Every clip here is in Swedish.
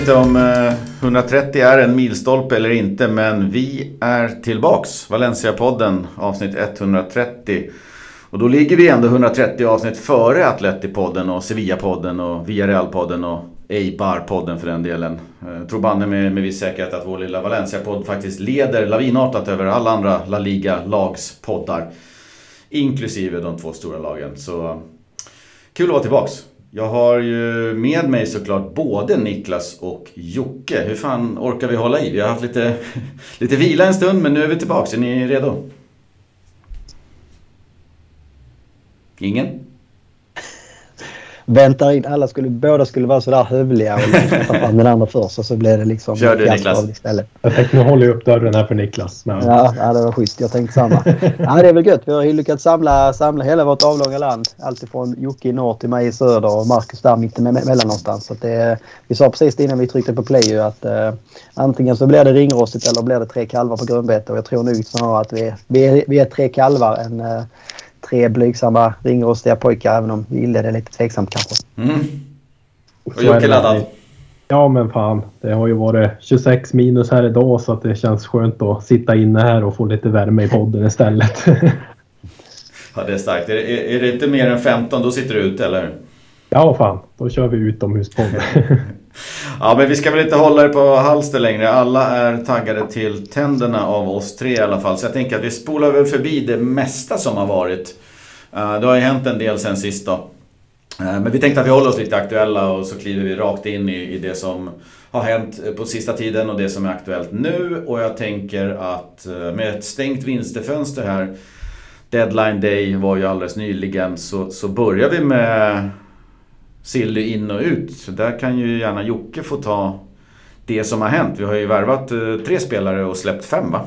vet inte om eh, 130 är en milstolpe eller inte, men vi är tillbaks. Valencia-podden, avsnitt 130. Och då ligger vi ändå 130 avsnitt före Atleti-podden och Sevilla-podden och Villarreal-podden och Eibar-podden för den delen. Jag tror banne med, med viss säkerhet att vår lilla Valencia-podd faktiskt leder lavinartat över alla andra La Liga-lags poddar. Inklusive de två stora lagen. Så eh, kul att vara tillbaks. Jag har ju med mig såklart både Niklas och Jocke. Hur fan orkar vi hålla i? Vi har haft lite, lite vila en stund men nu är vi tillbaks. Är ni redo? Ingen? Väntar in. Alla skulle, båda skulle vara sådär hövliga och ta fram den andra först och så blev det liksom... Kör du Niklas. Istället. Jag tänkte nu håller jag upp dörren här för Niklas. Men... Ja, ja, det var schysst. Jag tänkte samma. ja, det är väl gött. Vi har lyckats samla, samla hela vårt avlånga land. Alltifrån Jocke i norr till mig i söder och Marcus där mittemellan någonstans. Så det, vi sa precis innan vi tryckte på play ju att eh, antingen så blir det ringrostigt eller blir det tre kalvar på grönbete. Och jag tror nog snarare att vi är, vi är, vi är tre kalvar än eh, tre blygsamma ringrostiga pojkar även om vi inledde lite tveksamt kanske. Mm. Och Jocke laddad? Ja men fan. Det har ju varit 26 minus här idag så att det känns skönt att sitta inne här och få lite värme i podden istället. ja det är starkt. Är, är, är det inte mer än 15 då sitter du ute eller? Ja fan, då kör vi utomhuspodd. ja men vi ska väl inte hålla det på halster längre. Alla är taggade till tänderna av oss tre i alla fall. Så jag tänker att vi spolar väl förbi det mesta som har varit. Eh, det har ju hänt en del sen sist då. Eh, men vi tänkte att vi håller oss lite aktuella och så kliver vi rakt in i, i det som har hänt eh, på sista tiden och det som är aktuellt nu. Och jag tänker att med ett stängt vinsterfönster här Deadline Day var ju alldeles nyligen så, så börjar vi med Silly in och ut. Så där kan ju gärna Jocke få ta det som har hänt. Vi har ju värvat eh, tre spelare och släppt fem va?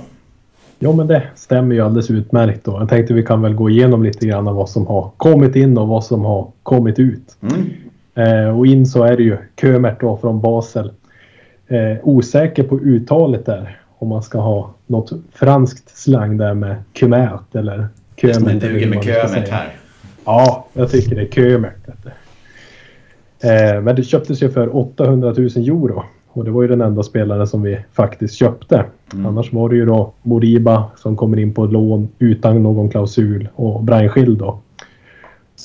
Ja men det stämmer ju alldeles utmärkt då. Jag tänkte vi kan väl gå igenom lite grann vad som har kommit in och vad som har kommit ut. Mm. Eh, och in så är det ju Kömert då från Basel. Eh, osäker på uttalet där. Om man ska ha något franskt slang där med Kömert eller Kömert. Det duger med Kömert här. Ja, jag tycker det är Kömert. Eh, men det köptes ju för 800 000 euro. Och det var ju den enda spelaren som vi faktiskt köpte. Mm. Annars var det ju då Moriba som kommer in på lån utan någon klausul och Brian Schill då.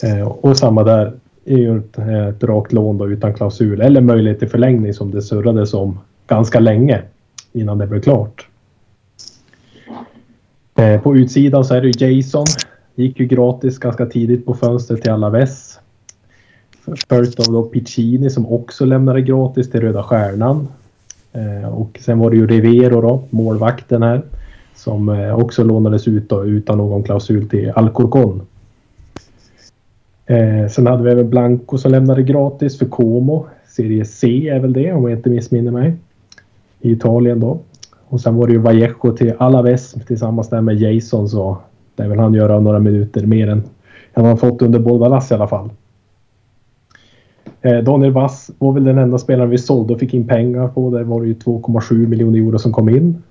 Eh, och samma där är ju ett, ett rakt lån då utan klausul eller möjlighet till förlängning som det surrades om ganska länge innan det blev klart. Eh, på utsidan så är det Jason. Gick ju gratis ganska tidigt på fönstret till Alaves. Följt av då Piccini som också lämnade gratis till Röda Stjärnan. Eh, och sen var det ju Rivero då, målvakten här. Som eh, också lånades ut då, utan någon klausul till Alcorcon. Eh, sen hade vi även Blanco som lämnade gratis för Como. Serie C är väl det om jag inte missminner mig. I Italien då. Och sen var det ju Vallejo till Alaves tillsammans där med Jason så där vill han göra några minuter mer än han fått under Bordalas i alla fall. Eh, Daniel Wass var väl den enda spelaren vi sålde och fick in pengar på. Där var det ju 2,7 miljoner euro som kom in.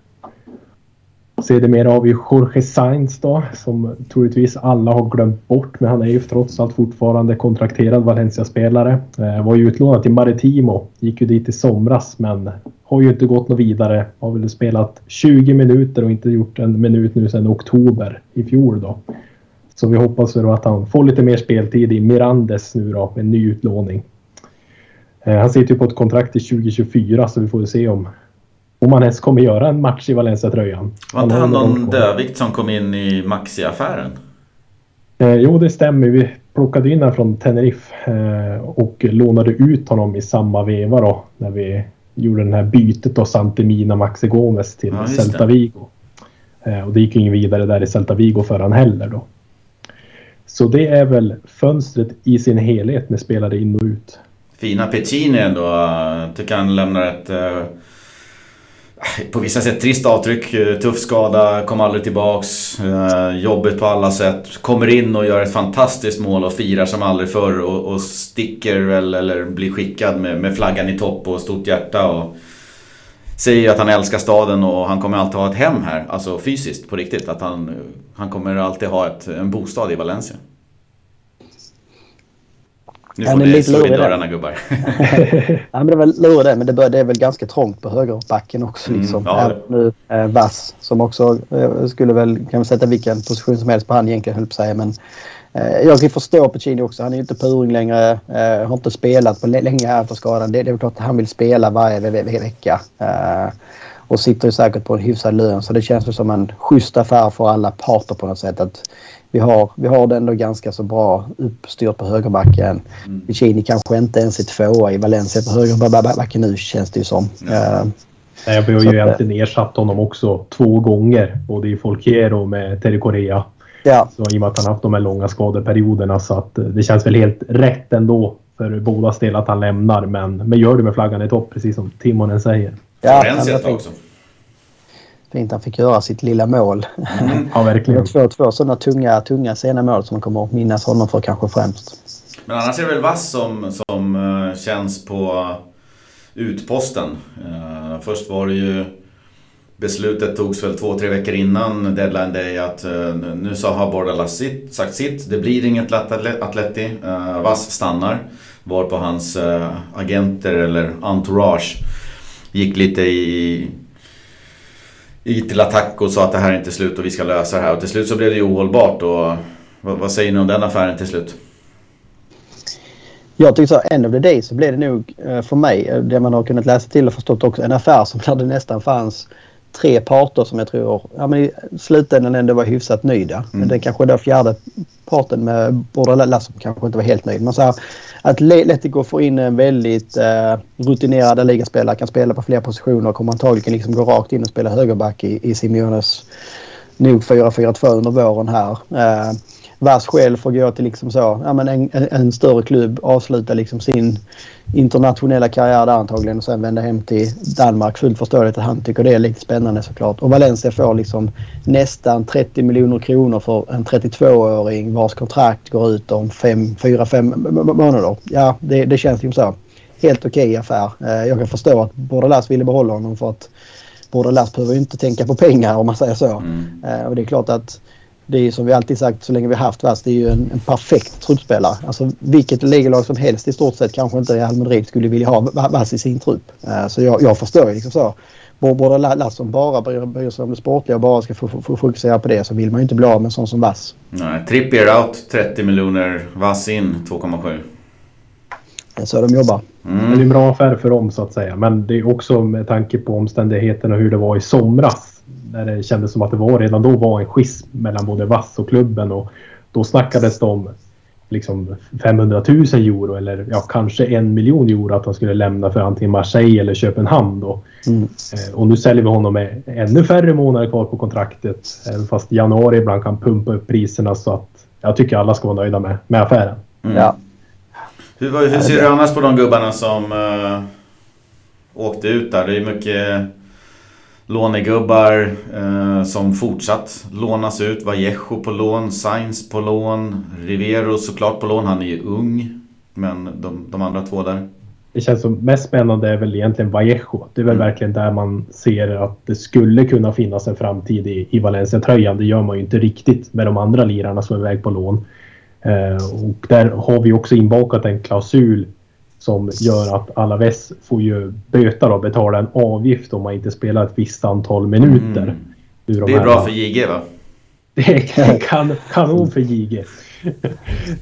Sedermera har vi Jorge Sainz då som troligtvis alla har glömt bort men han är ju trots allt fortfarande kontrakterad Valencia-spelare. Eh, var ju utlånad till Maritimo. Gick ju dit i somras men har ju inte gått något vidare. Har väl spelat 20 minuter och inte gjort en minut nu sedan oktober i fjol då. Så vi hoppas då att han får lite mer speltid i Mirandes nu då med en ny utlåning. Eh, han sitter ju på ett kontrakt till 2024 så vi får se om, om han ens kommer göra en match i Valencia-tröjan. Var inte han någon dövikt som kom in i Maxi-affären? Eh, jo, det stämmer. Vi plockade in honom från Tenerife eh, och lånade ut honom i samma veva då när vi gjorde det här bytet då Santemina Maxi Gomes till ja, Celta Vigo. Eh, och det gick ingen vidare där i Celta Vigo för han heller då. Så det är väl fönstret i sin helhet med spelare in och ut. Fina Pecini ändå. Jag Tycker han lämnar ett eh, på vissa sätt trist avtryck. Eh, tuff skada, kom aldrig tillbaks. Eh, jobbigt på alla sätt. Kommer in och gör ett fantastiskt mål och firar som aldrig förr. Och, och sticker väl, eller blir skickad med, med, flaggan i topp och stort hjärta. Och säger att han älskar staden och han kommer alltid ha ett hem här. Alltså fysiskt, på riktigt. Att han, han kommer alltid ha ett, en bostad i Valencia. Nu får ni slå in dörrarna gubbar. ja, men det är väl lurigt men det, bör, det är väl ganska trångt på högerbacken också. Mm, liksom. Mm, ja. Nu, eh, Vass som också eh, skulle väl, kan sätta vilken position som helst på han egentligen, höll på säga. Men eh, jag kan förstå Pacini också. Han är ju inte puring längre. Eh, har inte spelat på länge här för skadan. Det, det är väl klart att han vill spela varje ve ve vecka. Eh, och sitter ju säkert på en hyfsad lön. Så det känns väl som en schysst affär för alla parter på något sätt. Att vi har, vi har det ändå ganska så bra uppstyrt på högerbacken. Mm. Vicini kanske inte ens är tvåa i Valencia på högerbacken nu känns det ju som. Ja. Uh, Nej, vi har ju egentligen ersatt honom också två gånger. Både i Folkero och med Terry Correa. Ja. Så I och med att han haft de här långa skadeperioderna så att eh, det känns väl helt rätt ändå för båda del att han lämnar. Men, men gör det med flaggan i topp precis som Timonen säger. Ja, Valencia också. Fint han fick göra sitt lilla mål. Mm. ja, verkligen. två, två sådana tunga, tunga sena mål som man kommer att minnas honom för kanske främst. Men annars är det väl Vass som, som uh, känns på utposten. Uh, först var det ju Beslutet togs väl två, tre veckor innan deadline day att uh, nu så har Bordalas sitt, sagt sitt. Det blir inget Atleti. Vass stannar. Var på hans agenter eller entourage gick lite i gick till attack och sa att det här är inte slut och vi ska lösa det här. Och till slut så blev det ju ohållbart. Och vad, vad säger ni om den affären till slut? Jag tycker så, end of the day så blev det nog eh, för mig, eh, det man har kunnat läsa till och förstått också, en affär som där det nästan fanns tre parter som jag tror ja, men i slutändan ändå var hyfsat nöjda. Mm. Men det kanske är fjärde parten med Bordalas som kanske inte var helt nöjd. Men så här, att Letico får in en väldigt eh, rutinerad ligaspelare, kan spela på flera positioner och kommer antagligen liksom gå rakt in och spela högerback i, i Simeones nog 4-4-2 under våren här. Eh, Vass själv får gå till liksom så, ja, men en, en, större klubb, avsluta liksom sin internationella karriär där antagligen och sen vända hem till Danmark. Fullt förståeligt att han tycker det är lite spännande såklart. Och Valencia får liksom nästan 30 miljoner kronor för en 32-åring vars kontrakt går ut om 4-5 månader. Ja, det, det känns ju så. Helt okej okay affär. Eh, jag kan förstå att Bordalas ville behålla honom för att Bordalas behöver ju inte tänka på pengar om man säger så. Mm. Eh, och det är klart att det är som vi alltid sagt så länge vi haft Vass, det är ju en, en perfekt truppspelare. Alltså vilket ligalag som helst i stort sett kanske inte Real Madrid skulle vilja ha Vass i sin trupp. Uh, så jag, jag förstår liksom så. Borde Lasson bara bryr sig om det sportliga och bara ska fokusera på det så vill man ju inte bli av med en sån som Vass. Nej, Trippier out 30 miljoner, Vass in 2,7. Det är så de jobbar. Mm. Det är en bra affär för dem så att säga. Men det är också med tanke på omständigheterna hur det var i somras när det kändes som att det var redan då var en schism mellan både Vass och klubben. Och då snackades det om liksom 500 000 euro eller ja, kanske en miljon euro att han skulle lämna för antingen Marseille eller Köpenhamn. Då. Mm. Eh, och nu säljer vi honom med ännu färre månader kvar på kontraktet. Även fast januari ibland kan pumpa upp priserna så att jag tycker alla ska vara nöjda med, med affären. Mm. Ja. Hur, hur ser du annars på de gubbarna som uh, åkte ut där? Det är mycket lånegubbar eh, som fortsatt lånas ut. Vallejo på lån, Sainz på lån, Rivero såklart på lån. Han är ju ung. Men de, de andra två där? Det känns som mest spännande är väl egentligen Vallejo. Det är väl mm. verkligen där man ser att det skulle kunna finnas en framtid i, i Valencia-tröjan. Det gör man ju inte riktigt med de andra lirarna som är iväg på lån. Eh, och där har vi också inbakat en klausul som gör att Alaves får ju böta och betala en avgift om man inte spelar ett visst antal minuter. Mm. Det är de bra för JG va? Det är kan, kanon för JG.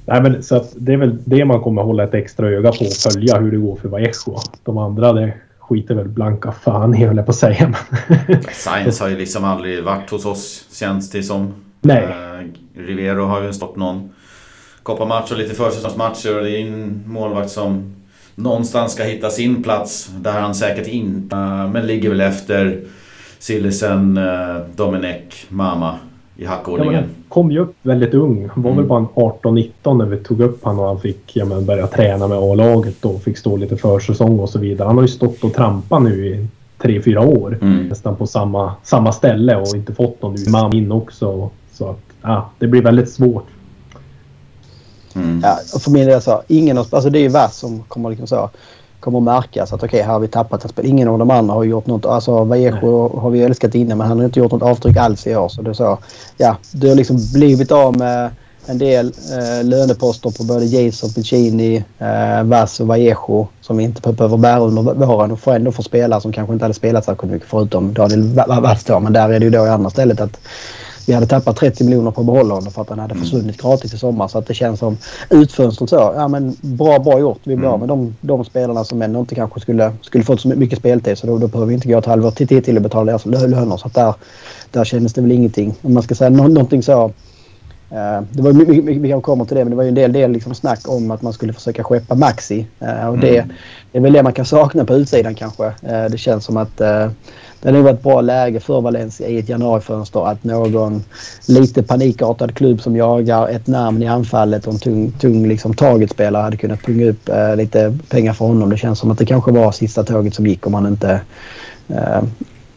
Nej, men, så att det är väl det man kommer hålla ett extra öga på och följa hur det går för Vallejo. De andra det skiter väl blanka fan i höll jag på att säga. Science har ju liksom aldrig varit hos oss känns det som. Nej. Uh, Rivero har ju stått någon kopparmatch och lite försäsongsmatcher och det är en målvakt som någonstans ska hitta sin plats. Där han säkert inte... Men ligger väl efter Sillisen, eh, Domenech, Mama i hackordningen. Ja, han kom ju upp väldigt ung. Han var mm. väl bara 18-19 när vi tog upp honom och han fick ja, men, börja träna med A-laget och fick stå lite försäsong och så vidare. Han har ju stått och trampat nu i tre, fyra år. Mm. Nästan på samma, samma ställe och inte fått någon man in också. Så att, ja, det blir väldigt svårt Mm. Ja, och för min del så, ingen av, alltså det är ju Vass som kommer liksom så kommer att märkas att okej, okay, här har vi tappat ett spel. Ingen av de andra har gjort något. Alltså Vallejo har vi älskat innan men han har inte gjort något avtryck alls i år. Så det är så, ja, du har liksom blivit av med en del eh, löneposter på både Jason Piccini, eh, Vass och Vallejo som vi inte behöver bära under våren och får ändå få spelare som kanske inte hade spelat särskilt mycket förutom Daniel Vass då. Men där är det ju då i andra stället att vi hade tappat 30 miljoner på att behålla honom för att han hade mm. försvunnit gratis i sommar. Så att det känns som utfönstret så. Ja men bra, bra gjort. Vi blir av mm. med de, de spelarna som ändå inte kanske skulle, skulle fått så mycket speltid. Så då, då behöver vi inte gå ett halvår till, till och betala deras löner. Så att där, där kändes det väl ingenting. Om man ska säga någonting så det var mycket, mycket, vi kommer till det, men det var ju en del, del liksom snack om att man skulle försöka skeppa Maxi. Uh, och det, mm. det är väl det man kan sakna på utsidan kanske. Uh, det känns som att det hade varit ett bra läge för Valencia i ett januarifönster att någon lite panikartad klubb som jagar ett namn i anfallet och en tung, tung liksom, targetspelare hade kunnat punga upp lite pengar för honom. Det känns som att det kanske var sista tåget som gick om han inte...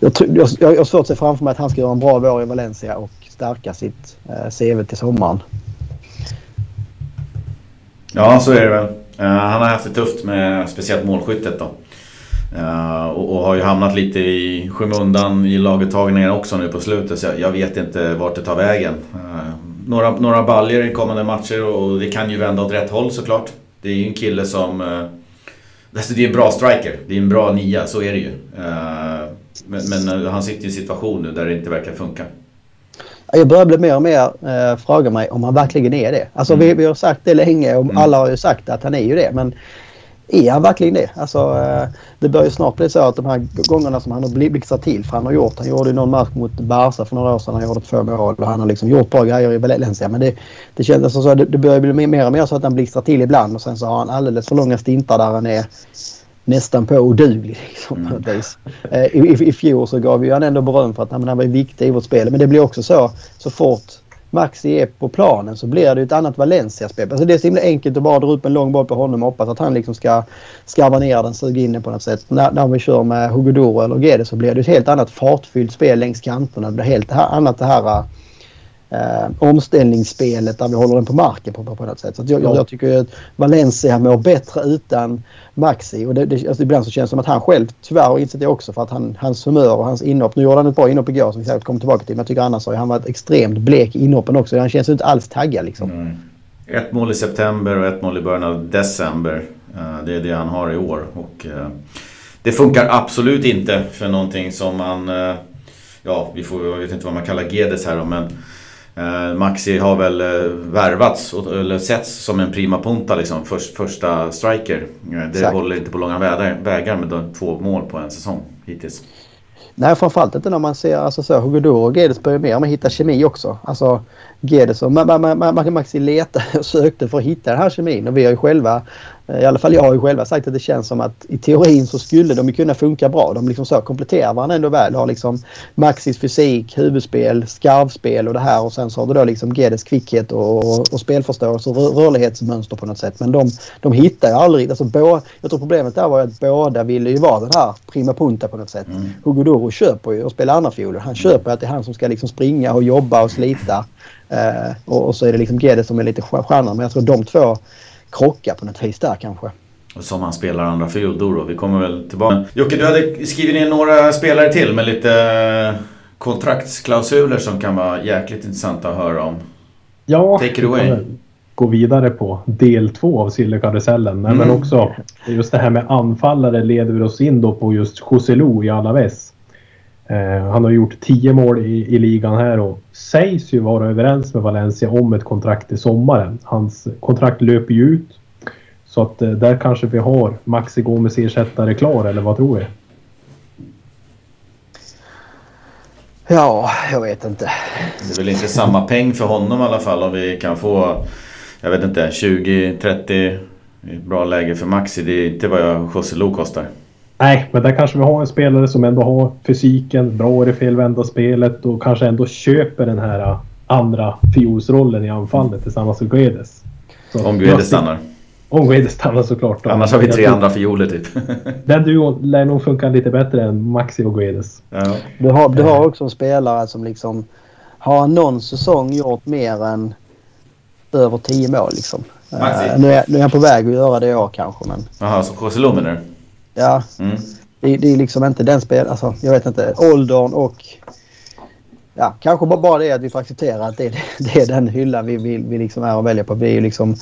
jag, jag, jag har svårt att se framför mig att han ska göra en bra vår i Valencia och stärka sitt eh, CV till sommaren. Ja, så är det väl. Eh, han har haft det tufft med speciellt målskyttet då. Eh, och, och, har ju hamnat lite i skymundan i laguttagningar också nu på slutet. Så jag, jag, vet inte vart det tar vägen. Några, några baljer i kommande matcher och det kan ju vända åt rätt håll såklart. Det är ju en kille som... Alltså det är en bra striker. Det är en bra nia, så är det ju. men, men han sitter i en situation nu där det inte verkar funka. Jag börjar bli mer och mer eh, fråga mig om han verkligen är det. Alltså mm. vi, vi har sagt det länge och mm. alla har ju sagt att han är ju det. Men är han verkligen det? Alltså, eh, det bör ju snart bli så att de här gångerna som han har blixtrat till, för han har gjort, han gjorde ju någon match mot Barca för några år sedan, han gjorde två mål och han har liksom gjort bra grejer i Valencia. Men det, det kändes som så, det, det börjar bli mer och mer så att han blixtrar till ibland och sen så har han alldeles för långa stintar där han är nästan på oduglig. Liksom, mm. Eh, I, i, I fjol så gav vi han ändå beröm för att han, var viktig i vårt spel. Men det blir också så, så fort Maxi är på planen så blir det ett annat Valencia-spel. Alltså det är så himla enkelt att bara dra upp en lång boll på honom och hoppas att han liksom ska skarva ner den, suga in den på något sätt. När, när vi kör med Hugodoro eller Gede så blir det ett helt annat fartfyllt spel längs kanterna. Det blir helt annat det här eh, omställningsspelet där vi håller den på marken på, på, på något sätt. Så jag, jag, tycker att Valencia mår bättre utan Maxi. Och det, det, alltså ibland så känns det som att han själv tyvärr har insett det också för att han, hans humör och hans inhopp. Nu gjorde han ett bra inhopp igår som vi säkert kommer tillbaka till. Men jag tycker annars har han varit extremt blek i inhoppen också. Han känns inte alls taggad liksom. Mm. Ett mål i september och ett mål i början av december. Eh, det är det han har i år. Och, eh, det funkar absolut inte för någonting som man... Eh, ja, vi får, jag vet inte vad man kallar Gedes här då, men Eh, Maxi har väl eh, värvats eller setts som en prima punta liksom. Först, första striker. Eh, det Exakt. håller inte på långa vägar med två mål på en säsong hittills. Nej, framförallt inte när man ser alltså så, Hugodoro och Gedes börjar mer med att hitta kemi också. Alltså Gedes och Maxi letade och sökte för att hitta den här kemin och vi har ju själva i alla fall jag har ju själva sagt att det känns som att i teorin så skulle de ju kunna funka bra. De liksom så kompletterar varandra ändå väl. Har liksom Maxis fysik, huvudspel, skarvspel och det här och sen så har du då liksom Gedes kvickhet och, och, spelförståelse och rörlighetsmönster på något sätt. Men de, de hittar ju aldrig... Alltså, bo, jag tror problemet där var att båda ville ju vara den här prima punta på något sätt. Mm. Hugo köper ju och spelar andra fioler. Han köper att det är han som ska liksom springa och jobba och slita. Uh, och, och, så är det liksom Gedes som är lite stjärnan. Men jag tror de två krocka på något vis där kanske. Som han spelar andra fiolor då. Vi kommer väl tillbaka. Jocke, du hade skrivit ner några spelare till med lite eh, kontraktsklausuler som kan vara jäkligt intressanta att höra om. Ja, Take it away. gå vidare på del två av Sillerkarusellen. Mm. Men också just det här med anfallare leder vi oss in då på just Joselu i Alaves. Eh, han har gjort 10 mål i, i, ligan här och sägs ju vara överens med Valencia om ett kontrakt i sommaren. Hans kontrakt löper ju ut. Så att eh, där kanske vi har Maxi Gomes ersättare klar, eller vad tror du? Ja, jag vet inte. Det är väl inte samma peng för honom i alla fall om vi kan få, jag vet inte, 20-30 bra läge för Maxi. Det är inte vad jag José kostar. Nej, men där kanske vi har en spelare som ändå har fysiken, bra i det felvända spelet och kanske ändå köper den här äh, andra fiolsrollen i anfallet tillsammans med Guedes. Så, om Guedes stannar. Om Guedes stannar såklart. Då. Annars har vi tre andra fioler typ. den duon lär nog funka lite bättre än Maxi och Guedes. Ja. Du, har, du har också en spelare som liksom har någon säsong gjort mer än över tio mål liksom. Maxi? Uh, nu, är, nu är jag på väg att göra det i år kanske men... Jaha, så José Luminer? Ja. Mm. Det, det, är liksom inte den spel... Alltså, jag vet inte. Åldern och ja, kanske bara, bara det att vi får acceptera att det, det är den hyllan vi, vi, vi liksom är och väljer på. Vi är ju liksom...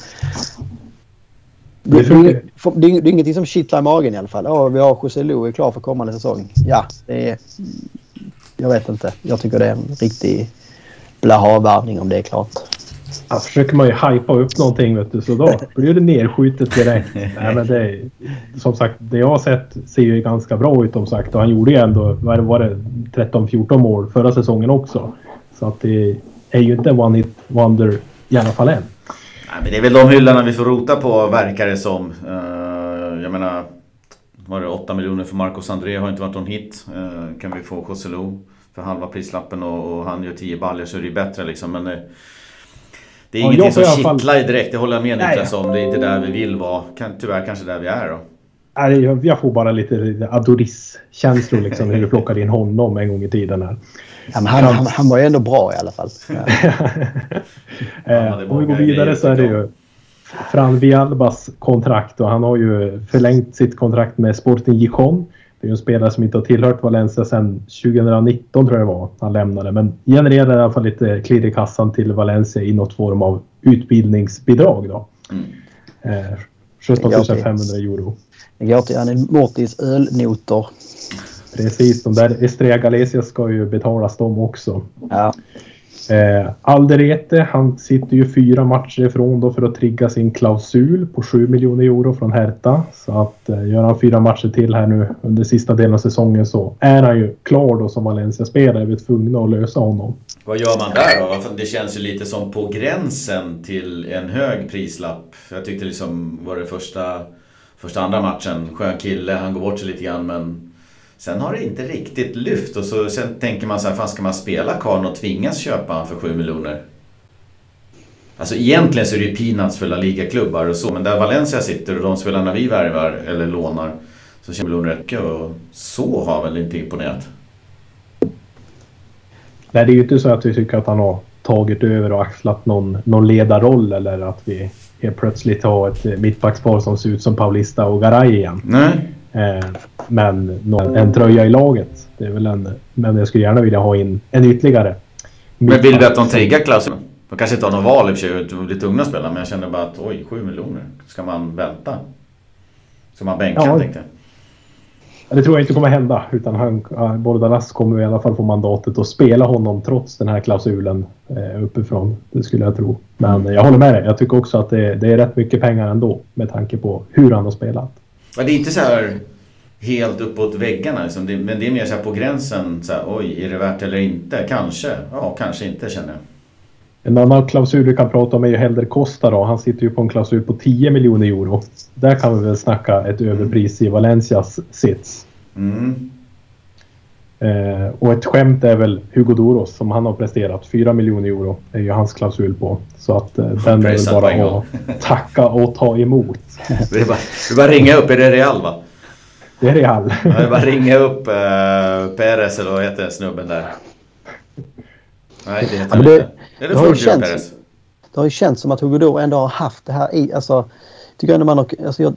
Det, det, det, är ingenting som kittlar i magen i alla fall. Oh, vi har José Lu är klar för kommande säsong. Ja, det är... Jag vet inte. Jag tycker det är en riktig blaha-varning om det är klart. Ja, försöker man ju hypa upp någonting vet du, så då blir det nedskjutet direkt. Nej, men det, som sagt, det jag har sett ser ju ganska bra ut som sagt och han gjorde ju ändå, vad var det, 13-14 mål förra säsongen också. Så att det är ju inte one hit wonder i alla fall än. Nej, men det är väl de hyllorna vi får rota på verkar det som. Uh, jag menar, var det 8 miljoner för Marcos André har inte varit någon hit. Uh, kan vi få Joselu för halva prislappen och, och han gör 10 baljor så är det ju bättre liksom. Men, uh, det är ja, ingenting som kittlar fall... direkt, det håller jag med Niklas om. Det är inte där vi vill vara. Tyvärr kanske där vi är då. Nej, jag får bara lite Adoris-känslor liksom hur du plockade in honom en gång i tiden. Här. Ja, men han, han, han var ju ändå bra i alla fall. Ja. eh, om vi går vidare så är det ju Fran Vialbas kontrakt och han har ju förlängt sitt kontrakt med Sporting Gijon. Det är en spelare som inte har tillhört Valencia sedan 2019 tror jag det var han lämnade. Men genererade i alla fall lite klirr i kassan till Valencia i något form av utbildningsbidrag. Då. Mm. Eh, 17 500 euro. Annie Mortis ölnotor. Precis, de där Estrella Galicia ska ju betalas de också. Ja. Eh, Alderete, han sitter ju fyra matcher ifrån då för att trigga sin klausul på 7 miljoner euro från Hertha. Så att eh, gör han fyra matcher till här nu under sista delen av säsongen så är han ju klar då som Valencia-spelare. Vi är tvungna att lösa honom. Vad gör man där då? Det känns ju lite som på gränsen till en hög prislapp. Jag tyckte liksom, var det första, första andra matchen, skön kille, han går bort sig lite grann men Sen har det inte riktigt lyft och så sen tänker man så här, fan ska man spela karln och tvingas köpa han för 7 miljoner? Alltså egentligen så är det ju peanuts för La Liga-klubbar och så, men där Valencia sitter och de spelarna vi värvar eller lånar så känner miljoner räcker och så har väl inte imponerat. Nej, det är ju inte så att vi tycker att han har tagit över och axlat någon, någon ledarroll eller att vi helt plötsligt har ett mittbackspar som ser ut som Paulista och Garay igen. Nej. Eh, men en tröja i laget. Det är väl en, men jag skulle gärna vilja ha in en ytterligare. Men vill du att de triggar klausulen? De kanske inte har någon val i och för sig, de blir tvungna att spela. Men jag känner bara att oj, 7 miljoner. Ska man vänta? Ska man bänka ja. tänkte jag. Det tror jag inte kommer hända. Utan han, Bordalas kommer i alla fall få mandatet att spela honom trots den här klausulen eh, uppifrån. Det skulle jag tro. Men jag håller med dig. Jag tycker också att det, det är rätt mycket pengar ändå med tanke på hur han har spelat. Ja, det är inte så här helt uppåt väggarna liksom. det, men det är mer så här på gränsen. Så här, Oj, är det värt eller inte? Kanske. Ja, kanske inte känner jag. En annan klausul vi kan prata om är ju Helder Costa då. Han sitter ju på en klausul på 10 miljoner euro. Där kan vi väl snacka ett överpris i Valencias sits. Mm. Eh, och ett skämt är väl Hugo Doros som han har presterat. 4 miljoner euro är ju hans klausul på. Så att eh, den är väl bara att tacka och ta emot. Det är bara, det är bara ringa upp. Är det Real va? Det är Real. Det är bara ringa upp uh, Perez eller vad heter snubben där? Nej, det heter han inte. Eller det har, ju känts, Perez. det har ju känts som att Hugo Doro ändå har haft det här i... Alltså, tycker ändå man har... Alltså jag,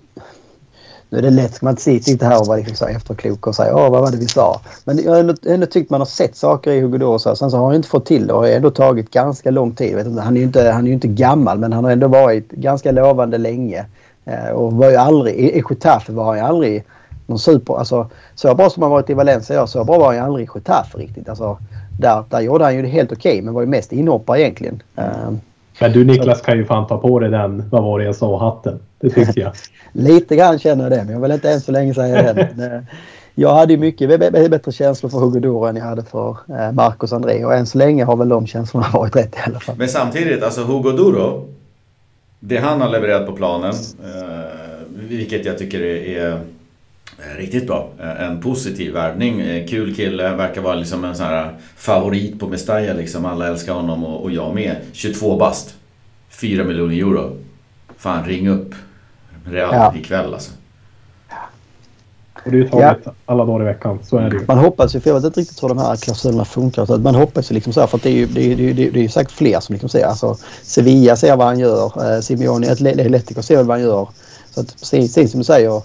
nu är det lätt, ska man inte sitta här och vara liksom efterklok och säga Åh, vad var det vi sa. Men jag har ändå, ändå tyckt man har sett saker i Hugo Doro. Sen så har han inte fått till det och har ändå tagit ganska lång tid. Vet inte, han, är ju inte, han är ju inte gammal men han har ändå varit ganska lovande länge. Eh, och var ju aldrig, i, i Getafe var han ju aldrig någon super... Alltså, så bra som han varit i Valencia så bra var han ju aldrig i Getafe riktigt. Alltså, där, där gjorde han ju det helt okej okay, men var ju mest inhoppare egentligen. Uh, men du Niklas kan ju fan ta på dig den, vad var det jag sa, hatten. Det tycker jag. Lite grann känner jag det, men jag vill inte än så länge säga det. Men, eh, jag hade ju mycket bättre känslor för Hugo Doro än jag hade för eh, Marcos André. Och än så länge har väl de känslorna varit rätt i alla fall. Men samtidigt, alltså Hugo Doro. Det han har levererat på planen, eh, vilket jag tycker är Riktigt bra. En positiv värvning. Kul kille. Verkar vara liksom en sån här favorit på Mestalla liksom. Alla älskar honom och, och jag med. 22 bast. 4 miljoner euro. Fan, ring upp Real ja. ikväll alltså. Och det är ju taget ja. alla dagar i veckan. Så är det ju. Man hoppas ju, för jag vet inte riktigt hur de här klausulerna funkar. Så man hoppas ju liksom så här, för att det är ju, det är, det är, det är säkert fler som liksom ser. Alltså, Sevilla ser vad han gör. Eh, Simeone, Atletico ser vad han gör. Så att precis, precis som du säger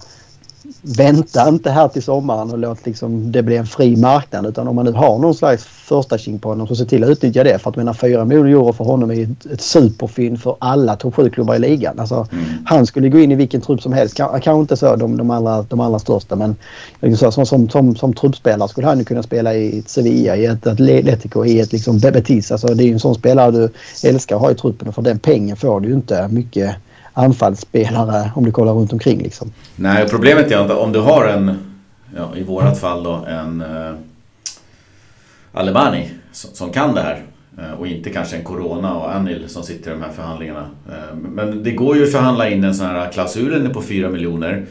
vänta inte här till sommaren och låt liksom det bli en fri marknad. Utan om man nu har någon slags första king på honom så se till att utnyttja det. För att menar 4 miljoner euro för honom är ett, ett superfynd för alla topp 7-klubbar i ligan. Alltså, mm. Han skulle gå in i vilken trupp som helst. Kanske inte så de, de, allra, de allra största men så, som, som, som, som truppspelare skulle han ju kunna spela i ett Sevilla, i ett Atletico, i ett liksom Betis. Alltså, det är ju en sån spelare du älskar att ha i truppen och för den pengen får du ju inte mycket anfallsspelare om du kollar runt omkring liksom. Nej, problemet är att om du har en, ja, i vårat fall då, en eh, Alemani som, som, kan det här. Eh, och inte kanske en Corona och Anil som sitter i de här förhandlingarna. Eh, men det går ju att förhandla in en sån här klausulen på 4 miljoner.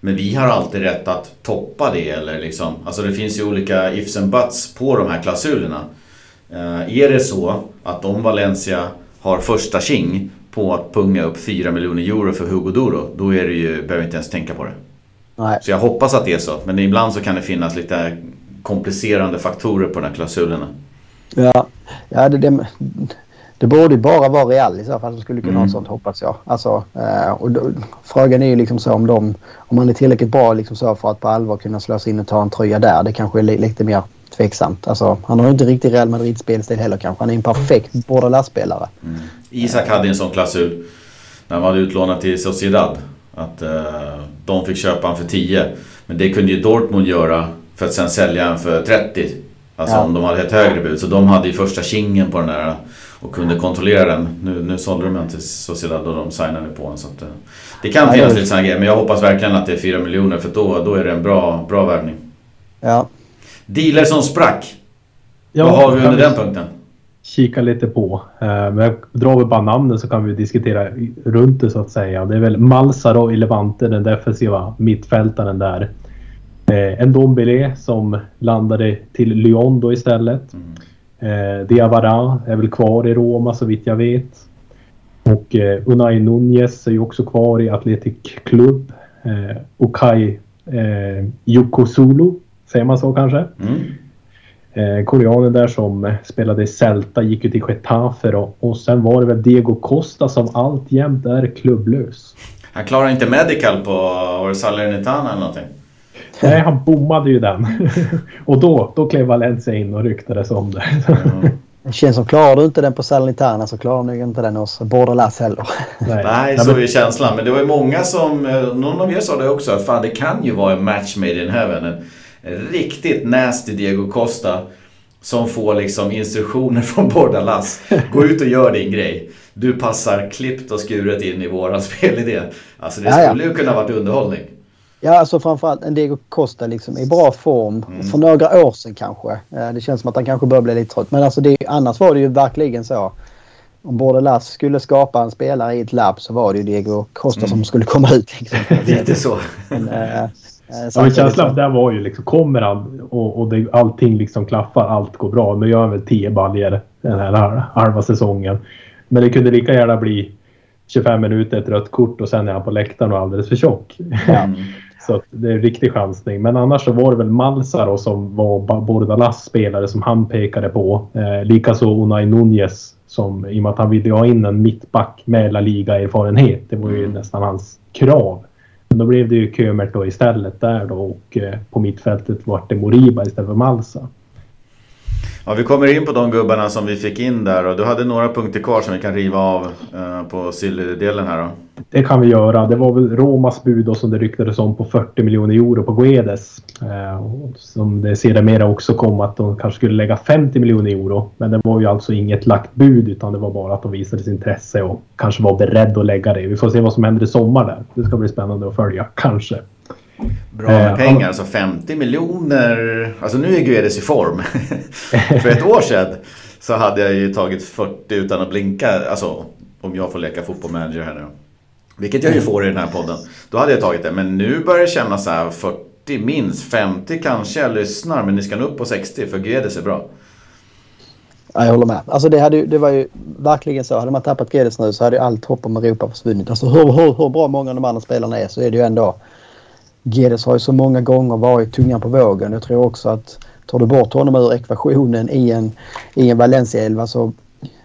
Men vi har alltid rätt att toppa det eller liksom, alltså det finns ju olika ifs and buts på de här klausulerna. Eh, är det så att om Valencia har första king på att punga upp 4 miljoner euro för Hugo Duro, då är det ju, behöver jag inte ens tänka på det. Nej. Så jag hoppas att det är så. Men ibland så kan det finnas lite komplicerande faktorer på de här klausulerna. Ja, ja det, det, det borde bara vara Real i så fall som skulle kunna mm. ha sånt hoppas jag. Alltså, eh, och då, frågan är ju liksom så om de, om man är tillräckligt bra liksom så för att på allvar kunna slå sig in och ta en tröja där. Det kanske är lite mer tveksamt. Alltså, han har ju inte riktigt Real Madrid spelstil heller kanske. Han är en perfekt bordalasspelare. Mm. Isak hade en sån klausul när han var utlånad till Sociedad. Att uh, de fick köpa honom för 10. Men det kunde ju Dortmund göra för att sen sälja honom för 30. Alltså ja. om de hade ett högre bud. Så de hade ju första kingen på den där och kunde kontrollera den. Nu, nu sålde de den till Sociedad och de signade på den. Så att, uh, det kan finnas lite sådana grejer men jag hoppas verkligen att det är 4 miljoner för då, då är det en bra, bra värvning. Ja, Dealer som sprack. Ja, Vad har vi under den punkten? Kika lite på. Eh, men drar vi bara namnen så kan vi diskutera runt det så att säga. Det är väl Malsaro i Levante, den defensiva mittfältaren där. Eh, en Dombele som landade till Lyon då istället. Mm. Eh, Diawara är väl kvar i Roma så vitt jag vet. Och eh, Unai Nunez är ju också kvar i Athletic Club. Eh, Okai eh, Yokosulu Säger man så kanske? Mm. Eh, koreanen där som spelade i Celta gick ju till Getafe och, och sen var det väl Diego Costa som alltjämt är klubblös. Han klarade inte medical på Salernitana eller någonting? Nej, han bommade ju den. och då, då klev Valencia in och ryktades om det. Det känns som klarar du inte den på Salernitana så klarar du inte den hos Bordelas heller. Nej, Nej så är känslan. Men det var ju många som, eh, någon av er sa det också, att fan det kan ju vara en match made in heaven riktigt nasty Diego Costa som får liksom instruktioner från Bordalas. Gå ut och gör din grej. Du passar klippt och skuret in i våran spelidé. Alltså det skulle ju kunna varit underhållning. Ja, alltså framförallt en Diego Costa liksom i bra form. Mm. För några år sedan kanske. Eh, det känns som att han kanske börjar bli lite trött. Men alltså det, annars var det ju verkligen så. Om Bordelas skulle skapa en spelare i ett labb så var det ju Diego Costa mm. som skulle komma ut. Liksom. Lite så. Men, äh, ja, men känslan där var ju liksom, kommer han och, och det, allting liksom klaffar, allt går bra. Nu gör han väl 10 baljor den här halva säsongen. Men det kunde lika gärna bli 25 minuter, ett rött kort och sen är han på läktaren och alldeles för tjock. Mm. så det är en riktig chansning. Men annars så var det väl Malsaro som var Bordalas spelare som han pekade på. Eh, Likaså Unai Nunez som i och med att han ville ha in en mittback med La Liga-erfarenhet. Det var ju mm. nästan hans krav. Men då blev det ju Kömert då istället där då och eh, på mittfältet vart det Moriba istället för Malsa. Ja, vi kommer in på de gubbarna som vi fick in där och du hade några punkter kvar som vi kan riva av eh, på Silly-delen här då. Det kan vi göra. Det var väl Romas bud då som det ryktades om på 40 miljoner euro på Guedes. Eh, som det sedermera också kom att de kanske skulle lägga 50 miljoner euro. Men det var ju alltså inget lagt bud utan det var bara att de visade sitt intresse och kanske var beredda att lägga det. Vi får se vad som händer i sommar där. Det ska bli spännande att följa, kanske. Bra med eh, pengar, alltså 50 miljoner. Alltså nu är Guedes i form. För ett år sedan så hade jag ju tagit 40 utan att blinka. Alltså om jag får leka fotbollmanager här nu. Vilket jag ju får i den här podden. Då hade jag tagit det. Men nu börjar det kännas så här 40 minst. 50 kanske jag lyssnar. Men ni ska nog upp på 60 för Guedes är bra. Ja, jag håller med. Alltså det, hade, det var ju verkligen så. Hade man tappat Guedes nu så hade allt hopp om Europa försvunnit. Alltså hur, hur, hur bra många av de andra spelarna är så är det ju ändå Gedes har ju så många gånger varit tungan på vågen. Jag tror också att tar du bort honom ur ekvationen i en, i en Valencia-elva så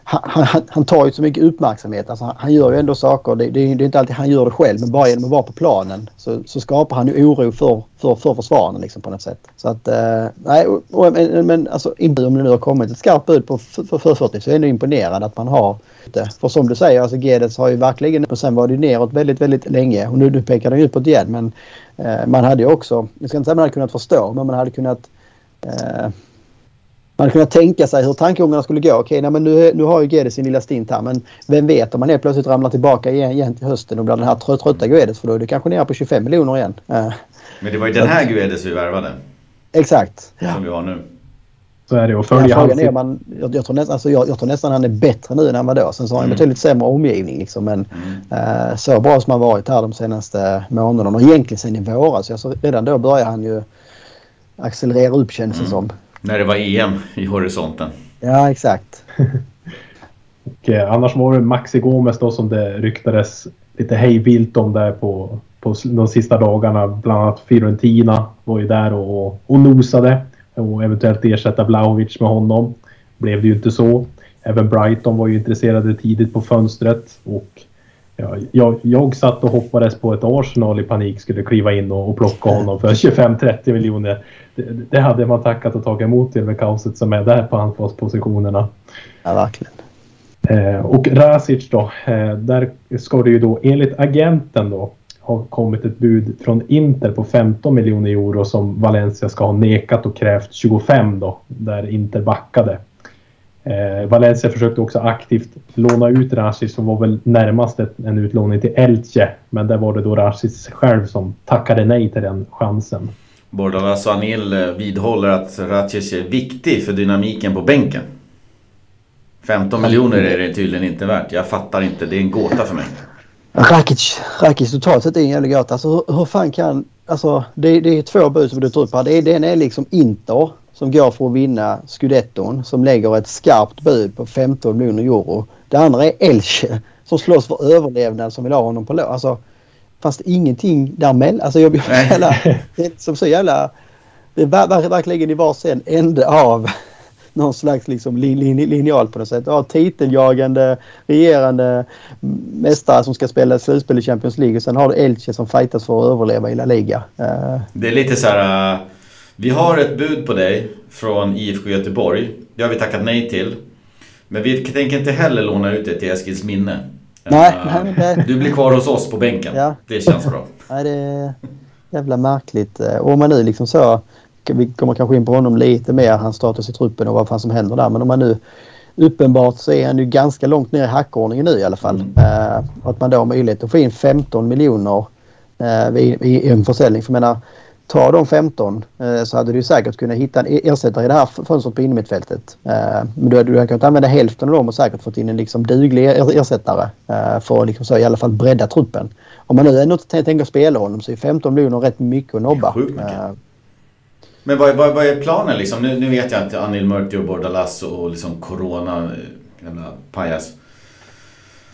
han, han, han, tar ju så mycket uppmärksamhet. Alltså han, han gör ju ändå saker. Det, det, det, är inte alltid han gör det själv men bara genom att vara på planen så, så skapar han ju oro för, för, för försvararna liksom på något sätt. Så att eh, nej, och, men, men alltså om det nu har kommit ett skarpt bud på för, för 40 så är jag ändå imponerad att man har det. För som du säger, alltså Gedes har ju verkligen och sen var det ju neråt väldigt, väldigt länge och nu, nu pekar ju uppåt igen men eh, man hade ju också, jag ska inte säga att man hade kunnat förstå men man hade kunnat eh, man kunnat tänka sig hur tankegångarna skulle gå. Okej, nej, men nu, nu har ju Guedes sin lilla stint här men vem vet om man helt plötsligt ramlar tillbaka igen, igen till hösten och blir den här trött, trötta Guedes för då är det kanske nere på 25 miljoner igen. Uh, men det var ju den här Guedes vi värvade. Exakt. Som vi har nu. Så är det att följa hans... Är man, jag, jag, tror nästan, alltså, jag, jag tror nästan han är bättre nu än han var då. Sen så har han mm. betydligt sämre omgivning. Liksom, men mm. uh, så bra som han varit här de senaste månaderna och egentligen sen i våras. Alltså, redan då började han ju accelerera upp känns det mm. som. När det var EM i horisonten. Ja, exakt. och, eh, annars var det Maxi Gomes då som det ryktades lite hejvilt om där på, på de sista dagarna. Bland annat Fiorentina var ju där och, och nosade och eventuellt ersätta Vlahovic med honom. Blev det ju inte så. Även Brighton var ju intresserade tidigt på fönstret och Ja, jag, jag satt och hoppades på ett Arsenal i panik skulle kliva in och, och plocka honom för 25-30 miljoner. Det, det, hade man tackat och tagit emot till med kaoset som är där på anfallspositionerna. Ja, verkligen. Eh, och Rasic då, eh, där ska det ju då enligt agenten då ha kommit ett bud från Inter på 15 miljoner euro som Valencia ska ha nekat och krävt 25 då, där Inter backade. Eh, Valencia försökte också aktivt låna ut Rasic som var väl närmast en utlåning till Elche. Men där var det då Rasic själv som tackade nej till den chansen. Bordalas och Anil eh, vidhåller att Racic är viktig för dynamiken på bänken. 15 miljoner är det tydligen inte värt. Jag fattar inte. Det är en gåta för mig. Rakic, Rakic totalt sett är en jävla gåta. Alltså hur, hur fan kan... Alltså det, det är två bud som du tar upp här. Det den är liksom Inter som går för att vinna scudetton som lägger ett skarpt bud på 15 miljoner euro. Det andra är Elche som slåss för överlevnad som vill ha honom på lån. Alltså, fast ingenting däremellan. Alltså jag blir jävla... Det som så jävla... Det är verkligen i varsin ände av någon slags liksom linjal på något sätt. Ja, titeljagande, regerande mästare som ska spela slutspel i Champions League och sen har du Elche som fightas för att överleva i La Liga. Uh... Det är lite så här... Vi har ett bud på dig från IFK Göteborg. Det har vi tackat nej till. Men vi tänker inte heller låna ut det till Eskils minne. Nej, uh, nej, det... Du blir kvar hos oss på bänken. Ja. Det känns bra. Nej, det är jävla märkligt. Och om man nu liksom så... Vi kommer kanske in på honom lite mer, hans status i truppen och vad fan som händer där. Men om man nu... Uppenbart så är han ju ganska långt ner i hackordningen nu i alla fall. Mm. Uh, att man då har möjlighet att få in 15 miljoner uh, i, i en försäljning. För jag menar, Ta de 15 eh, så hade du säkert kunnat hitta en ersättare i det här fönstret på innermittfältet. Eh, men du hade, du hade kunnat använda hälften av dem och säkert fått in en liksom duglig ersättare eh, för att liksom så i alla fall bredda truppen. Om man nu ändå tänker spela honom så är 15 miljoner rätt mycket att nobba. Men vad, vad, vad, är planen liksom? Nu, nu vet jag att Anil Murti och Bordalas och liksom Corona, jävla pajas.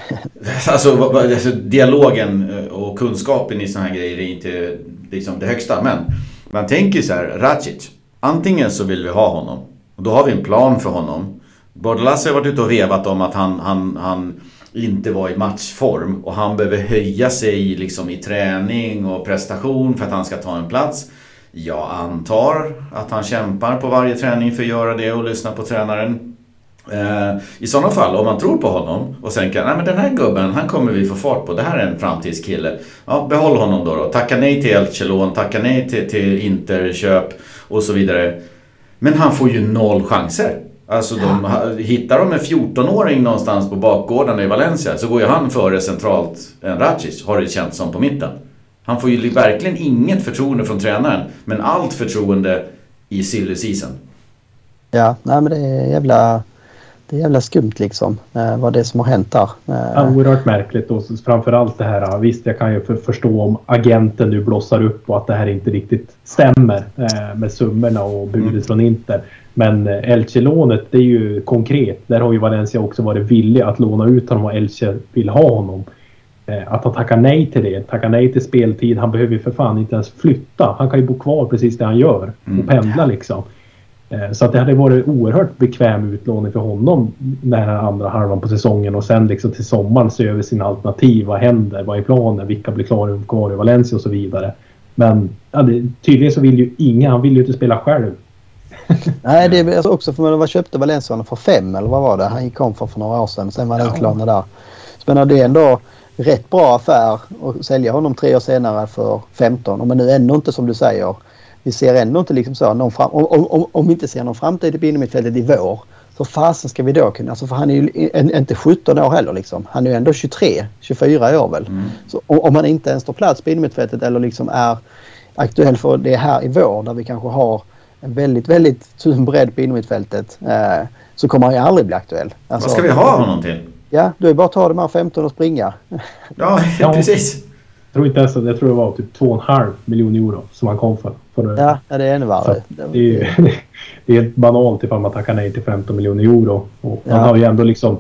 alltså, alltså, dialogen och kunskapen i sådana här grejer är inte liksom det högsta. Men man tänker så här, Racic. Antingen så vill vi ha honom. Och då har vi en plan för honom. Bordalas har varit ute och vevat om att han, han, han inte var i matchform. Och han behöver höja sig liksom i träning och prestation för att han ska ta en plats. Jag antar att han kämpar på varje träning för att göra det och lyssna på tränaren. Eh, I sådana fall, om man tror på honom och sen kan, nej men den här gubben, han kommer vi få fart på. Det här är en framtidskille. Ja, behåll honom då. då. Tacka nej till Elchelon, tacka nej till, till Interköp och så vidare. Men han får ju noll chanser. Alltså de, hittar de en 14-åring någonstans på bakgården i Valencia så går ju han före centralt än Racic, har det känts som på mitten. Han får ju verkligen inget förtroende från tränaren, men allt förtroende i silly season. Ja, nej men det är jävla det är jävla skumt liksom eh, vad det är som har hänt där. Eh. Ja, oerhört märkligt och framförallt det här. Visst, jag kan ju för, förstå om agenten nu blossar upp och att det här inte riktigt stämmer eh, med summorna och budet mm. från Inter. Men Elche-lånet, det är ju konkret. Där har ju Valencia också varit villig att låna ut honom och Elche vill ha honom. Att han tackar nej till det, tackar nej till speltid. Han behöver ju för fan inte ens flytta. Han kan ju bo kvar precis där han gör och mm. pendla liksom. Eh, så att det hade varit oerhört bekväm utlåning för honom den här andra halvan på säsongen och sen liksom till sommaren se över sina alternativ. Vad händer? Vad är planen? Vilka blir klara kvar i Valencia och så vidare. Men ja, det, tydligen så vill ju ingen, han vill ju inte spela själv. Nej, det är alltså också för man köpte Valencia honom för fem eller vad var det? Han kom för, för några år sedan. Sen var han utlånad där. Så men det är ändå rätt bra affär att sälja honom tre år senare för 15. Men nu ändå inte som du säger. Vi ser ändå inte liksom så någon fram, om, om, om vi inte ser någon framtid i innermittfältet i vår. Så fasen ska vi då kunna, alltså för han är ju inte 17 år heller liksom. Han är ju ändå 23, 24 år väl. Mm. Så om, om han inte ens står plats på innermittfältet eller liksom är aktuell för det här i vår där vi kanske har en väldigt, väldigt tunn bredd på innermittfältet. Eh, så kommer han ju aldrig bli aktuell. Alltså, Vad ska vi ha honom till? Ja, då är bara att ta de här 15 och springa. Ja, precis. Jag tror inte ens att jag tror det var typ 2,5 miljoner euro som han kom för. För ja, ja, det är ännu värre. Det är, det är banalt ifall man tackar nej till 15 miljoner euro. Och ja. Han har ju ändå liksom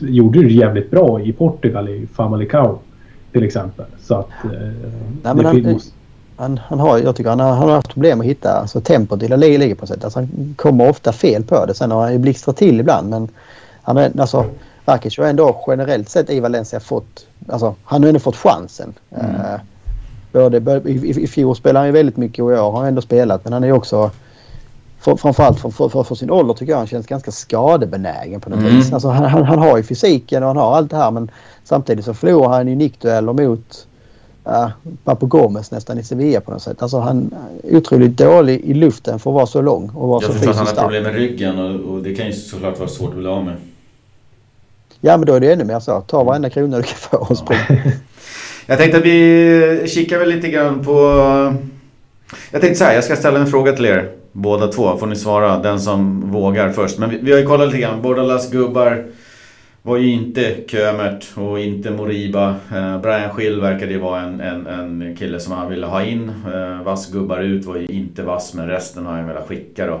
gjorde det jävligt bra i Portugal i Famalicão till exempel. Så att... Eh, nej, men han, han, han, har, jag tycker han har, han har haft problem att hitta alltså, tempot i La Liga på sätt. Alltså, han kommer ofta fel på det. Sen har han ju blixtrat till ibland men han är, alltså, Rakic har ändå generellt sett i Valencia fått... Alltså, han har ändå fått chansen. Mm. Både, i, i, I fjol spelade han ju väldigt mycket och i år har han ändå spelat men han är också... För, framförallt för, för, för, sin ålder tycker jag han känns ganska skadebenägen på något mm. vis. Alltså, han, han, han, har ju fysiken och han har allt det här men samtidigt så förlorar han ju nickdueller mot uh, Papo Gomes nästan i Sevilla på något sätt. Alltså han är otroligt dålig i luften för att vara så lång och vara jag så fysiskt stark. Han har problem med ryggen och, och, det kan ju såklart vara svårt att bli av med. Ja men då är det ännu mer så. Ta varenda krona du kan få och spring jag tänkte att vi kikar väl lite grann på... Jag tänkte så här, jag ska ställa en fråga till er båda två. Får ni svara, den som vågar först. Men vi, vi har ju kollat lite grann. Bordalas gubbar var ju inte Kömert och inte Moriba. Eh, Brian Schill verkade ju vara en, en, en kille som han ville ha in. Eh, vass gubbar ut var ju inte vass men resten har han velat skicka då.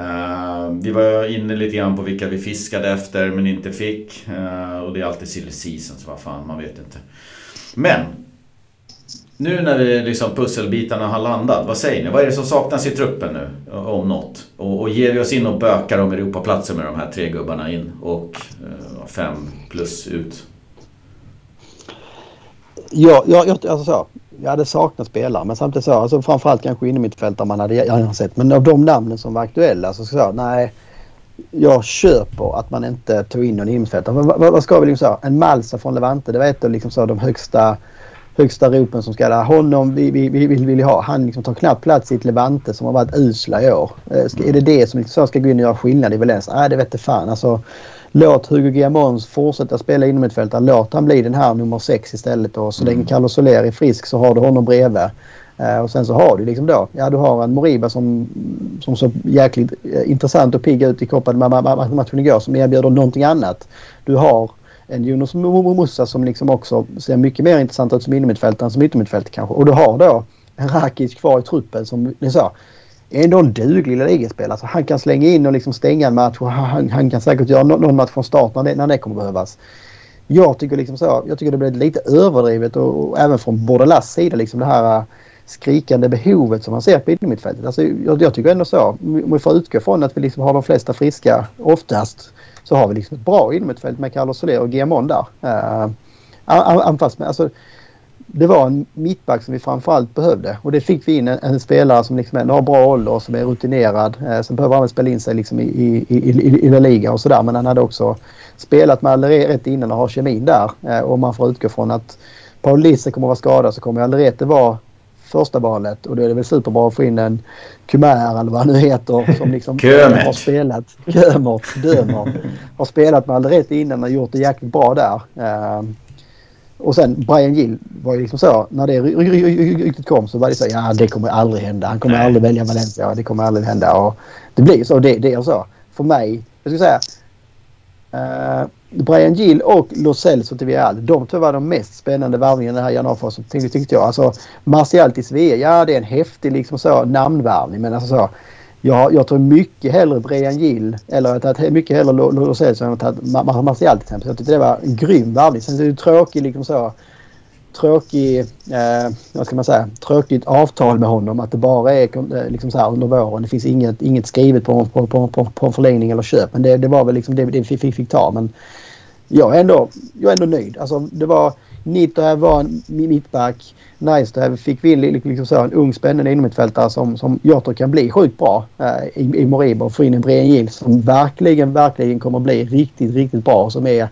Uh, vi var inne lite grann på vilka vi fiskade efter men inte fick. Uh, och det är alltid silly season så vad fan, man vet inte. Men! Nu när vi liksom pusselbitarna har landat, vad säger ni? Vad är det som saknas i truppen nu? Om något? Och, och ger vi oss in och bökar om Europaplatser med de här tre gubbarna in och uh, fem plus ut? Ja, ja, alltså så jag hade saknat spelare men samtidigt så, alltså framförallt kanske in i mitt fält om man hade gärna sett. Men av de namnen som var aktuella så sa jag nej. Jag köper att man inte tog in någon innermittfältare. Vad, vad, ska vi liksom säga? En Malsa från Levante. Det var ett av liksom så, de högsta, högsta ropen som ska... Honom vi, vi, vi vill, vill ha. Han liksom tar knappt plats i ett Levante som har varit usla i år. Ska, är det det som liksom ska gå in och göra skillnad i Valencia? Nej, det vet fan. Alltså, låt Hugo Guillamons fortsätta spela inom mittfältare. Låt han bli den här nummer sex istället. Och så länge mm. Carlos Soler är frisk så har du honom bredvid. Eh, och sen så har du liksom då, ja du har en Moriba som, som så jäkligt eh, intressant och pigg ut i koppen matchen igår som erbjuder någonting annat. Du har en Jonas Musa som liksom också ser mycket mer intressant ut som innermittfältare än som yttermittfältare kanske. Och du har då en Rakic kvar i truppen som ni sa är ändå en duglig ligaspelare. Alltså han kan slänga in och liksom stänga en match och han, han kan säkert göra någon match från start när det, när det kommer behövas. Jag tycker liksom så. Jag tycker det blir lite överdrivet och, och även från Bordelas sida liksom det här äh, skrikande behovet som man ser på innermittfältet. Alltså, jag, jag tycker ändå så. Om vi får utgå från att vi liksom har de flesta friska oftast så har vi liksom ett bra innermittfält med Carlos Soler och Guillamon där. Uh, anfalls alltså, det var en mittback som vi framförallt behövde och det fick vi in en, en spelare som liksom ändå har bra ålder och som är rutinerad. Eh, som behöver han spela in sig liksom i, i, i, i, i La Liga och sådär men han hade också spelat med Alderete rätt innan och har kemin där. Eh, och man får utgå från att Paul Lisse kommer att vara skadad så kommer Alderete vara första valet och då är det väl superbra att få in en Kumär eller vad han nu heter som liksom har spelat Kömer, Dömer. har spelat med Alderete innan och gjort det jäkligt bra där. Uh, och sen Brian Gill var ju liksom så. När det ryktet kom så var det så. Ja det kommer aldrig hända. Han kommer Nej. aldrig välja Valencia. Det kommer aldrig hända. Och det blir så. Det, det är så. För mig. Jag skulle säga. Uh, Brian Gill och Lo Celso till Villarreal. De två var de mest spännande värvningarna den här januarifasen tyckte jag. Alltså Martial till Svea. Ja det är en häftig liksom så namnvärvning. Men alltså så. Jag, jag tror mycket hellre Brian Gill eller jag tagit mycket hellre Lo Celso än att tagit Martial till exempel. Jag tyckte det var en grym värvning. Sen är det tråkigt liksom så tråkig, eh, vad ska man säga, tråkigt avtal med honom. Att det bara är eh, liksom så här under våren. Det finns inget, inget skrivet på, på, på, på, på förlängning eller köp. Men det, det var väl liksom det vi fick, fick ta. Men jag är ändå, jag är ändå nöjd. Alltså det var, Nito här var en mittback. Nice to have. Fick vi in liksom så en ung spännande innermittfältare som, som jag tror kan bli sjukt bra eh, i, i Moriba få in en Brian Gill som verkligen, verkligen kommer bli riktigt, riktigt bra. Som är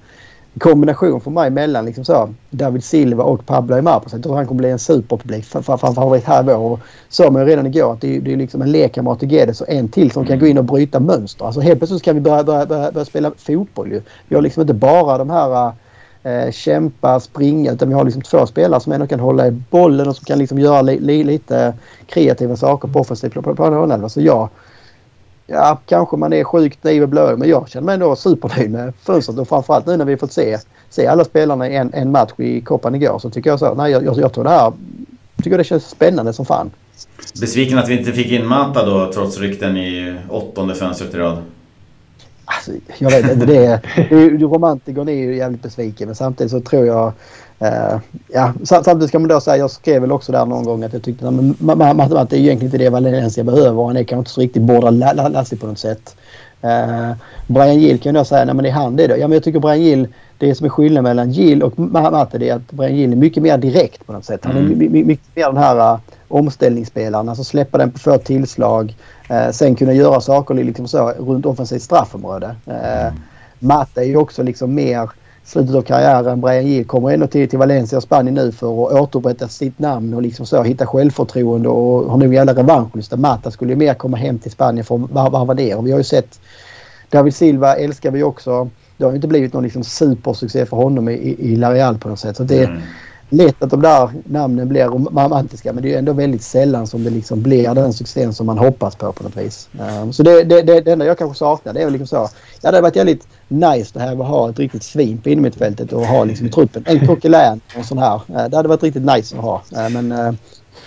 kombination för mig mellan liksom så, David Silva och Pablo Aymar. Jag tror han kommer bli en superpublik favorit här i vår. Sa man ju redan igår att det, det är liksom en lekkamrat till Guedes och en till som kan gå in och bryta mönster. Alltså helt plötsligt kan vi börja, börja, börja, börja spela fotboll ju. Vi har liksom inte bara de här äh, kämpa, springa utan vi har liksom två spelare som ändå kan hålla i bollen och som kan liksom göra li, li, lite kreativa saker på offensivt plan. Så ja, kanske man är sjukt naiv och blöd men jag känner mig ändå supernöjd med fönstret och framförallt nu när vi fått se, se alla spelarna i en, en match i Copan igår så tycker jag så. Nej, jag, jag, jag tror det här tycker det känns spännande som fan. Besviken att vi inte fick in Mata då trots rykten i åttonde fönstret i rad? Alltså, jag vet inte. Det är, det är, romantikern är ju jävligt besviken men samtidigt så tror jag Uh, ja, samtidigt ska man då säga, jag skrev väl också där någon gång att jag tyckte att det är egentligen inte det Valencia behöver. Han är kanske inte så riktigt borderlassig på något sätt. Uh, Brian Gill kan jag då säga, nej men det är han det då. Ja men jag tycker Brian Gill, det som är skillnaden mellan Gill och Matte det är att Brian Gill är mycket mer direkt på något sätt. Han är mm. mycket mer den här uh, omställningsspelaren. Alltså släppa den på få tillslag. Uh, sen kunna göra saker liksom så runt offensivt straffområde. Uh, Matte är ju också liksom mer slutet av karriären. Brian Gill kommer ändå till, till Valencia och Spanien nu för att återupprätta sitt namn och liksom så hitta självförtroende och har nog jävla revanschlust. Mata skulle ju mer komma hem till Spanien för att varva det. Och vi har ju sett David Silva älskar vi också. Det har ju inte blivit någon liksom supersuccé för honom i, i, i La Real på något sätt. Så det, mm lätt att de där namnen blir romantiska men det är ändå väldigt sällan som det liksom blir den succén som man hoppas på på något vis. Um, så det, det, det, det enda jag kanske saknar det är väl liksom så. Ja, det hade varit jävligt nice det här att ha ett riktigt svin på innermittfältet och ha liksom i truppen. En Coquelin och sån här. Uh, det hade varit riktigt nice att ha. Uh, men, uh,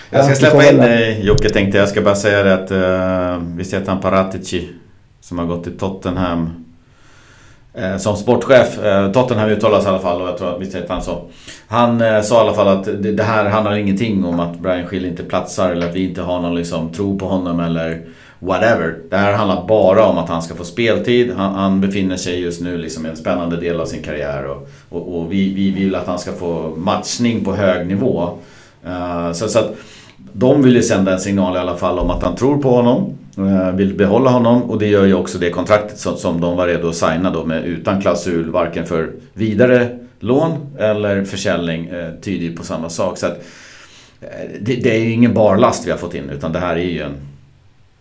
jag ska släppa in dig Jocke tänkte jag. ska bara säga det att uh, visst heter han Paratici som har gått till Tottenham Eh, som sportchef. Eh, Tottenham uttalas i alla fall och jag tror att visst heter han så. Han sa i alla fall att det, det, här handlar ingenting om att Brian Schill inte platsar eller att vi inte har någon liksom, tro på honom eller whatever. Det här handlar bara om att han ska få speltid. Han, han befinner sig just nu liksom i en spännande del av sin karriär och, och, och vi, vi vill att han ska få matchning på hög nivå. Uh, så, så att de vill ju sända en signal i alla fall om att han tror på honom. Eh, vill behålla honom och det gör ju också det kontraktet som, som de var redo att signa då med utan klausul varken för vidare lån eller försäljning eh, tyder ju på samma sak. Så att, eh, det, det, är ju ingen barlast vi har fått in utan det här är ju en,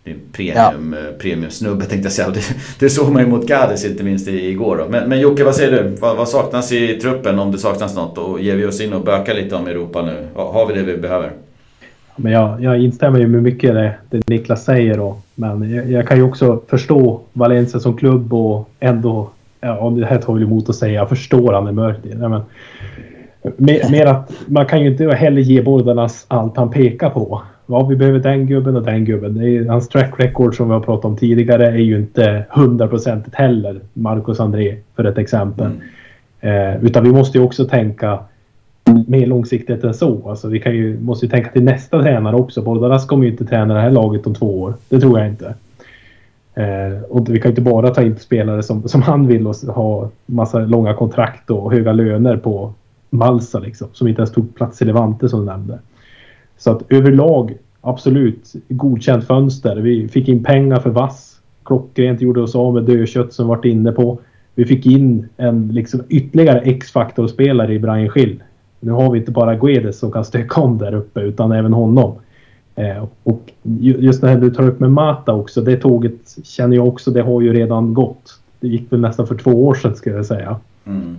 en premium, ja. premiumsnubbe tänkte jag säga. Det, det såg man ju mot Gades inte minst igår då. Men, men Jocke vad säger du? Vad, vad, saknas i truppen om det saknas något? Och ger vi oss in och bökar lite om Europa nu? Har vi det vi behöver? Men jag, jag instämmer ju med mycket det, det Niklas säger. Då. Men jag, jag, kan ju också förstå Valencia som klubb och ändå... Ja, det här tar väl emot att säga. Jag förstår han är mörk. Ja, men, mer, mer, att man kan ju inte heller ge Bordalas allt han pekar på. Ja, vi behöver den gubben och den gubben. Det är, hans track record som vi har pratat om tidigare är ju inte hundraprocentigt heller. Marcus André för ett exempel. Mm. Eh, utan vi måste ju också tänka mer långsiktigt än så. Alltså, vi kan ju, måste ju tänka till nästa tränare också. Bordalas kommer ju inte träna det här laget om två år. Det tror jag inte. Eh, och vi kan ju inte bara ta in spelare som, som han vill och ha massa långa kontrakt och höga löner på Malsa liksom. Som inte ens tog plats i Levante som du nämnde. Så att överlag absolut godkänt fönster. Vi fick in pengar för vass. Klockrent gjorde oss av med dödkött som vi varit inne på. Vi fick in en liksom ytterligare X-faktor-spelare i Brian Schill. Nu har vi inte bara Guedes som kan stöka om där uppe utan även honom. Eh, och just det här du tar upp med Mata också, det tåget känner jag också, det har ju redan gått. Det gick väl nästan för två år sedan ska jag säga. Mm.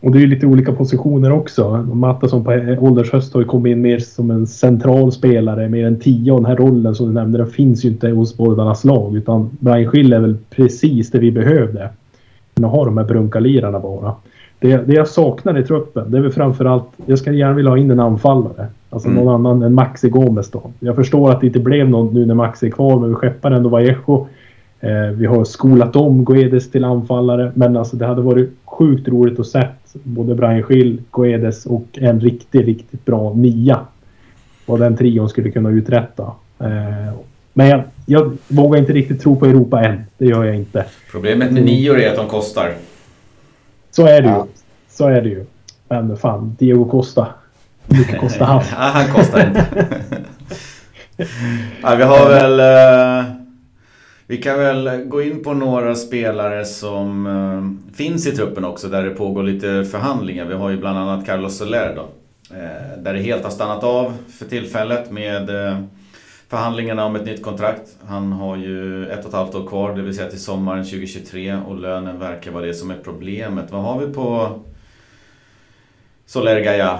Och det är ju lite olika positioner också. Mata som på åldershöst har ju kommit in mer som en central spelare, mer än tio. Och den här rollen som du nämnde, den finns ju inte hos bådarnas lag. Utan Brian Schill är väl precis det vi behövde. Nu har de här brunkalirarna bara. Det, det jag saknar i truppen, det är väl framförallt... Jag skulle gärna vilja ha in en anfallare. Alltså mm. någon annan än Maxi Gomes då. Jag förstår att det inte blev någon nu när Maxi är kvar, men vi skeppar ändå Vallejo. Eh, vi har skolat om Guedes till anfallare, men alltså det hade varit sjukt roligt att se både Brian Schill, Guedes och en riktigt, riktigt bra nia. Vad den trion skulle kunna uträtta. Eh, men jag, jag vågar inte riktigt tro på Europa än. Det gör jag inte. Problemet med nior är att de kostar. Så är det ju. Så är det ju. Men fan, Diego Costa. Hur mycket kostar han? ja, han kostar inte. ja, vi har väl... Uh, vi kan väl gå in på några spelare som uh, finns i truppen också där det pågår lite förhandlingar. Vi har ju bland annat Carlos Soler då. Uh, där det helt har stannat av för tillfället med förhandlingarna om ett nytt kontrakt. Han har ju ett och ett halvt år kvar, det vill säga till sommaren 2023 och lönen verkar vara det som är problemet. Vad har vi på Soler Gaia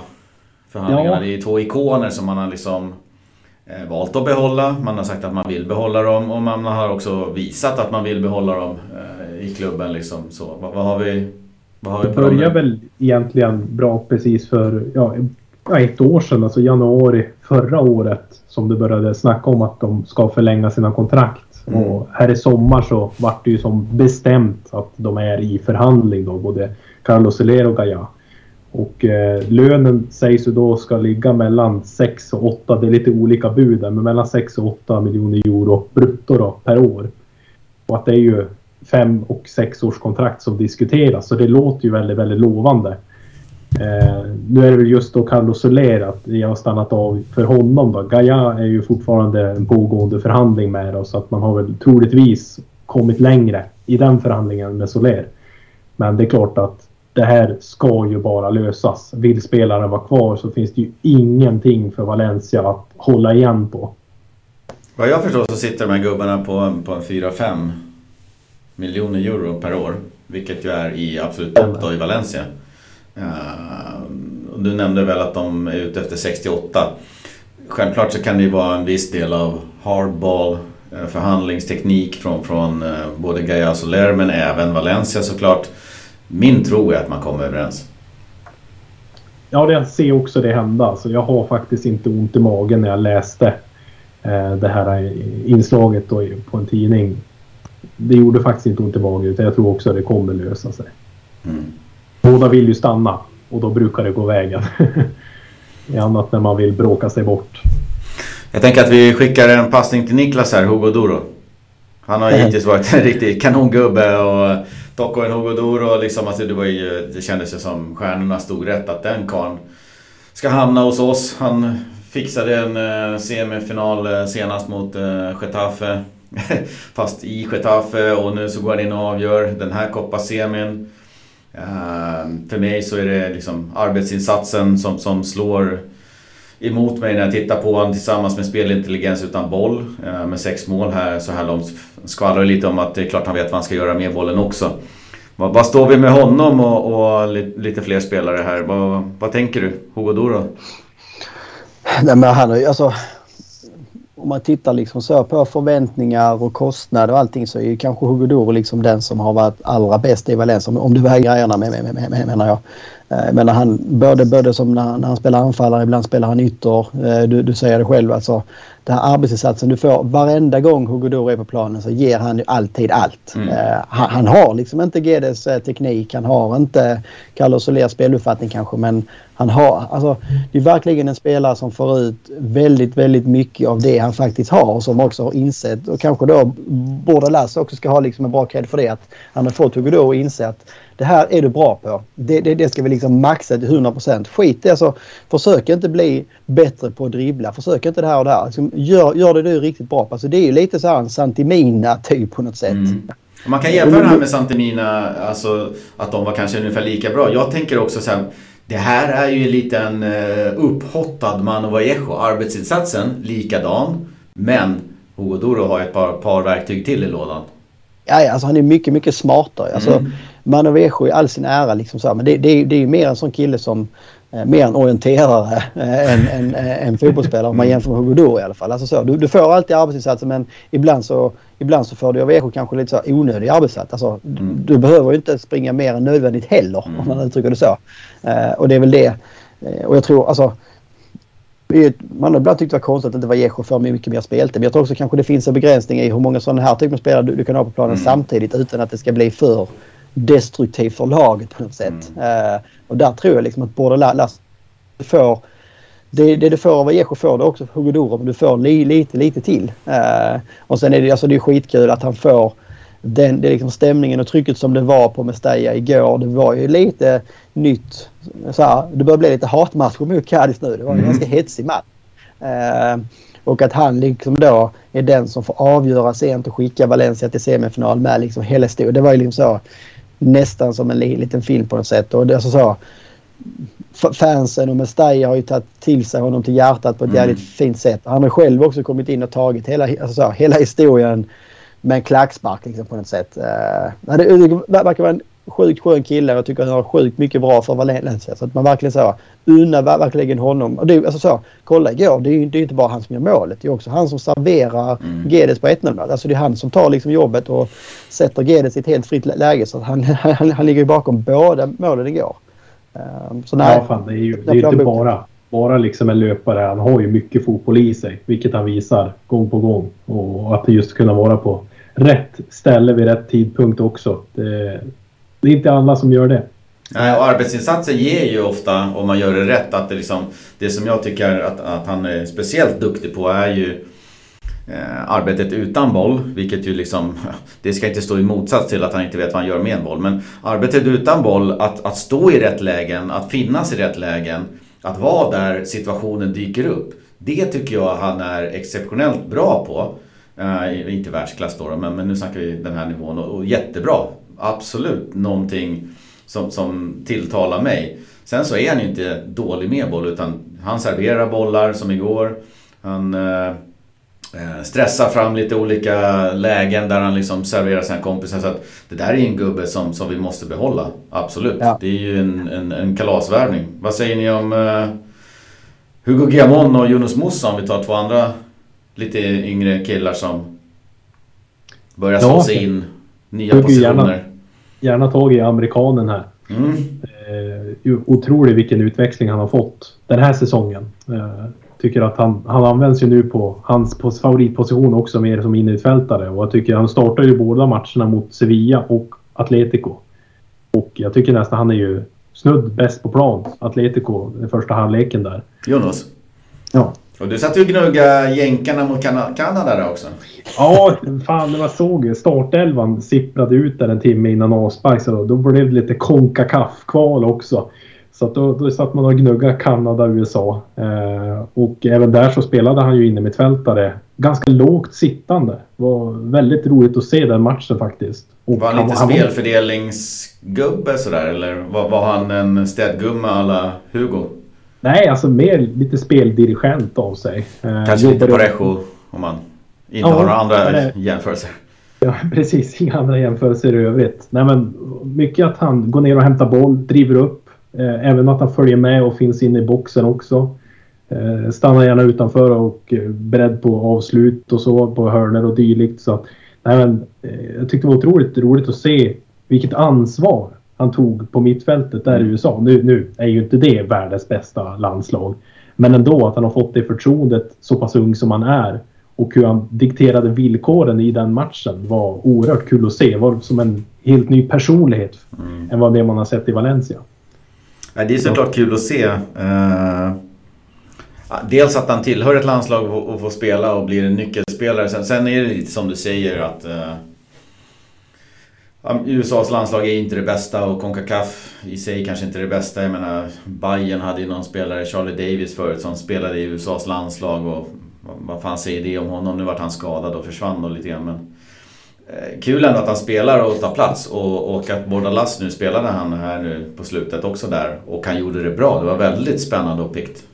förhandlingarna? Ja. Det är två ikoner som man har liksom eh, valt att behålla. Man har sagt att man vill behålla dem och man har också visat att man vill behålla dem eh, i klubben. Liksom. Så, vad, har vi? Vad har vi det började väl egentligen bra precis för ja, ett år sedan, alltså januari förra året som det började snacka om att de ska förlänga sina kontrakt. Mm. Och här i sommar så vart det ju som bestämt att de är i förhandling då, både Carlos Soler och Gaia. Och eh, lönen sägs ju då ska ligga mellan 6 och 8, det är lite olika bud där, men mellan 6 och 8 miljoner euro brutto då, per år. Och att det är ju fem och sex års kontrakt som diskuteras, så det låter ju väldigt, väldigt lovande. Eh, nu är det väl just då Carlos Soler att jag har stannat av för honom då. Gaia är ju fortfarande en pågående förhandling med oss så att man har väl troligtvis kommit längre i den förhandlingen med Soler. Men det är klart att det här ska ju bara lösas. Vill spelaren vara kvar så finns det ju ingenting för Valencia att hålla igen på. Vad jag förstår så sitter de här gubbarna på, på en 4-5 miljoner euro per år. Vilket ju är i absolut topp då i Valencia. Uh, du nämnde väl att de är ute efter 68. Självklart så kan det ju vara en viss del av hardball, uh, förhandlingsteknik från, från uh, både Gaia Soler men även Valencia såklart. Min tro är att man kommer överens. Ja, jag ser också det hända. Alltså, jag har faktiskt inte ont i magen när jag läste det här inslaget på en tidning. Det gjorde faktiskt inte ont i magen utan jag tror också att det kommer lösa sig. Mm. Båda vill ju stanna och då brukar det gå vägen. I annat när man vill bråka sig bort. Jag tänker att vi skickar en passning till Niklas här, Hugo Doro. Han har hittills varit en riktig kanongubbe och Tocco en Hugo Doro liksom, alltså det, var ju, det kändes ju som stjärnorna stod rätt att den karln ska hamna hos oss. Han fixade en uh, semifinal uh, senast mot uh, Getafe. Fast i Getafe och nu så går han in och avgör den här Copa-semin. Ehm, Ehm, för mig så är det liksom arbetsinsatsen som, som slår emot mig när jag tittar på honom tillsammans med spelintelligens utan boll. Eh, med sex mål här så här långt. Skvallrar lite om att det är klart han vet vad han ska göra med bollen också. Vad, vad står vi med honom och, och lite fler spelare här? Vad, vad tänker du? Hugo Doro? Nej men han har ju alltså om man tittar liksom så på förväntningar och kostnader och allting så är ju kanske Hugo Doro liksom den som har varit allra bäst i Valencia. Om du väger grejerna med, med, med, med, menar jag. Eh, men när han, både, både som när, när han spelar anfallare, ibland spelar han ytter. Eh, du, du säger det själv alltså den här arbetsinsatsen du får varenda gång Hugo Doro är på planen så ger han ju alltid allt. Mm. Uh, han, han, har liksom inte uh, teknik, han har inte Carlos Solers speluppfattning kanske men han har, alltså det är verkligen en spelare som får ut väldigt, väldigt mycket av det han faktiskt har och som också har insett och kanske då borde Lasse också ska ha liksom en bra cred för det att han har fått Hugo Doro att inse att det här är du bra på. Det, det, det ska vi liksom maxa till 100 Skit i alltså. Försök inte bli bättre på att dribbla. Försök inte det här och det här. Liksom, gör, gör det du är riktigt bra på. Alltså, det är ju lite så här en Santimina typ på något sätt. Mm. Man kan jämföra det här med Santimina, alltså att de var kanske ungefär lika bra. Jag tänker också så här, det här är ju en uh, upphottad Mano Vallejo. Arbetsinsatsen likadan, men Hugo Doro har ett par, par verktyg till i lådan. Ja, alltså han är mycket, mycket smartare. Alltså, mm. Manovejo i all sin ära liksom så här, men det, det, det är ju mer en sån kille som eh, mer en orienterare eh, än en, en, fotbollsspelare om man jämför med Hugo i alla fall. Alltså så, du, du får alltid arbetsinsatser men ibland så, ibland så får du av Vejo kanske lite så onödig arbetsinsats. Alltså, mm. du, behöver ju inte springa mer än nödvändigt heller mm. om man uttrycker det så. Uh, och det är väl det. Uh, och jag tror alltså man har ibland tyckt det var konstigt att det inte var Jecho för mycket mer speltid. Men jag tror också kanske det finns en begränsning i hur många sådana här typer av spelare du, du kan ha på planen mm. samtidigt utan att det ska bli för destruktivt för laget på något sätt. Mm. Uh, och där tror jag liksom att Bordelas får det, det du får av Vallejo får du också av Hugo Doro, men du får li, lite, lite till. Uh, och sen är det, alltså det är skitkul att han får den, det liksom stämningen och trycket som det var på Mestalla igår. Det var ju lite nytt. Så här, det börjar bli lite hatmatcher mot Cadiz nu. Det var en mm. ganska hetsig match. Uh, och att han liksom då är den som får avgöra sent och skicka Valencia till semifinal med liksom historien. Det var ju liksom så nästan som en liten film på något sätt. Och det är så, så fansen och Mestalla har ju tagit till sig honom till hjärtat på ett mm. jävligt fint sätt. Han har själv också kommit in och tagit hela, alltså så, hela historien med en klackspark liksom, på något sätt. Uh, det, det verkar vara en sjukt skön kille. Jag tycker han har sjukt mycket bra för Valencia. Så att man verkligen så unnar verkligen honom. Och det, alltså så, kolla igår, det är ju det är inte bara han som gör målet. Det är också han som serverar mm. Gedes på 1-0. Alltså det är han som tar liksom jobbet och sätter Gedes i ett helt fritt läge. Så han, han, han ligger ju bakom båda målen igår. Um, så nej, ja, fan, det är ju det är inte bara, bara liksom en löpare. Han har ju mycket fotboll i sig, vilket han visar gång på gång. Och att just kunna vara på rätt ställe vid rätt tidpunkt också. Det, det är inte alla som gör det. Nej, och arbetsinsatser ger ju ofta, om man gör det rätt, att det, liksom, det som jag tycker att, att han är speciellt duktig på är ju eh, arbetet utan boll. Vilket ju liksom, det ska inte stå i motsats till att han inte vet vad han gör med en boll. Men arbetet utan boll, att, att stå i rätt lägen, att finnas i rätt lägen, att vara där situationen dyker upp. Det tycker jag han är exceptionellt bra på. Uh, inte världsklass då, men, men nu snackar vi den här nivån och, och jättebra absolut någonting som, som tilltalar mig. Sen så är han ju inte dålig med boll utan han serverar bollar som igår. Han Uh, stressar fram lite olika lägen där han liksom serverar sina kompisar. Så att det där är en gubbe som, som vi måste behålla. Absolut. Ja. Det är ju en, en, en kalasvärvning. Vad säger ni om eh, Hugo Guillamon och Yunus Musa om vi tar två andra lite yngre killar som börjar slå sig in nya positioner gärna tag i amerikanen här. Mm. Eh, otrolig vilken utväxling han har fått den här säsongen. Eh, tycker att han, han används ju nu på hans favoritposition också mer som innermittfältare och jag tycker han startar ju båda matcherna mot Sevilla och Atletico. Och jag tycker nästan han är ju snudd bäst på plan, Atletico, den första halvleken där. Jonas? Ja. Och du satt ju och gnugga jänkarna mot Kanada där också. Ja, fan var såg startelvan sipprade ut där en timme innan avspark så då blev det lite Concacaf-kval också. Så då, då satt man och gnuggade Kanada och USA. Eh, och även där så spelade han ju inne mittfältare ganska lågt sittande. Det var väldigt roligt att se den matchen faktiskt. Och var han lite han, spelfördelningsgubbe sådär eller var, var han en städgumma alla Hugo? Nej, alltså mer lite speldirigent av sig. Eh, Kanske lite Parejo om man inte ja, har några andra det... jämförelser. Ja, precis. Inga andra jämförelser i övrigt. Nej, men mycket att han går ner och hämtar boll, driver upp. Eh, även att han följer med och finns inne i boxen också. Eh, stannar gärna utanför och eh, beredd på avslut och så på hörner och dylikt. Så, nej, men, jag tyckte det var otroligt roligt att se vilket ansvar han tog på mittfältet där i mm. USA. Nu, nu är ju inte det världens bästa landslag. Men ändå att han har fått det förtroendet så pass ung som han är. Och hur han dikterade villkoren i den matchen var oerhört kul att se. Det var som en helt ny personlighet mm. än vad det man har sett i Valencia. Ja, det är såklart kul att se. Uh, dels att han tillhör ett landslag och får spela och blir en nyckelspelare. Sen, sen är det lite som du säger att eh, uh, USAs landslag är inte det bästa och Concacaf i sig kanske inte det bästa. Jag menar, Bayern hade ju någon spelare, Charlie Davis förut, som spelade i USAs landslag och vad fan säger det om honom? Nu vart han skadad och försvann då lite grann. Men, kul ändå att han spelar och tar plats och, och att Bordalas nu spelade han här nu på slutet också där och han gjorde det bra. Det var väldigt spännande och pikt.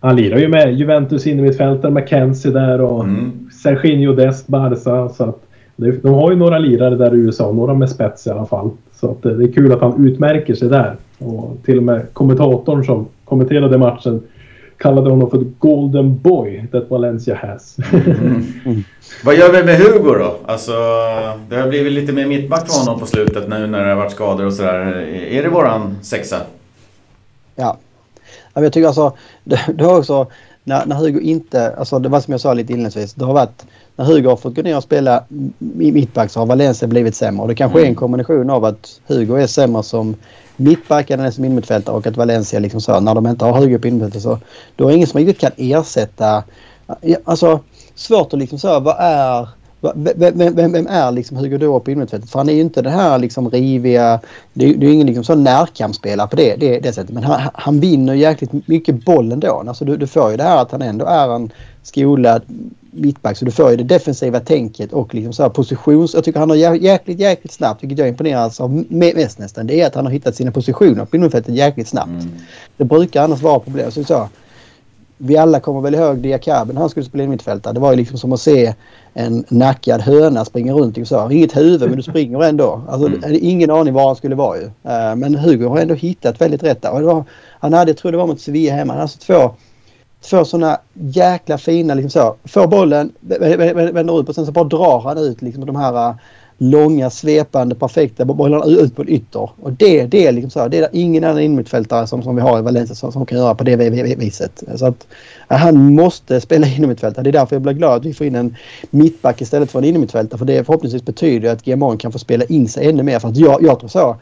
Han lirar ju med Juventus innermittfältare, McKenzie där och mm. Serginho Dest, Barca. Så att de har ju några lirare där i USA, några med spets i alla fall. Så att det är kul att han utmärker sig där. Och till och med kommentatorn som kommenterade matchen kallade honom för Golden Boy that Valencia has. Mm. Mm. Vad gör vi med Hugo då? Alltså, det har blivit lite mer mittback för honom på slutet nu när det har varit skador och sådär. Är det våran sexa? Ja. Jag tycker alltså, det, det har också, när, när Hugo inte, alltså det var som jag sa lite inledningsvis, det har varit när Hugo har fått gå ner och spela i mittback så har Valencia blivit sämre. Och det kanske mm. är en kombination av att Hugo är sämre som mittback än som innermittfältare och att Valencia liksom så när de inte har Hugo på innermittfältet så då är det ingen som riktigt kan ersätta. Alltså svårt att liksom så vad är vem, vem, vem, är liksom Hugo Doro på innermittfältet? För han är ju inte det här liksom riviga... Det, är, det är ingen liksom sån närkampsspelare på det, det, det sättet. Men han, han vinner jäkligt mycket boll ändå. Alltså du, du får ju det här att han ändå är en skolad mittback. Så du får ju det defensiva tänket och liksom så här positions... Jag tycker han har jäkligt, jäkligt snabbt, vilket jag imponeras av mest nästan. Det är att han har hittat sina positioner på innermittfältet jäkligt snabbt. Mm. Det brukar annars vara problem. Så, så vi alla kommer väl ihåg Diakaben när han skulle spela mittfältare. Det var ju liksom som att se en nackad höna springa runt i USA. Inget huvud men du springer ändå. Alltså, mm. Ingen aning var han skulle vara ju. Uh, men Hugo har ändå hittat väldigt rätt där. Var, han hade, jag tror det var mot Sevilla hemma, han hade alltså två, två sådana jäkla fina liksom så. Får bollen, vänder ut och sen så bara drar han ut liksom de här långa svepande perfekta bollarna ut på en ytter. Och det, det är liksom så. Det är ingen annan innermittfältare som, som vi har i Valencia som, som kan göra på det viset. Så att han måste spela innermittfältare. Det är därför jag blir glad att vi får in en mittback istället för en innermittfältare. För det förhoppningsvis betyder att GMO kan få spela in sig ännu mer. För att jag, jag tror så.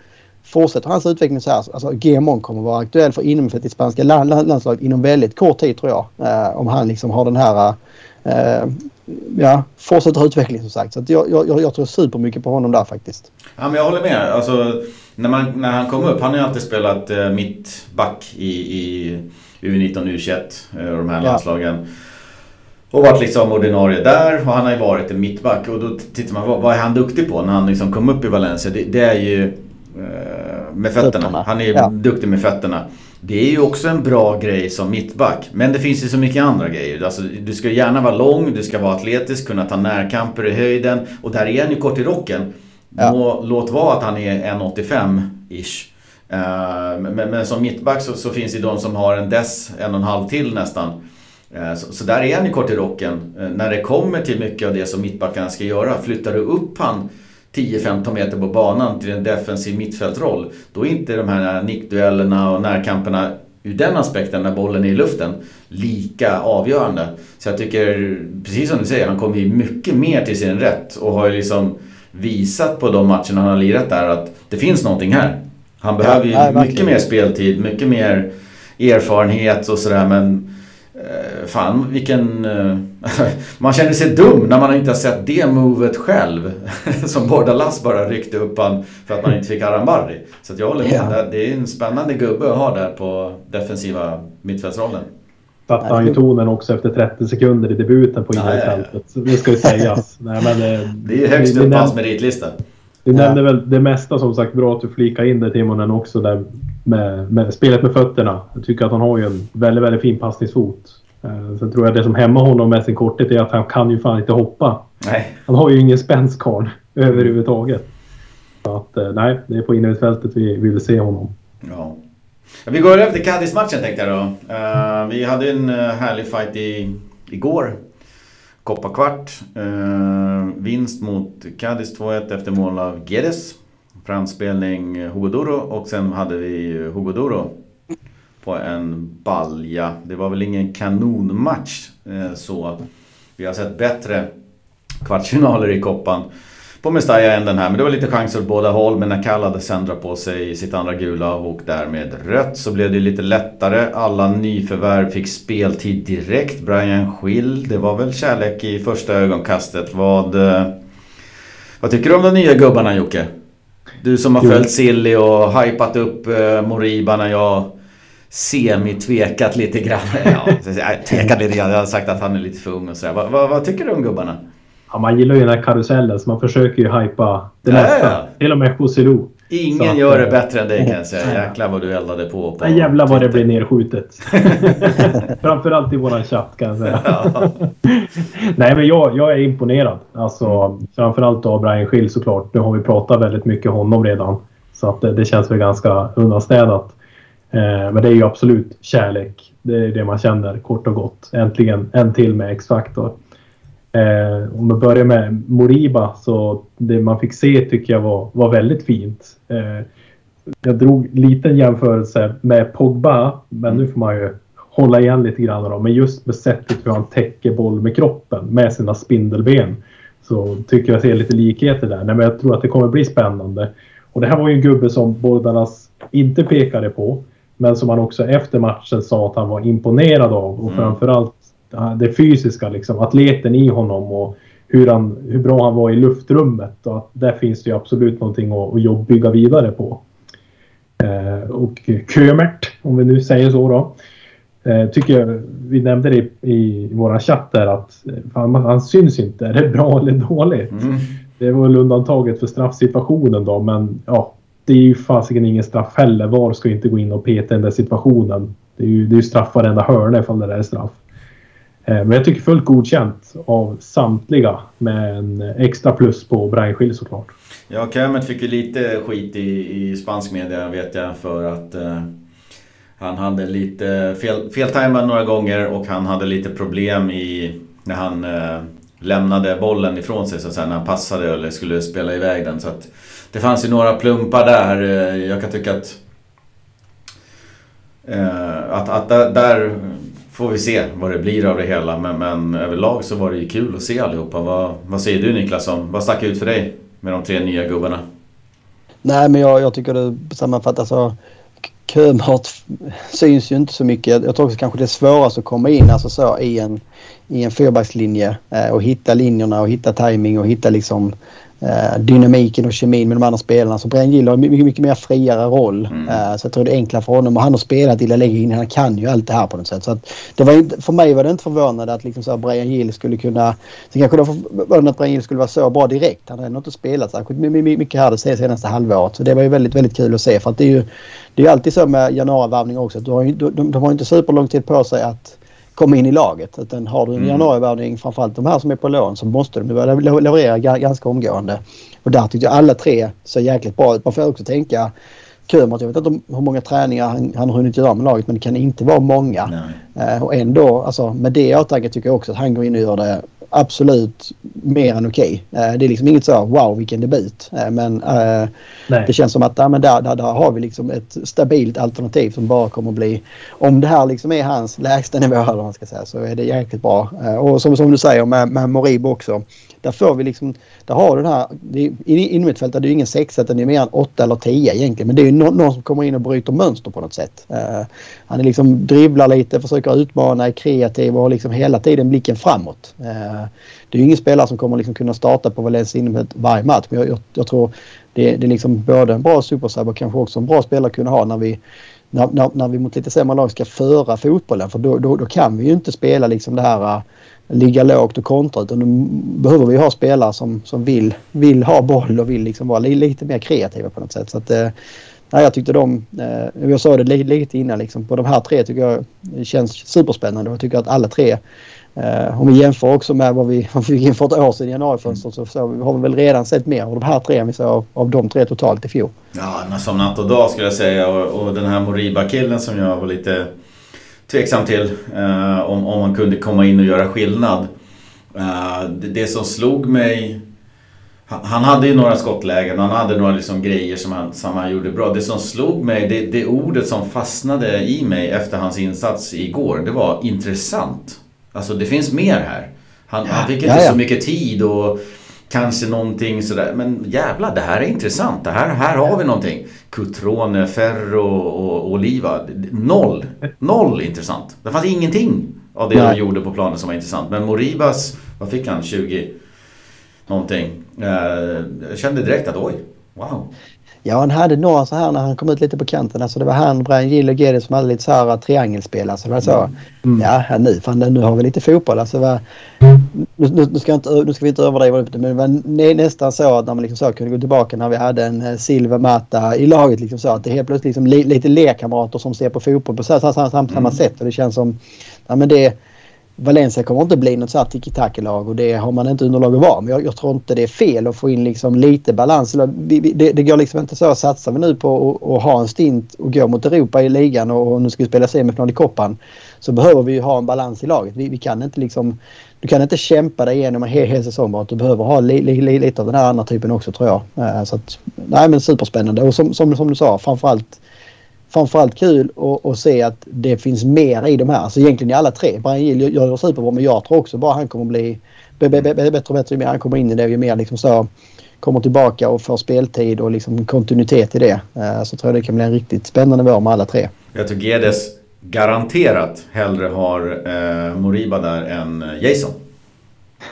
Fortsätter hans utveckling så här, alltså GMO kommer vara aktuell för innermittfältet i spanska land, landslaget inom väldigt kort tid tror jag. Eh, om han liksom har den här eh, ja, fortsätter utveckling som sagt. Så jag, jag, jag tror supermycket på honom där faktiskt. Ja, men jag håller med. Alltså, när, man, när han kom upp, han har ju alltid spelat eh, mittback i, i U19 U21 eh, och de här ja. landslagen. Och varit liksom ordinarie där och han har ju varit en mittback. Och då tittar man, vad, vad är han duktig på när han liksom kom upp i Valencia? Det, det är ju eh, med fötterna. Han är ju ja. duktig med fötterna. Det är ju också en bra grej som mittback. Men det finns ju så mycket andra grejer. Alltså, du ska gärna vara lång, du ska vara atletisk, kunna ta närkamper i höjden. Och där är han ju kort i rocken. Ja. Må, låt vara att han är 1,85-ish. Uh, men, men, som mittback så, så, finns det de som har en dess, en och en halv till nästan. Uh, så, så, där är han ju kort i rocken. Uh, när det kommer till mycket av det som mittbackarna ska göra, flyttar du upp han 10-15 meter på banan till en defensiv mittfältroll. Då är inte de här nickduellerna och närkamperna ur den aspekten när bollen är i luften lika avgörande. Så jag tycker, precis som du säger, han kommer ju mycket mer till sin rätt och har ju liksom visat på de matcherna han har lirat där att det finns någonting här. Han behöver ju ja, mycket mer speltid, mycket mer erfarenhet och sådär men fan vilken... Eh, man känner sig dum när man inte har sett det movet själv. Som Bordalas bara ryckte upp han för att man inte fick Arambarri. Så jag håller med. Ja. Det är en spännande gubbe att ha där på defensiva mittfältsrollen. Satte han ju tonen också efter 30 sekunder i debuten på innerfältet. Det ska ju sägas. Nej, men det, det är högst upp på hans meritlista. Du nämnde väl det mesta som sagt. Bra att du flikar in det Timonen också där med, med spelet med fötterna. Jag tycker att han har ju en väldigt, väldigt fin passningsfot. Eh, sen tror jag det som hämmar honom med sin korthet är att han kan ju fan inte hoppa. Nej. Han har ju ingen spänstkarl överhuvudtaget. Så att eh, nej, det är på innermittfältet vi, vi vill se honom. Ja. Vi går över till Cadiz-matchen tänkte jag då. Uh, vi hade en härlig fight i, igår. Kopparkvart. Uh, vinst mot Cadiz 2-1 efter mål av Guedes. Framspelning eh, Hugoduro och sen hade vi eh, Hugoduro på en balja. Det var väl ingen kanonmatch eh, så. Vi har sett bättre kvartsfinaler i koppan på Mestalla än den här. Men det var lite chanser åt båda håll. Men när Kall hade sen på sig sitt andra gula och därmed rött så blev det lite lättare. Alla nyförvärv fick speltid direkt. Brian Schill, det var väl kärlek i första ögonkastet. Vad, vad tycker du om de nya gubbarna Jocke? Du som har följt Silly och hypat upp eh, Moriba när jag semi-tvekat lite grann. Ja, tvekat lite grann. Jag har sagt att han är lite för ung och sådär. Vad, vad, vad, tycker du om gubbarna? Ja, man gillar ju den här karusellen så man försöker ju hypa det ja, mesta. Ja. Till och med Joselu. Ingen att, gör det bättre än dig kan jag säga. Jäklar vad du eldade på. på ja, jävlar vad det blir nerskjutet. Framförallt i våran chatt kan jag säga. Ja. Nej men jag, jag är imponerad. Alltså framförallt av Brian Schill såklart. Nu har vi pratat väldigt mycket om honom redan. Så att det, det känns väl ganska undanstädat. Eh, men det är ju absolut kärlek. Det är det man känner kort och gott. Äntligen en till med X-Factor. Eh, om vi börjar med Moriba så det man fick se tycker jag var, var väldigt fint. Eh, jag drog liten jämförelse med Pogba, men nu får man ju hålla igen lite grann då. Men just med sättet hur han täcker boll med kroppen med sina spindelben så tycker jag ser lite likheter där. Nej, men jag tror att det kommer bli spännande. Och det här var ju en gubbe som Bordalas inte pekade på. Men som han också efter matchen sa att han var imponerad av. Och mm. framförallt det fysiska, liksom, atleten i honom och hur, han, hur bra han var i luftrummet. Och att där finns det ju absolut någonting att, att bygga vidare på. Eh, och Kömert, om vi nu säger så då. Eh, tycker jag, vi nämnde det i, i våra chatt där att fan, han syns inte. Är det bra eller dåligt? Mm. Det var väl undantaget för straffsituationen då, men ja, det är ju fasiken ingen straff heller. VAR ska inte gå in och peta i den där situationen. Det är ju, det är ju straff varenda hörna ifall det där är straff. Eh, men jag tycker fullt godkänt av samtliga med en extra plus på Brian såklart. Ja, Kermit fick ju lite skit i, i spansk media vet jag för att eh, han hade lite fel, feltajmad några gånger och han hade lite problem i när han eh, lämnade bollen ifrån sig så att säga, när han passade eller skulle spela iväg den. Så att det fanns ju några plumpar där. Eh, jag kan tycka att eh, att, att där, där, får vi se vad det blir av det hela. Men, men överlag så var det ju kul att se allihopa. Vad, vad säger du Niklas? Om, vad stack ut för dig med de tre nya gubbarna? Nej men jag, jag tycker det sammanfattas så kömat syns ju inte så mycket. Jag tror också kanske det är svårast att komma in alltså så, i en, i en fyrbackslinje eh, och hitta linjerna och hitta timing och hitta liksom dynamiken och kemin med de andra spelarna. Så Brian Gill har mycket, mycket mer friare roll. Mm. Eh, så jag tror det är enklare för honom. Och han har spelat i La Liga innan. Han kan ju allt det här på något sätt. Så det var inte, för mig var det inte förvånande att liksom så Brian Gill skulle kunna... Sen kanske det var förvånande att Brian Gill skulle vara så bra direkt. Han hade nog inte spelat särskilt mycket här det senaste halvåret. Så det var ju väldigt, väldigt kul att se. För att det är ju det är alltid så med januarivärvning också. Du har ju, de, de har inte superlång tid på sig att komma in i laget. Utan har du en mm. januarivärvning, framförallt de här som är på lån, så måste de leverera ganska omgående. Och där tyckte jag alla tre ser jäkligt bra ut. Man får också tänka Kömert, jag vet inte hur många träningar han, han har hunnit göra med laget men det kan inte vara många. Uh, och ändå, alltså, med det i åtanke tycker jag också att han går in och gör det absolut mer än okej. Okay. Uh, det är liksom inget så wow vilken debut. Uh, men det känns som att ja, men där, där, där har vi liksom ett stabilt alternativ som bara kommer att bli... Om det här liksom är hans lägsta nivå eller man ska säga så är det jäkligt bra. och som, som du säger med, med Moribo också. Där får vi liksom, där har du den här, inom mittfältet är det ju ingen sexa utan det är mer än åtta eller tio egentligen. Men det är ju någon, någon som kommer in och bryter mönster på något sätt. Han är liksom dribblar lite, försöker utmana, är kreativ och har liksom hela tiden blicken framåt. Det är ju ingen spelare som kommer liksom kunna starta på Valencia inomhus varje match. Men jag, jag, jag tror det, det är liksom både en bra supersub och kanske också en bra spelare att kunna ha när vi när, när, när, vi mot lite sämre lag ska föra fotbollen. För då, då, då kan vi ju inte spela liksom det här äh, ligga lågt och kontra utan då behöver vi ha spelare som, som vill, vill ha boll och vill liksom vara lite mer kreativa på något sätt. Så att, eh, jag tyckte de, eh, jag sa det lite innan liksom, på de här tre tycker jag det känns superspännande och jag tycker att alla tre eh, om vi jämför också med vad vi, vad vi fick in för ett år sedan i januarifönstret så, så har vi väl redan sett mer av de här tre än vi såg av, av de tre totalt i fjol. Ja, som natt och dag skulle jag säga och, och den här Moriba-killen som jag var lite tveksam till eh, om, om man kunde komma in och göra skillnad. Eh, det, det, som slog mig... Han, hade ju några skottlägen han hade några liksom grejer som han, som han gjorde bra. Det som slog mig, det, det ordet som fastnade i mig efter hans insats igår, det var intressant. Alltså det finns mer här. Han, han fick inte ja, ja. så mycket tid och kanske någonting sådär. Men jävlar, det här är intressant. Det här, här har vi någonting. Cutrone, Ferro och Oliva. Noll. Noll intressant. Det fanns ingenting av det de gjorde på planen som var intressant. Men Moribas, vad fick han? 20 någonting. Eh, jag kände direkt att oj, wow. Ja, han hade några så här när han kom ut lite på kanten. Alltså det var han, Brian Gill och Geddes som hade lite så här triangelspel. Alltså det var så. Mm. Ja, nu, fan, nu har vi lite fotboll. Alltså, var, nu, nu, ska inte, nu ska vi inte överdriva det, men det var nästan så att när man liksom så kunde gå tillbaka när vi hade en eh, Silver Mata i laget. Liksom så, att det helt plötsligt liksom li, lite lekkamrater som ser på fotboll på samma mm. sätt. Och det känns som... Ja, men det, Valencia kommer inte bli något så här tiki-taki-lag och det har man inte underlag att vara. Men jag, jag, tror inte det är fel att få in liksom lite balans. Det, det, går liksom inte så att satsar vi nu på att ha en stint och gå mot Europa i ligan och, och nu ska vi spela semifinal i Koppan så behöver vi ha en balans i laget. Vi, vi kan inte liksom du kan inte kämpa dig igenom en hel, hel säsong bara. Du behöver ha li, li, li, lite av den här andra typen också tror jag. Eh, så att, nej men superspännande och som, som, som du sa framförallt framförallt kul att se att det finns mer i de här. Alltså egentligen i alla tre. Brian Gill gör det superbra men jag tror också bara han kommer bli bättre och bättre ju mer han kommer in i det. Ju mer liksom så kommer tillbaka och får speltid och liksom kontinuitet i det. Eh, så tror jag det kan bli en riktigt spännande vår med alla tre. Jag tror Gedes garanterat hellre har eh, Moriba där än Jason.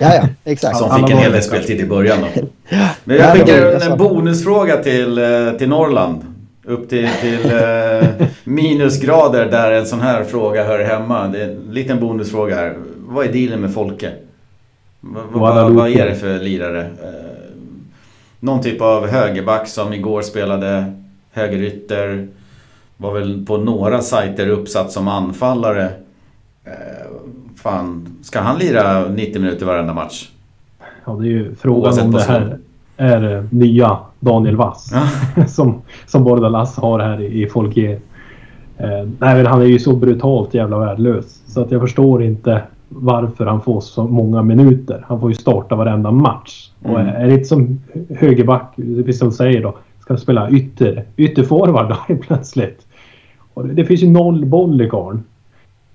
Ja, ja, exakt. Som fick en hel del speltid i början då. Men jag skickar en bonusfråga till, eh, till Norrland. Upp till, till eh, minusgrader där en sån här fråga hör hemma. Det är en liten bonusfråga här. Vad är dealen med Folke? Vad, vad, vad är det för lirare? Eh, någon typ av högerback som igår spelade högerytter. Var väl på några sajter uppsatt som anfallare. Eh, fan, ska han lira 90 minuter varenda match? Ja, det är ju frågan om det här är nya Daniel Wass. Ja. som, som Bordalas har här i, i Folkier. Eh, nej, han är ju så brutalt jävla värdelös. Så att jag förstår inte varför han får så många minuter. Han får ju starta varenda match. Mm. Och är det inte som högerback, precis som säger då, ska spela ytter, ytterforward då plötsligt. Och det, det finns ju noll boll i karln.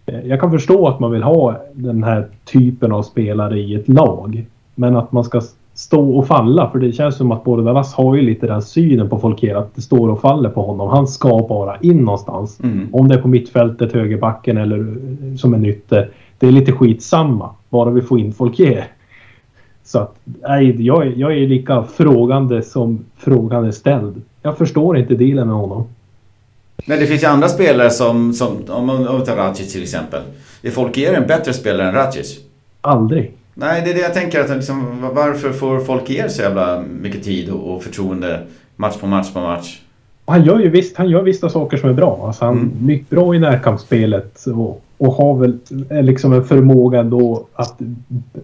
Eh, jag kan förstå att man vill ha den här typen av spelare i ett lag. Men att man ska stå och falla. För det känns som att Bordalas har ju lite den synen på Folker att det står och faller på honom. Han ska bara in någonstans. Mm. Om det är på mittfältet, högerbacken eller som en ytter. Det är lite skitsamma. Bara vi får in Folker. Så att, nej, jag, jag är lika frågande som frågan är ställd. Jag förstår inte dealen med honom. Men det finns ju andra spelare som, som om man tar Racic till exempel. Är Folker en bättre spelare än Racic? Aldrig. Nej, det är det jag tänker. Att liksom, varför får folk er så jävla mycket tid och förtroende match på match på match? Han gör ju visst, han gör vissa saker som är bra. Alltså han mm. är mycket bra i närkampsspelet och, och har väl liksom en förmåga då att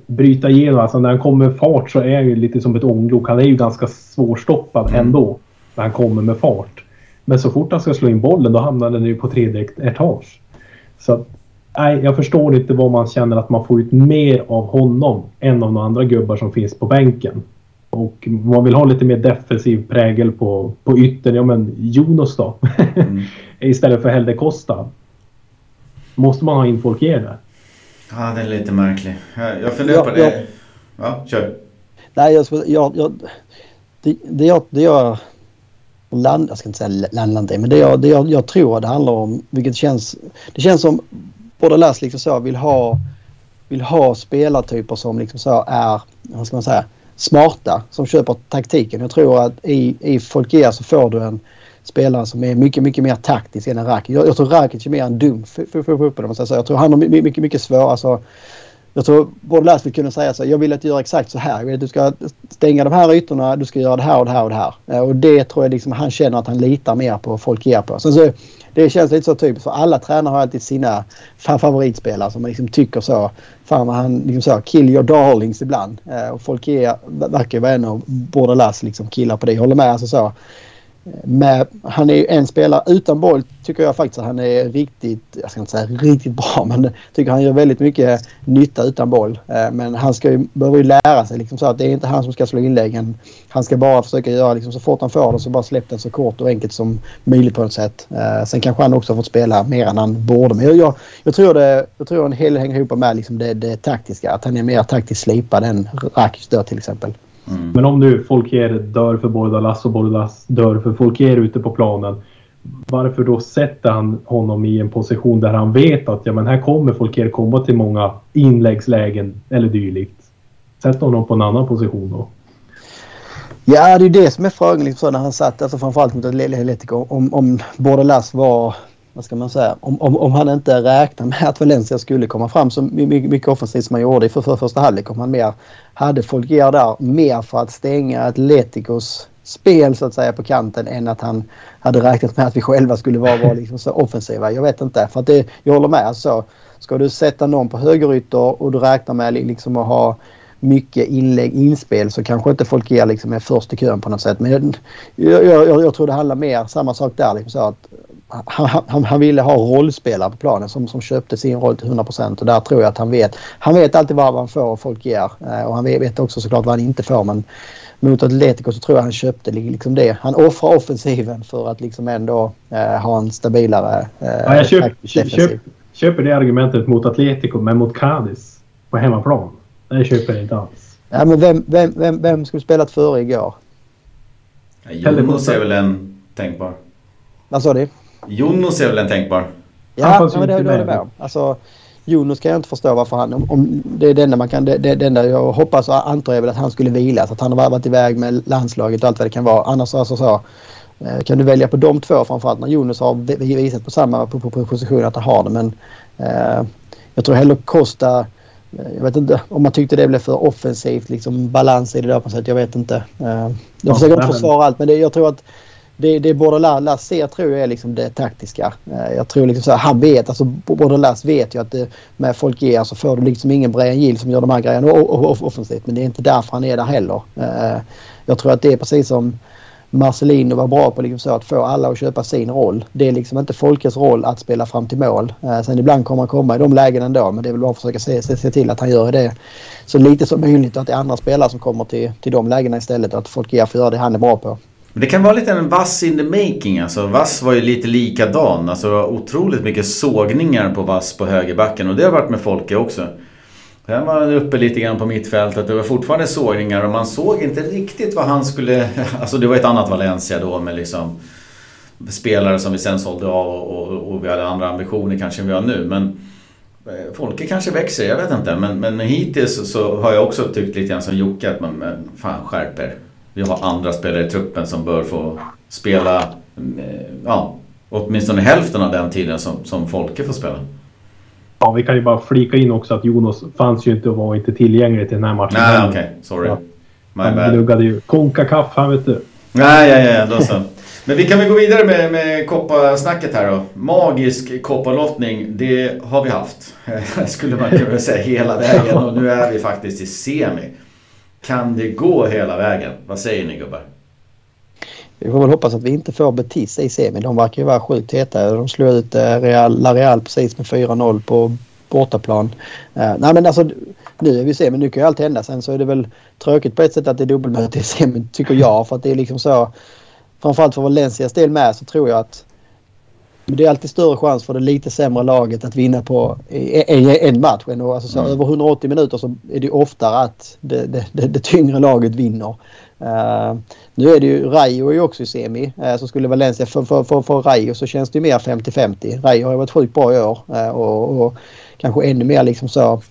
bryta igenom. Alltså när han kommer med fart så är han ju lite som ett ånglok. Han är ju ganska svårstoppad mm. ändå när han kommer med fart. Men så fort han ska slå in bollen då hamnar den ju på tredje etage. Så nej, jag förstår inte vad man känner att man får ut mer av honom än av några andra gubbar som finns på bänken. Och man vill ha lite mer defensiv prägel på, på yttern. Ja men Jonas då? Mm. Istället för Helde Costa. Måste man ha in folk i där? Ja, det är lite märkligt. Jag, jag funderar ja, på det. Ja, ja kör. Nej, jag, jag, jag, det, det, jag, det jag land, jag ska inte säga landar men det, jag, det jag, jag tror det handlar om, vilket känns, det känns som Borderlass liksom så vill ha, vill ha spelartyper som liksom så är, vad ska man säga, smarta som köper taktiken. Jag tror att i, i Folkia så får du en spelare som är mycket, mycket mer taktisk än en Rakic. Jag, jag tror Rakic är mer en dum fotboll. Jag tror han har mycket, mycket, mycket svårare. Alltså, jag tror både Lass vill kunna säga så jag vill att du gör exakt så här. Jag vill att du ska stänga de här ytorna, du ska göra det här och det här och det här. Eh, och det tror jag liksom han känner att han litar mer på folk ger på. Sen så, det känns lite så typiskt för alla tränare har alltid sina favoritspelare som man liksom tycker så. Fan vad han liksom så, kill your darlings ibland. Eh, och folk är, verkar vara en av Bordelas liksom killar på det. Jag håller med. Alltså så, med, han är ju en spelare utan boll tycker jag faktiskt att han är riktigt, jag ska inte säga riktigt bra men tycker han gör väldigt mycket nytta utan boll. Eh, men han ska ju, behöver ju lära sig liksom så att det är inte han som ska slå inläggen. Han ska bara försöka göra liksom så fort han får den så bara släpp den så kort och enkelt som möjligt på något sätt. Eh, sen kanske han också har fått spela mer än han borde. Men jag, jag, jag tror det, jag tror en hel del hänger ihop med liksom det, det taktiska. Att han är mer taktiskt slipad än Rakic då till exempel. Mm. Men om nu Folker dör för Bordalas och Bordalas dör för Folker ute på planen. Varför då sätter han honom i en position där han vet att ja, men här kommer Folker komma till många inläggslägen eller dylikt. Sätt honom på en annan position då. Ja, det är det som är frågan. Liksom, när han satt, alltså framförallt mot Atletico, om, om Bordalas var vad ska man säga, om, om, om han inte räknade med att Valencia skulle komma fram så mycket, mycket offensivt som han gjorde i för, för första halvlek. Om han mer hade Folger där mer för att stänga Atleticos spel så att säga på kanten än att han hade räknat med att vi själva skulle vara, vara liksom så offensiva. Jag vet inte. För att det, jag håller med. Alltså, ska du sätta någon på högerytter och du räknar med liksom att ha mycket inlägg, inspel så kanske inte Folker liksom är först i kön på något sätt. Men jag, jag, jag, jag tror det handlar mer samma sak där. Liksom så att han, han, han, ville ha rollspelare på planen som, som köpte sin roll till 100% och där tror jag att han vet. Han vet alltid vad han får och folk ger eh, och han vet också såklart vad han inte får men mot Atletico så tror jag han köpte liksom det. Han offrar offensiven för att liksom ändå eh, ha en stabilare eh, ja, jag köp, köp, köp, köper det argumentet mot Atletico men mot Cadiz på hemmaplan. Det köper jag inte alls. Ja, men vem, vem, vem, vem skulle spelat före igår? Jonas är väl en tänkbar. Vad sa du? Jonas är väl en tänkbar. Ja, ja men det håller jag med om. Alltså, Jonas kan jag inte förstå varför han... Om, om det är det enda man kan... Det, det, det enda jag hoppas och antar är väl att han skulle vila. Så att han har varit iväg med landslaget och allt vad det kan vara. Annars alltså så... Eh, kan du välja på de två framförallt när Jonas har visat på samma på, på, på position att han har det. Men eh, jag tror hellre Costa... Eh, jag vet inte om man tyckte det blev för offensivt. Liksom balans i det där på något sätt. Jag vet inte. Eh, jag försöker inte försvara allt men det, jag tror att det, det Bordelas ser tror jag är liksom det taktiska. Eh, jag tror liksom så här, han vet, alltså Bordelas vet ju att det, med Folkier så alltså, får du liksom ingen Brian Gill som gör de här grejerna offensivt. Men det är inte därför han är där heller. Eh, jag tror att det är precis som Marcelino var bra på liksom så att få alla att köpa sin roll. Det är liksom inte Folkes roll att spela fram till mål. Eh, sen ibland kommer han komma i de lägena ändå men det är väl bara att försöka se, se, se till att han gör det så lite som möjligt och att det är andra spelare som kommer till, till de lägena istället. Att Folkier får göra det han är bra på. Men det kan vara lite en vass in the making. Alltså, vass var ju lite likadan. Alltså otroligt mycket sågningar på vass på högerbacken. Och det har varit med Folke också. Sen var han uppe lite grann på mittfältet. Det var fortfarande sågningar och man såg inte riktigt vad han skulle... Alltså det var ett annat Valencia då med liksom spelare som vi sen sålde av och, och, och vi hade andra ambitioner kanske än vi har nu. Men eh, Folke kanske växer, jag vet inte. Men, men hittills så har jag också tyckt lite grann som Jocke att man, men fan skärper vi har andra spelare i truppen som bör få spela eh, ja, åtminstone hälften av den tiden som, som Folke får spela. Ja, vi kan ju bara flika in också att Jonas fanns ju inte och var inte tillgänglig till den här matchen. Nej, okej. Okay. Sorry. Ja. My han gnuggade ju Konkakaff, han vet du. Nej, ja, ja, då så. Men vi kan väl gå vidare med, med koppasnacket här då. Magisk koppalottning, det har vi haft. Skulle man kunna säga hela vägen och nu är vi faktiskt i semi. Kan det gå hela vägen? Vad säger ni gubbar? Vi får väl hoppas att vi inte får Betis i semin. De verkar ju vara sjukt heta. De slog ut eh, Real, La Real precis med 4-0 på bortaplan. Uh, nej men alltså nu är vi i semin. Nu kan ju allt hända. Sen så är det väl tråkigt på ett sätt att det är dubbelmöte i semin, tycker jag. För att det är liksom så. Framförallt för Valencias del med så tror jag att men det är alltid större chans för det lite sämre laget att vinna på en match. Och alltså så mm. Över 180 minuter så är det oftare att det, det, det, det tyngre laget vinner. Uh, nu är det ju Rayo är ju också i semi. Uh, så skulle Valencia för, för, för, för Rayo så känns det ju mer 50-50. Rayo har ju varit sjukt bra i år. Uh, och, och, kanske ännu mer liksom så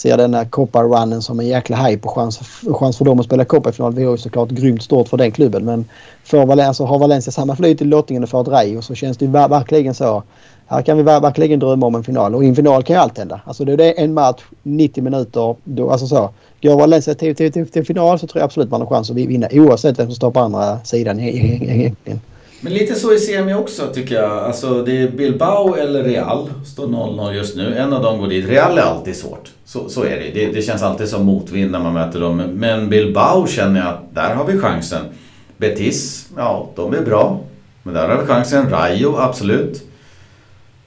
ser denna Copa-runnen som en jäkla hype och chans, chans för dem att spela Copa-final. Vi har ju såklart grymt stort för den klubben. Men för Valencia, har Valencia samma flyt i lottningen och får ett Rayo så känns det ju verkligen så. Här kan vi verkligen drömma om en final och i en final kan ju allt hända. Alltså det är en match, 90 minuter. Då, alltså så. Går Valencia till, till, till, till final så tror jag absolut man har chans att vinna oavsett vem som står på andra sidan egentligen. Men lite så i semi också tycker jag. Alltså det är Bilbao eller Real. Står 0-0 just nu. En av dem går dit. Real är alltid svårt. Så, så är det. det. det. känns alltid som motvind när man möter dem. Men Bilbao känner jag att där har vi chansen. Betis, ja de är bra. Men där har vi chansen. Rayo, absolut.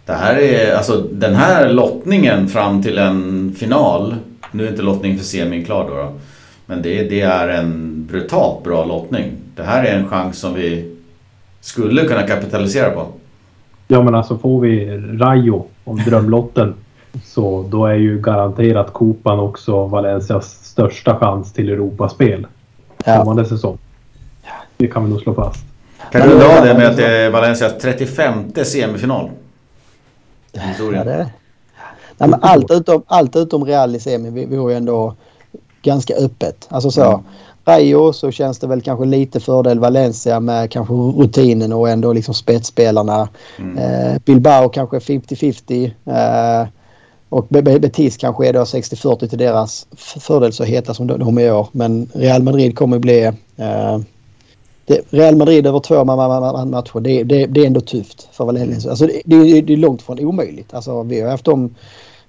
Det här är, alltså den här lottningen fram till en final. Nu är inte lottningen för semin klar då. då men det, det är en brutalt bra lottning. Det här är en chans som vi skulle kunna kapitalisera på. Ja men alltså får vi Rayo om drömlotten så då är ju garanterat Kopan också Valencias största chans till Europaspel ja. kommande säsong. Det kan vi nog slå fast. Kan du dra det med att det är Valencias 35 semifinal? Ja, det Nej, men allt, utom, allt utom Real i semi vore ju ändå ganska öppet. Alltså så. Mm. Rayo så känns det väl kanske lite fördel Valencia med kanske rutinen och ändå liksom spetsspelarna. Mm. Eh, Bilbao kanske 50-50. Eh, och Betis kanske är då 60-40 till deras fördel så heta som de är i år. Men Real Madrid kommer bli... Eh, det, Real Madrid över två matcher, det, det, det är ändå tufft för Valencia. Alltså det, det, det är långt från omöjligt. Alltså vi har haft dem,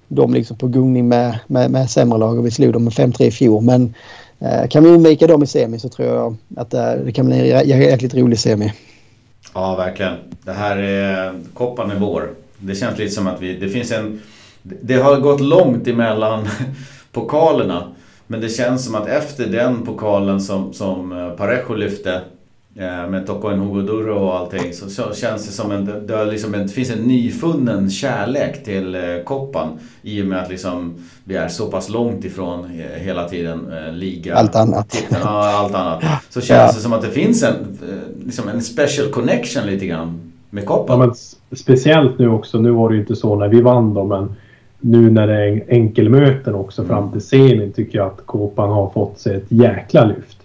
dem liksom på gungning med, med, med sämre lag och vi slog dem med 5-3 i fjol. Men Eh, kan vi undvika dem i semi så tror jag att eh, det kan bli en jäkligt rolig semi. Ja, verkligen. Det här är... Koppan är vår. Det känns lite som att vi... Det finns en... Det har gått långt emellan pokalerna. Men det känns som att efter den pokalen som, som eh, Parejo lyfte med Toko Hugoduro och allting så, så känns det som en, det, liksom en, det finns en nyfunnen kärlek till eh, koppan i och med att liksom vi är så pass långt ifrån hela tiden liga. Allt annat. Titeln, ja, allt annat. Så känns ja. det som att det finns en, liksom en special connection lite grann med koppan. Ja, men speciellt nu också, nu var det ju inte så när vi vann då men nu när det är enkelmöten också mm. fram till semin tycker jag att Kåpan har fått sig ett jäkla lyft.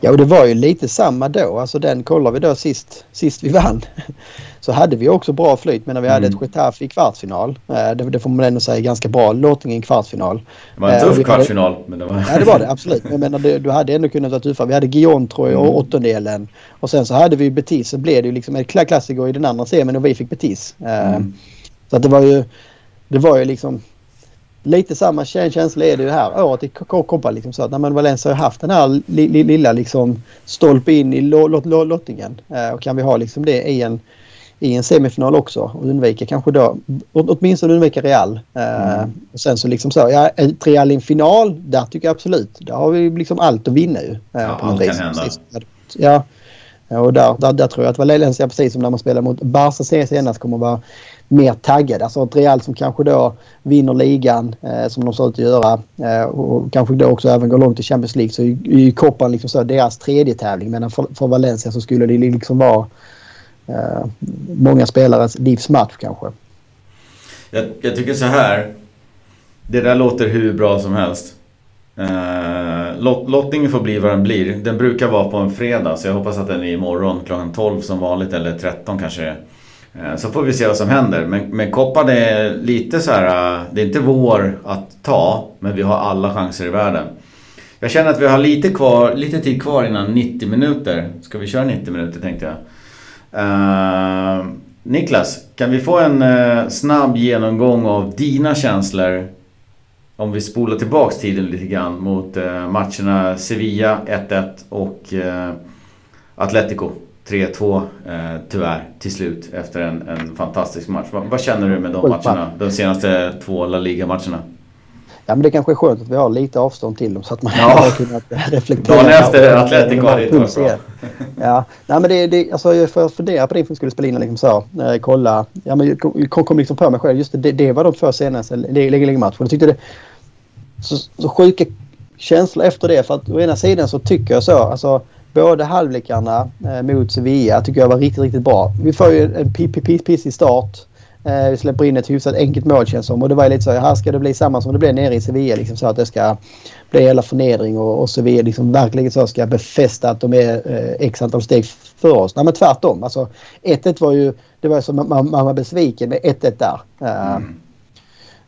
Ja och det var ju lite samma då. Alltså den kollar vi då sist, sist vi vann. Så hade vi också bra flyt men när vi mm. hade ett mm. Getafe i kvartsfinal. Eh, det, det, får man ändå säga ganska bra lottning i kvartsfinal. Det var en tuff uh, kvartsfinal. Men det var... Ja det var det absolut. Men jag menar, det, du hade ändå kunnat vara tuffare. Vi hade Guillaume tror jag mm. åttondelen. Och sen så hade vi Betis. Så blev det ju liksom en klassiker i den andra semin och vi fick Betis. Uh, mm. Så att det var ju, det var ju liksom lite samma känsla är det ju här året i Copa. Liksom så att Valencia har haft den här li, li, lilla liksom stolpe in i lottningen. Eh, och kan vi ha liksom det i en, i en semifinal också och undvika kanske då åtminstone undvika Real. Eh, mm. och sen så liksom så, ja, Real i en final, där tycker jag absolut. Där har vi liksom allt att vinna ju. Eh, ja, allt kan hända. Ja, Eh, och där, där, där tror jag att Valencia precis som när man spelar mot Barca senast kommer att vara mer taggade. Alltså ett Real som kanske då vinner ligan eh, som de ser ut att göra eh, och kanske då också även går långt i Champions League så är ju Copan liksom så deras tredje tävling. Medan för, för Valencia så skulle det liksom vara eh, många spelares livsmatch kanske. Jag, jag, tycker så här. Det där låter hur bra som helst. Eh, uh, lot, lottningen får bli vad den blir. Den brukar vara på en fredag så jag hoppas att den är imorgon klockan 12 som vanligt eller 13 kanske eh, så får vi se vad som händer. Men, men Koppan är lite så här, eh, det är inte vår att ta, men vi har alla chanser i världen. Jag känner att vi har lite, kvar, lite tid kvar innan 90 minuter. Ska vi köra 90 minuter tänkte jag. Uh, Niklas, kan vi få en uh, snabb genomgång av dina känslor om vi spolar tillbaks tiden lite grann mot uh, matcherna Sevilla 1-1 och Atletico 3-2 eh, tyvärr till slut efter en, en fantastisk match. Vad, vad känner du med de matcherna? De senaste två La Liga-matcherna? Ja men det kanske är skönt att vi har lite avstånd till dem så att man ja. har kunnat reflektera. Dagen efter det varit bra. Ja, nej men det, det alltså jag får fundera på det inför skulle spela in liksom så. Eh, kolla. Ja men kom, kom liksom på mig själv. Just det, det var de två senaste ligamatcherna. Jag tyckte det så, så sjuka känslor efter det. För att å ena sidan så tycker jag så. Alltså Båda halvlekarna eh, mot Sevilla tycker jag var riktigt, riktigt bra. Vi får ju en pissig start. Eh, vi släpper in ett hyfsat enkelt mål känns som. Och det var lite så här ska det bli samma som det blev nere i Sevilla. Liksom, så att det ska bli hela förnedring och, och Sevilla liksom verkligen så ska befästa att de är eh, x antal steg för oss. Nej men tvärtom. Alltså 1-1 var ju, det var som man, man var besviken med 1-1 där. Uh, mm.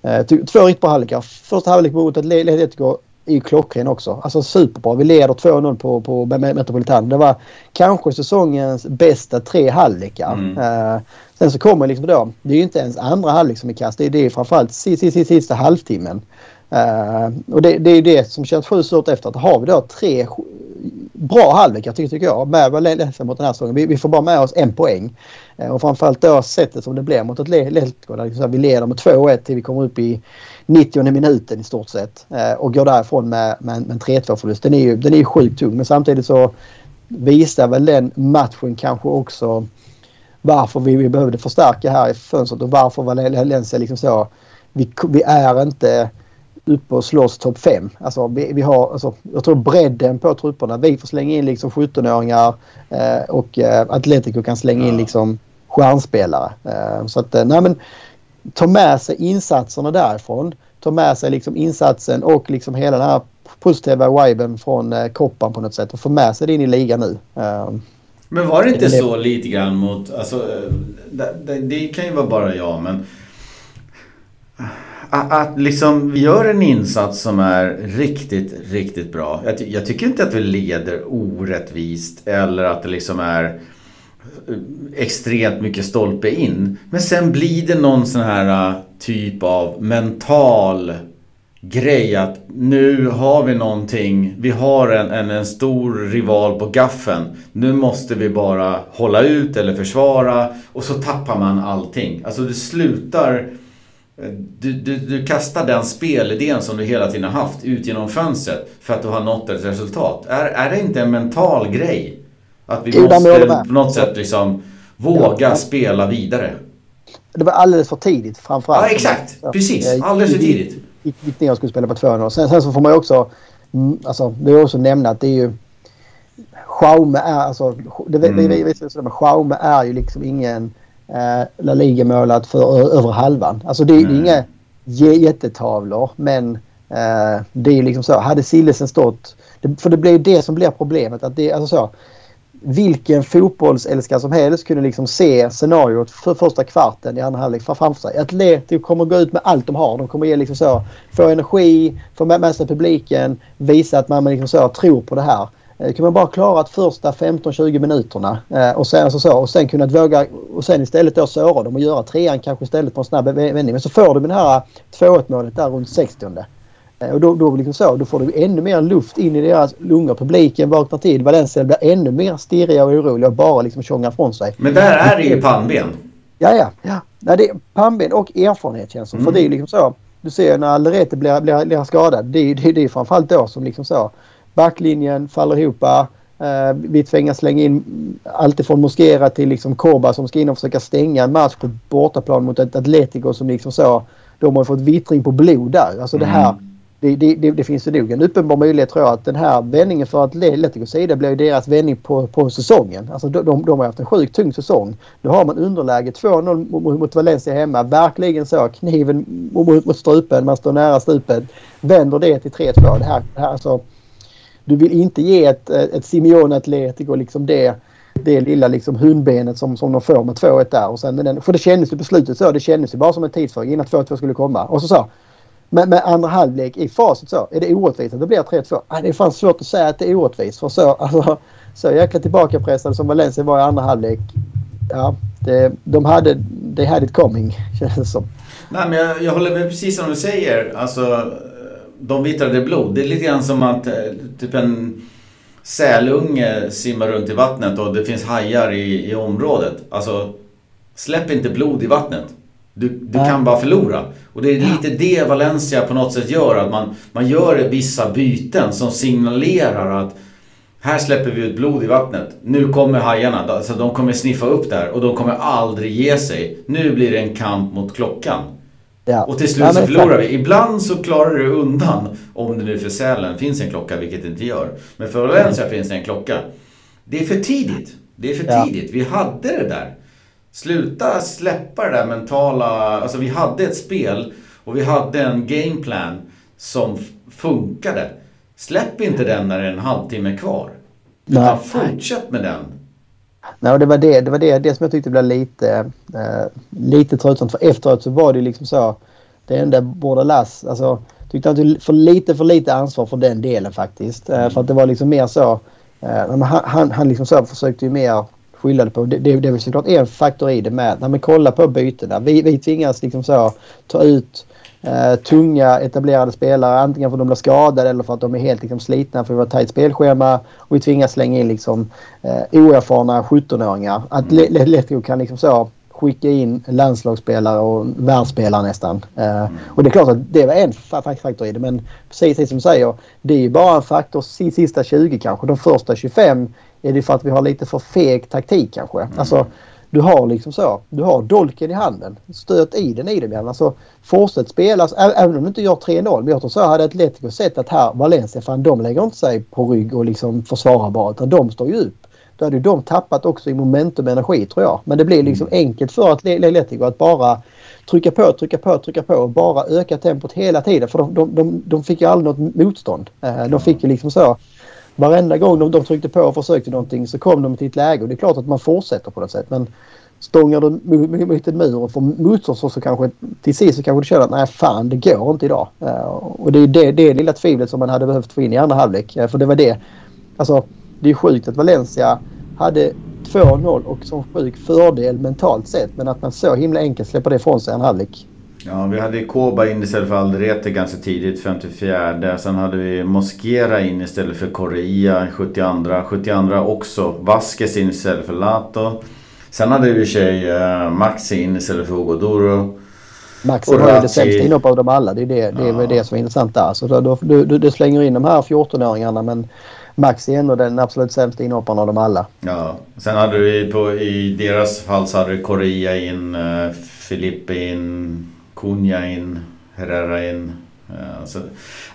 Uh, två riktigt bra halvlekar. Första halvlek mot Atletico är ju klockren också. Alltså superbra. Vi leder 2-0 på, på Metropolitan. Det var kanske säsongens bästa tre halvlekar. Mm. Uh, sen så kommer liksom då, det är ju inte ens andra halvlek som är kast. Det är, det är framförallt sista, sista, sista halvtimmen. Uh, och det, det är det som känns sjukt stort efter att har vi då tre bra halvlekar tycker, tycker jag med Valencia mot den här säsongen. Vi, vi, får bara med oss en poäng. Eh, och framförallt då sättet som det blev mot Atletico. Liksom vi leder med 2-1 till vi kommer upp i 90 minuten i stort sett. Eh, och går därifrån med, med, med en 3-2 förlust. Den är ju den är sjukt tung men samtidigt så visar väl den matchen kanske också varför vi, vi behövde förstärka här i fönstret och varför Valencia liksom så. Vi, vi är inte uppe och slåss topp 5. Alltså, vi, vi, har, alltså, jag tror bredden på trupperna. Vi får slänga in liksom 17-åringar eh, och eh, Atletico kan slänga in liksom stjärnspelare. Eh, så att, eh, nej men ta med sig insatserna därifrån. Ta med sig liksom insatsen och liksom hela den här positiva viben från eh, koppan på något sätt och få med sig det in i ligan nu. Eh, men var det inte så lite grann mot, alltså eh, det, det, det kan ju vara bara jag men att liksom vi gör en insats som är riktigt, riktigt bra. Jag, ty jag, tycker inte att vi leder orättvist eller att det liksom är eh, extremt mycket stolpe in. Men sen blir det någon sån här eh, typ av mental grej att nu har vi någonting. Vi har en, en, en stor rival på gaffen. Nu måste vi bara hålla ut eller försvara. Och så tappar man allting. Alltså det slutar... Du, du, du kastar den spelidén som du hela tiden har haft ut genom fönstret för att du har nått ett resultat. Är, är det inte en mental grej? Att vi där måste på något sätt liksom våga spela vidare. Det var alldeles för tidigt framförallt. Ja, exakt. Ja. Precis. Alldeles för tidigt. Gick, ner och skulle spela på 2-0. Sen, sen så får man ju också... mm, Alltså, det är också nämna att det är ju... Schaume är alltså... Det, Mm. det, det, det, men Schaume är ju liksom ingen eh, La Liga-målad för över halvan. Alltså det, är- det är inga jättetavlor men eh, det är liksom så. Hade Sillesen stått... För det blir det som blir problemet. Att det, alltså så, vilken fotbollsälskare som helst kunde liksom se scenariot för första kvarten i andra halvlek fra- framför sig. Atletico kommer gå ut med allt de har. De kommer ge liksom så, få energi, få med sig publiken, visa att man liksom så, tror på det här. Eh, Kan man bara klara att första 15-20 minuterna eh, och sen, alltså så, och sen kunnat våga och sen istället då såra dem och göra trean kanske istället på en snabb vändning. Men så får du det här 2-1 målet där runt 60 Eh, Och då, då, liksom så, då får du ännu mer luft in i deras lungor. Publiken vaknar till. Valencia blir ännu mer stirriga och oroliga och bara liksom tjongar från sig. Men där är det ju pannben. Ja, ja. ja. Nej, det är pannben och erfarenhet känns det. Mm. För det är liksom så. Du ser när Alderete blir, blir, blir skadad. Det är ju det, det är framförallt då som liksom så. Backlinjen faller ihop. Eh, vi tvingas slänga in allt ifrån Mosquera till liksom Korba som ska in och försöka stänga en match på bortaplan mot ett Atletico som liksom så. De har fått vittring på blod där. Alltså det här. Mm. Det, det, det, det finns ju nog en uppenbar möjlighet tror jag att den här vändningen för Atleticos sida blir ju deras vändning på, på säsongen. Alltså de, de, de har haft en sjukt tung säsong. Nu har man underläge 2-0 mot, Valencia hemma. Verkligen så. Kniven mot, mot strupen. Man står nära stupet. Vänder det till 3-2. Det här, det här alltså, du vill inte ge ett, eh, ett Simeone Atletico liksom det, det lilla liksom hundbenet som, som de får med 2-1 där. Och sen den, för det kändes ju på slutet så. Det kändes ju bara som en tidsfråga innan 2-2 skulle komma. Och så så. Men med andra halvlek i facit så. Är det orättvist att det blir 3-2? Det är fan svårt att säga att det är orättvist. För så, alltså, så jäkla tillbakapressade som Valencia var i andra halvlek. Ja, det, de hade, they had it coming känns det som. Nej men jag, jag håller med precis som du säger. Alltså, de vittrade blod. Det är lite grann som att eh, typ en sälunge simmar runt i vattnet och det finns hajar i, i området. Alltså, släpp inte blod i vattnet. Du, du kan bara förlora. Och det är lite det Valencia på något sätt gör. Att man, man gör vissa byten som signalerar att här släpper vi ut blod i vattnet. Nu kommer hajarna. Alltså de kommer sniffa upp där och de kommer aldrig ge sig. Nu blir det en kamp mot klockan. Ja. Och till slut Ja, så förlorar vi. Ibland så klarar du undan om det nu för Sälen finns en klocka, vilket det inte gör. Men för Valencia finns det en klocka. Det är för tidigt. Det är för Ja. tidigt. Vi hade det där. Sluta släppa det där mentala... Alltså vi hade ett spel och vi hade en gameplan som funkade. Släpp inte den när det är en halvtimme kvar. Utan Nej. fortsätt med den. Nej, och det var det, det, var det, det som jag tyckte blev lite, eh, lite tröttsamt. För efteråt så var det liksom så. Det enda Bordalas, alltså tyckte att du för lite för lite ansvar för den delen faktiskt. Eh, för att det var liksom mer så. Eh, han, han, han liksom så försökte ju mer skylla det på. Det, det, det är väl såklart en faktor i det med. Nej, men kolla på bytena. Vi, vi tvingas liksom så ta ut eh, tunga etablerade spelare antingen för att de blir skadade eller för att de är helt liksom, slitna för att vi har tajt spelschema. Och vi tvingas slänga in liksom, eh, oerfarna 17-åringar. Att Atletico kan liksom så skicka in landslagsspelare och världsspelare nästan. Eh, och det är klart att det var en fa- fa- faktor i det. Men precis som du säger, det är ju bara en faktor si- sista 20 kanske. De första 25 är det för att vi har lite för feg taktik kanske. Alltså, du har liksom så. Du har dolken i handen. Stöt i den i dem igen. Alltså fortsätt spela. Även om du inte gör 3-0. Men jag tror så hade Atletico sett att här Valencia, fan de lägger inte sig på rygg och liksom försvarar bara. Utan de står ju upp. Då hade ju de tappat också i momentum och energi tror jag. Men det blir liksom enkelt för Atletico att bara trycka på, trycka på, trycka på och bara öka tempot hela tiden. För de, de, de, de fick ju aldrig något motstånd. Eh, De fick ju liksom så. Varenda gång de, de tryckte på och försökte någonting så kom de till ett läge och det är klart att man fortsätter på något sätt. Men stångar du mot, en mur och får motstånd så, så kanske till sist så kanske du känner att nej fan det går inte idag. Eh, och det är det, det lilla tvivlet som man hade behövt få in i andra halvlek. Eh, för det var det. Alltså det är sjukt att Valencia hade 2-0 och som sjuk fördel mentalt sett men att man så himla enkelt släpper det ifrån sig i en halvlek. Ja, vi hade Koba in istället för Alderete ganska tidigt, 54. Sen hade vi Mosquera in istället för Correa, 72. 72 också. Vasquez in istället för Lato. Sen hade vi i sig uh, Maxi in istället för Hugo Duro. Maxi har ju det sämsta inhoppet av dem alla. Det är det, det, är ja. det som är intressant där. Så då, du, du, du slänger in de här 14-åringarna men Maxi är ändå den absolut sämsta inhopparen av dem alla. Ja, sen hade vi på, i deras fall så hade vi Correa in, uh, Filippe in, Cunha in, Herrera in. Uh, så,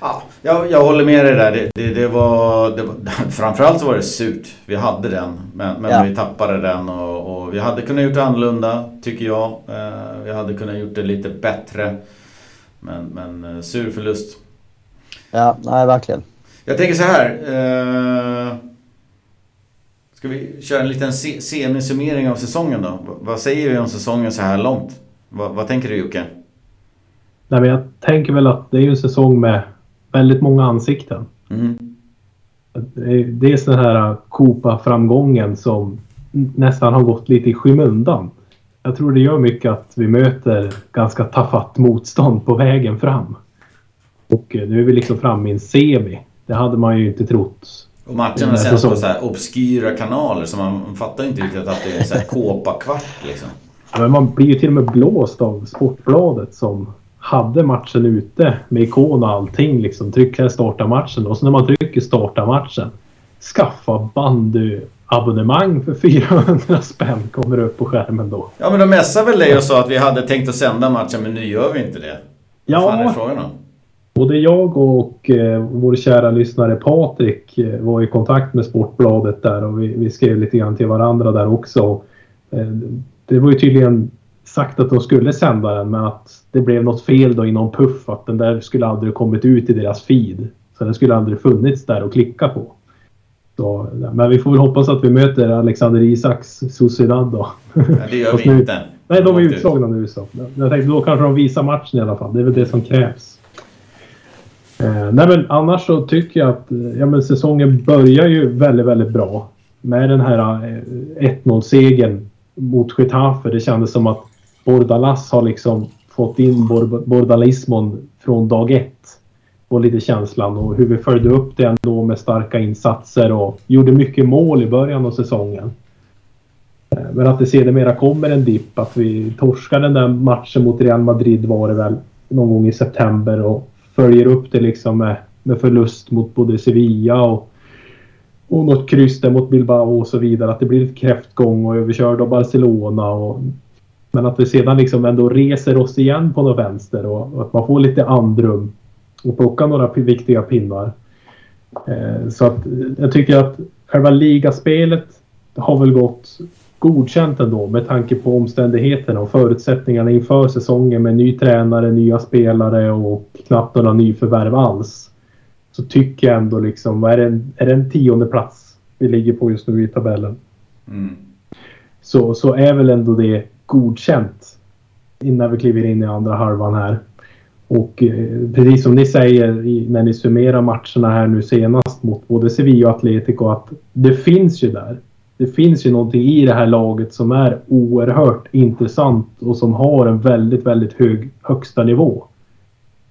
ja, jag, jag håller med dig där. Det, det, det, var, det var, framförallt så var det surt. Vi hade den, men, men ja. vi tappade den och, och, vi hade kunnat gjort det annorlunda, tycker jag. Uh, vi hade kunnat gjort det lite bättre. Men, men uh, sur förlust. Ja, nej verkligen. Jag tänker så här. Eh, ska vi köra en liten se semisummering av säsongen då? Vad säger vi om säsongen så här långt? Vad, vad tänker du Jocke? Nej, men jag tänker väl att det är en säsong med väldigt många ansikten. Mm. Dels den här Copa-framgången som nästan har gått lite i skymundan. Jag tror det gör mycket att vi möter ganska tafatt motstånd på vägen fram. Och eh, nu är vi liksom framme i en semi. Det hade man ju inte trott. Och matcherna sänds på så här obskyra kanaler så man fattar inte riktigt att det är så här kåpa-kvart liksom. Men man blir ju till och med blåst av Sportbladet som hade matchen ute med ikon och allting. Liksom. Tryck här starta matchen. Och så när man trycker starta matchen. Skaffa bandyabonnemang för 400 spänn kommer upp på skärmen då. Ja men de messade väl dig och sa att vi hade tänkt att sända matchen men nu gör vi inte det. Ja. Vad fan är frågan om? Både jag och eh, vår kära lyssnare Patrik eh, var i kontakt med Sportbladet där och vi, vi, skrev lite grann till varandra där också. Eh, det var ju tydligen sagt att de skulle sända den men att det blev något fel då i någon puff att den där skulle aldrig kommit ut i deras feed. Så den skulle aldrig funnits där att klicka på. Så, men vi får väl hoppas att vi möter Alexander Isaks Sociedad då. Ja, det gör vi inte. Nej, de är utslagna nu så. Jag tänkte då kanske de visar matchen i alla fall. Det är väl det som krävs. Eh, nej men annars så tycker jag att ja, men säsongen börjar ju väldigt, väldigt bra. Med den här eh, 1-0-segern mot Getafe. Det kändes som att Bordalas har liksom fått in bordalismon från dag ett. Och lite känslan och hur vi följde upp det ändå med starka insatser och gjorde mycket mål i början av säsongen. Eh, men att det sedermera kommer en dipp, att vi torskar den där matchen mot Real Madrid var det väl någon gång i september och följer upp det liksom med, med förlust mot både Sevilla och, och något kryss där mot Bilbao och så vidare. Att det blir ett kräftgång och överkörd av Barcelona. Och, men att vi sedan liksom ändå reser oss igen på något vänster och, och att man får lite andrum och plocka några viktiga pinnar. Eh, så att jag tycker att själva ligaspelet har väl gått godkänt ändå med tanke på omständigheterna och förutsättningarna inför säsongen med ny tränare, nya spelare och knappt några nyförvärv alls. Så tycker jag ändå liksom, är det en, är det en tionde plats vi ligger på just nu i tabellen? Mm. Så, så är väl ändå det godkänt innan vi kliver in i andra halvan här. Och eh, precis som ni säger i, när ni summerar matcherna här nu senast mot både Sevilla och Atletico att det finns ju där det finns ju någonting i det här laget som är oerhört intressant och som har en väldigt, väldigt hög högsta nivå.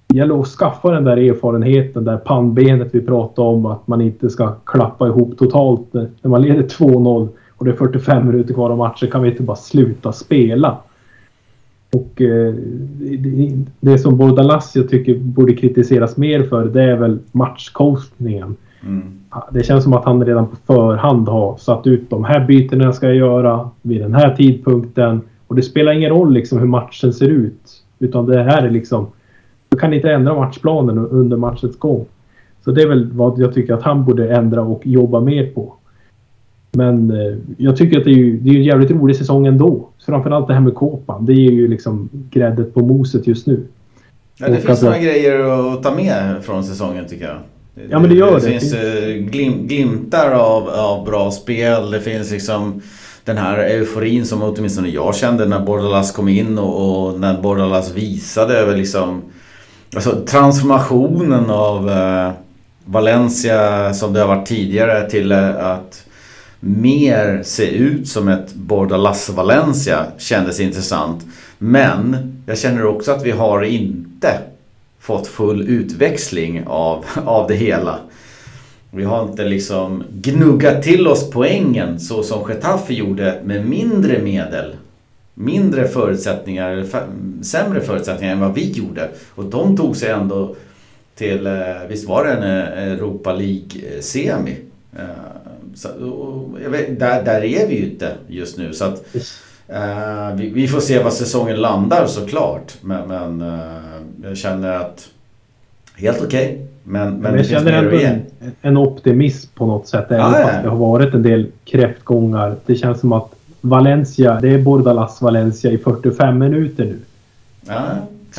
Det gäller att skaffa den där erfarenheten, där pannbenet vi pratade om, att man inte ska klappa ihop totalt. När man leder 2-0 och det är 45 minuter kvar av matchen kan vi inte bara sluta spela. Och eh, det, det som Bordalas jag tycker borde kritiseras mer för det är väl matchcoachningen. Mm. Det känns som att han redan på förhand har satt ut de här bytena ska jag göra vid den här tidpunkten. Och det spelar ingen roll liksom hur matchen ser ut. Utan det här är liksom... Du kan inte ändra matchplanen under matchens gång. Så det är väl vad jag tycker att han borde ändra och jobba mer på. Men eh, jag tycker att det är, ju, det är en jävligt rolig säsong ändå. Framförallt det här med kåpan. Det är ju liksom gräddet på moset just nu. Ja, det och finns några grejer att ta med från säsongen tycker jag. Ja men det gör det. Det finns eh, glim, glimtar av, av bra spel. Det finns liksom den här euforin som åtminstone jag kände när Bordalas kom in och, och när Bordalas visade över liksom Alltså transformationen av eh, Valencia som det har varit tidigare till eh, att mer se ut som ett Bordalas Valencia kändes intressant. Men jag känner också att vi har inte fått full utväxling av, av det hela. Vi har inte liksom gnuggat till oss poängen så som Getafe gjorde med mindre medel. Mindre förutsättningar, sämre förutsättningar än vad vi gjorde. Och de tog sig ändå till, eh, visst var det en eh, Europa League-semi? Eh, Eh, så, vet, där, där är vi ju inte just nu. Så att, uh, vi, vi, får se vad säsongen landar såklart. Men, men uh, jag känner att helt okej. Okay. Men, men, men jag känner ändå en, en optimism på något sätt. Även ah, fast ja. det har varit en del kräftgångar. Det känns som att Valencia, det är Bordalas Valencia i 45 minuter nu. Ja,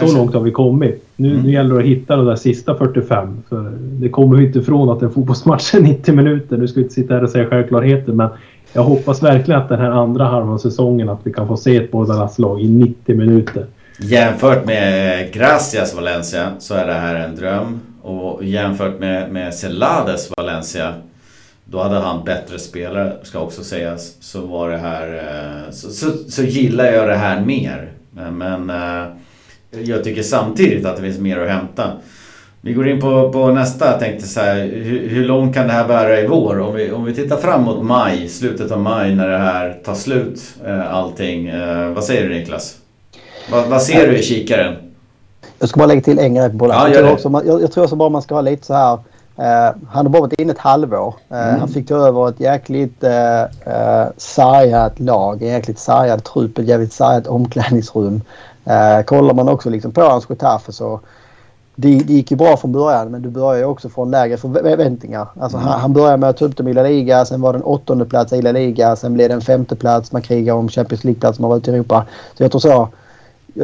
så långt har vi kommit. Nu, mm. nu gäller det att hitta de där sista 45. För det kommer vi inte ifrån att en fotbollsmatch är 90 minuter. Nu ska vi inte sitta här och säga självklarheter men jag hoppas verkligen att den här andra halvan säsongen att vi kan få se ett Bordalas-lag i 90 minuter. Jämfört med Gracias Valencia så är det här en dröm. Och jämfört med, med Celades Valencia då hade han bättre spelare, ska också sägas. Så var det här... Eh, så, så, så gillar jag det här mer. Men eh, jag tycker samtidigt att det finns mer att hämta. Vi går in på, på nästa. Jag tänkte så här, hur, hur långt kan det här bära i vår? Om vi, om vi tittar framåt maj, slutet av maj när det här tar slut eh, allting. Eh, vad säger du Niklas? Va, vad ser du i kikaren? Jag ska bara lägga till en grej på bollen. Ja, jag, tror också, jag, jag tror också bara man ska ha lite så här. Uh, han har bara varit inne ett halvår. Uh, mm. Han fick ta över ett jäkligt uh, uh, sargat lag, en jäkligt sargad trupp, ett jävligt sargat omklädningsrum. Uh, kollar man också liksom på hans Getafe så det, det gick ju bra från början men du börjar ju också från lägre förväntningar. Alltså mm. han, han började med att ta upp dem i La Liga, sen var det en åttonde plats i La Liga, sen blev det en femte plats. Man krigar om Champions League-plats man var ute i Europa. Så jag tror så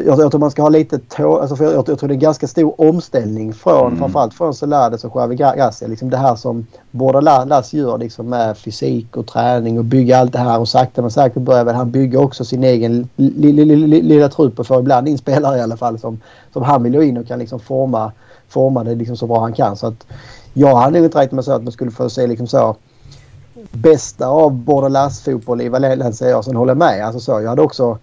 jag, jag, tror man ska ha lite tå, alltså jag, jag, tror det är en ganska stor omställning från mm. framförallt från Solades och Xavi Gracia. Liksom det här som båda Las gör liksom med fysik och träning och bygga allt det här och sakta men säkert börjar väl han bygga också sin egen lilla trupp och får ibland in spelare i alla fall som, som han vill ha in och kan liksom forma, forma det liksom så bra han kan. Så att jag hade nog inte räknat med så att man skulle få se liksom så bästa av Bordalas-fotboll i Valencia. Jag sen håller med. Alltså så, jag hade också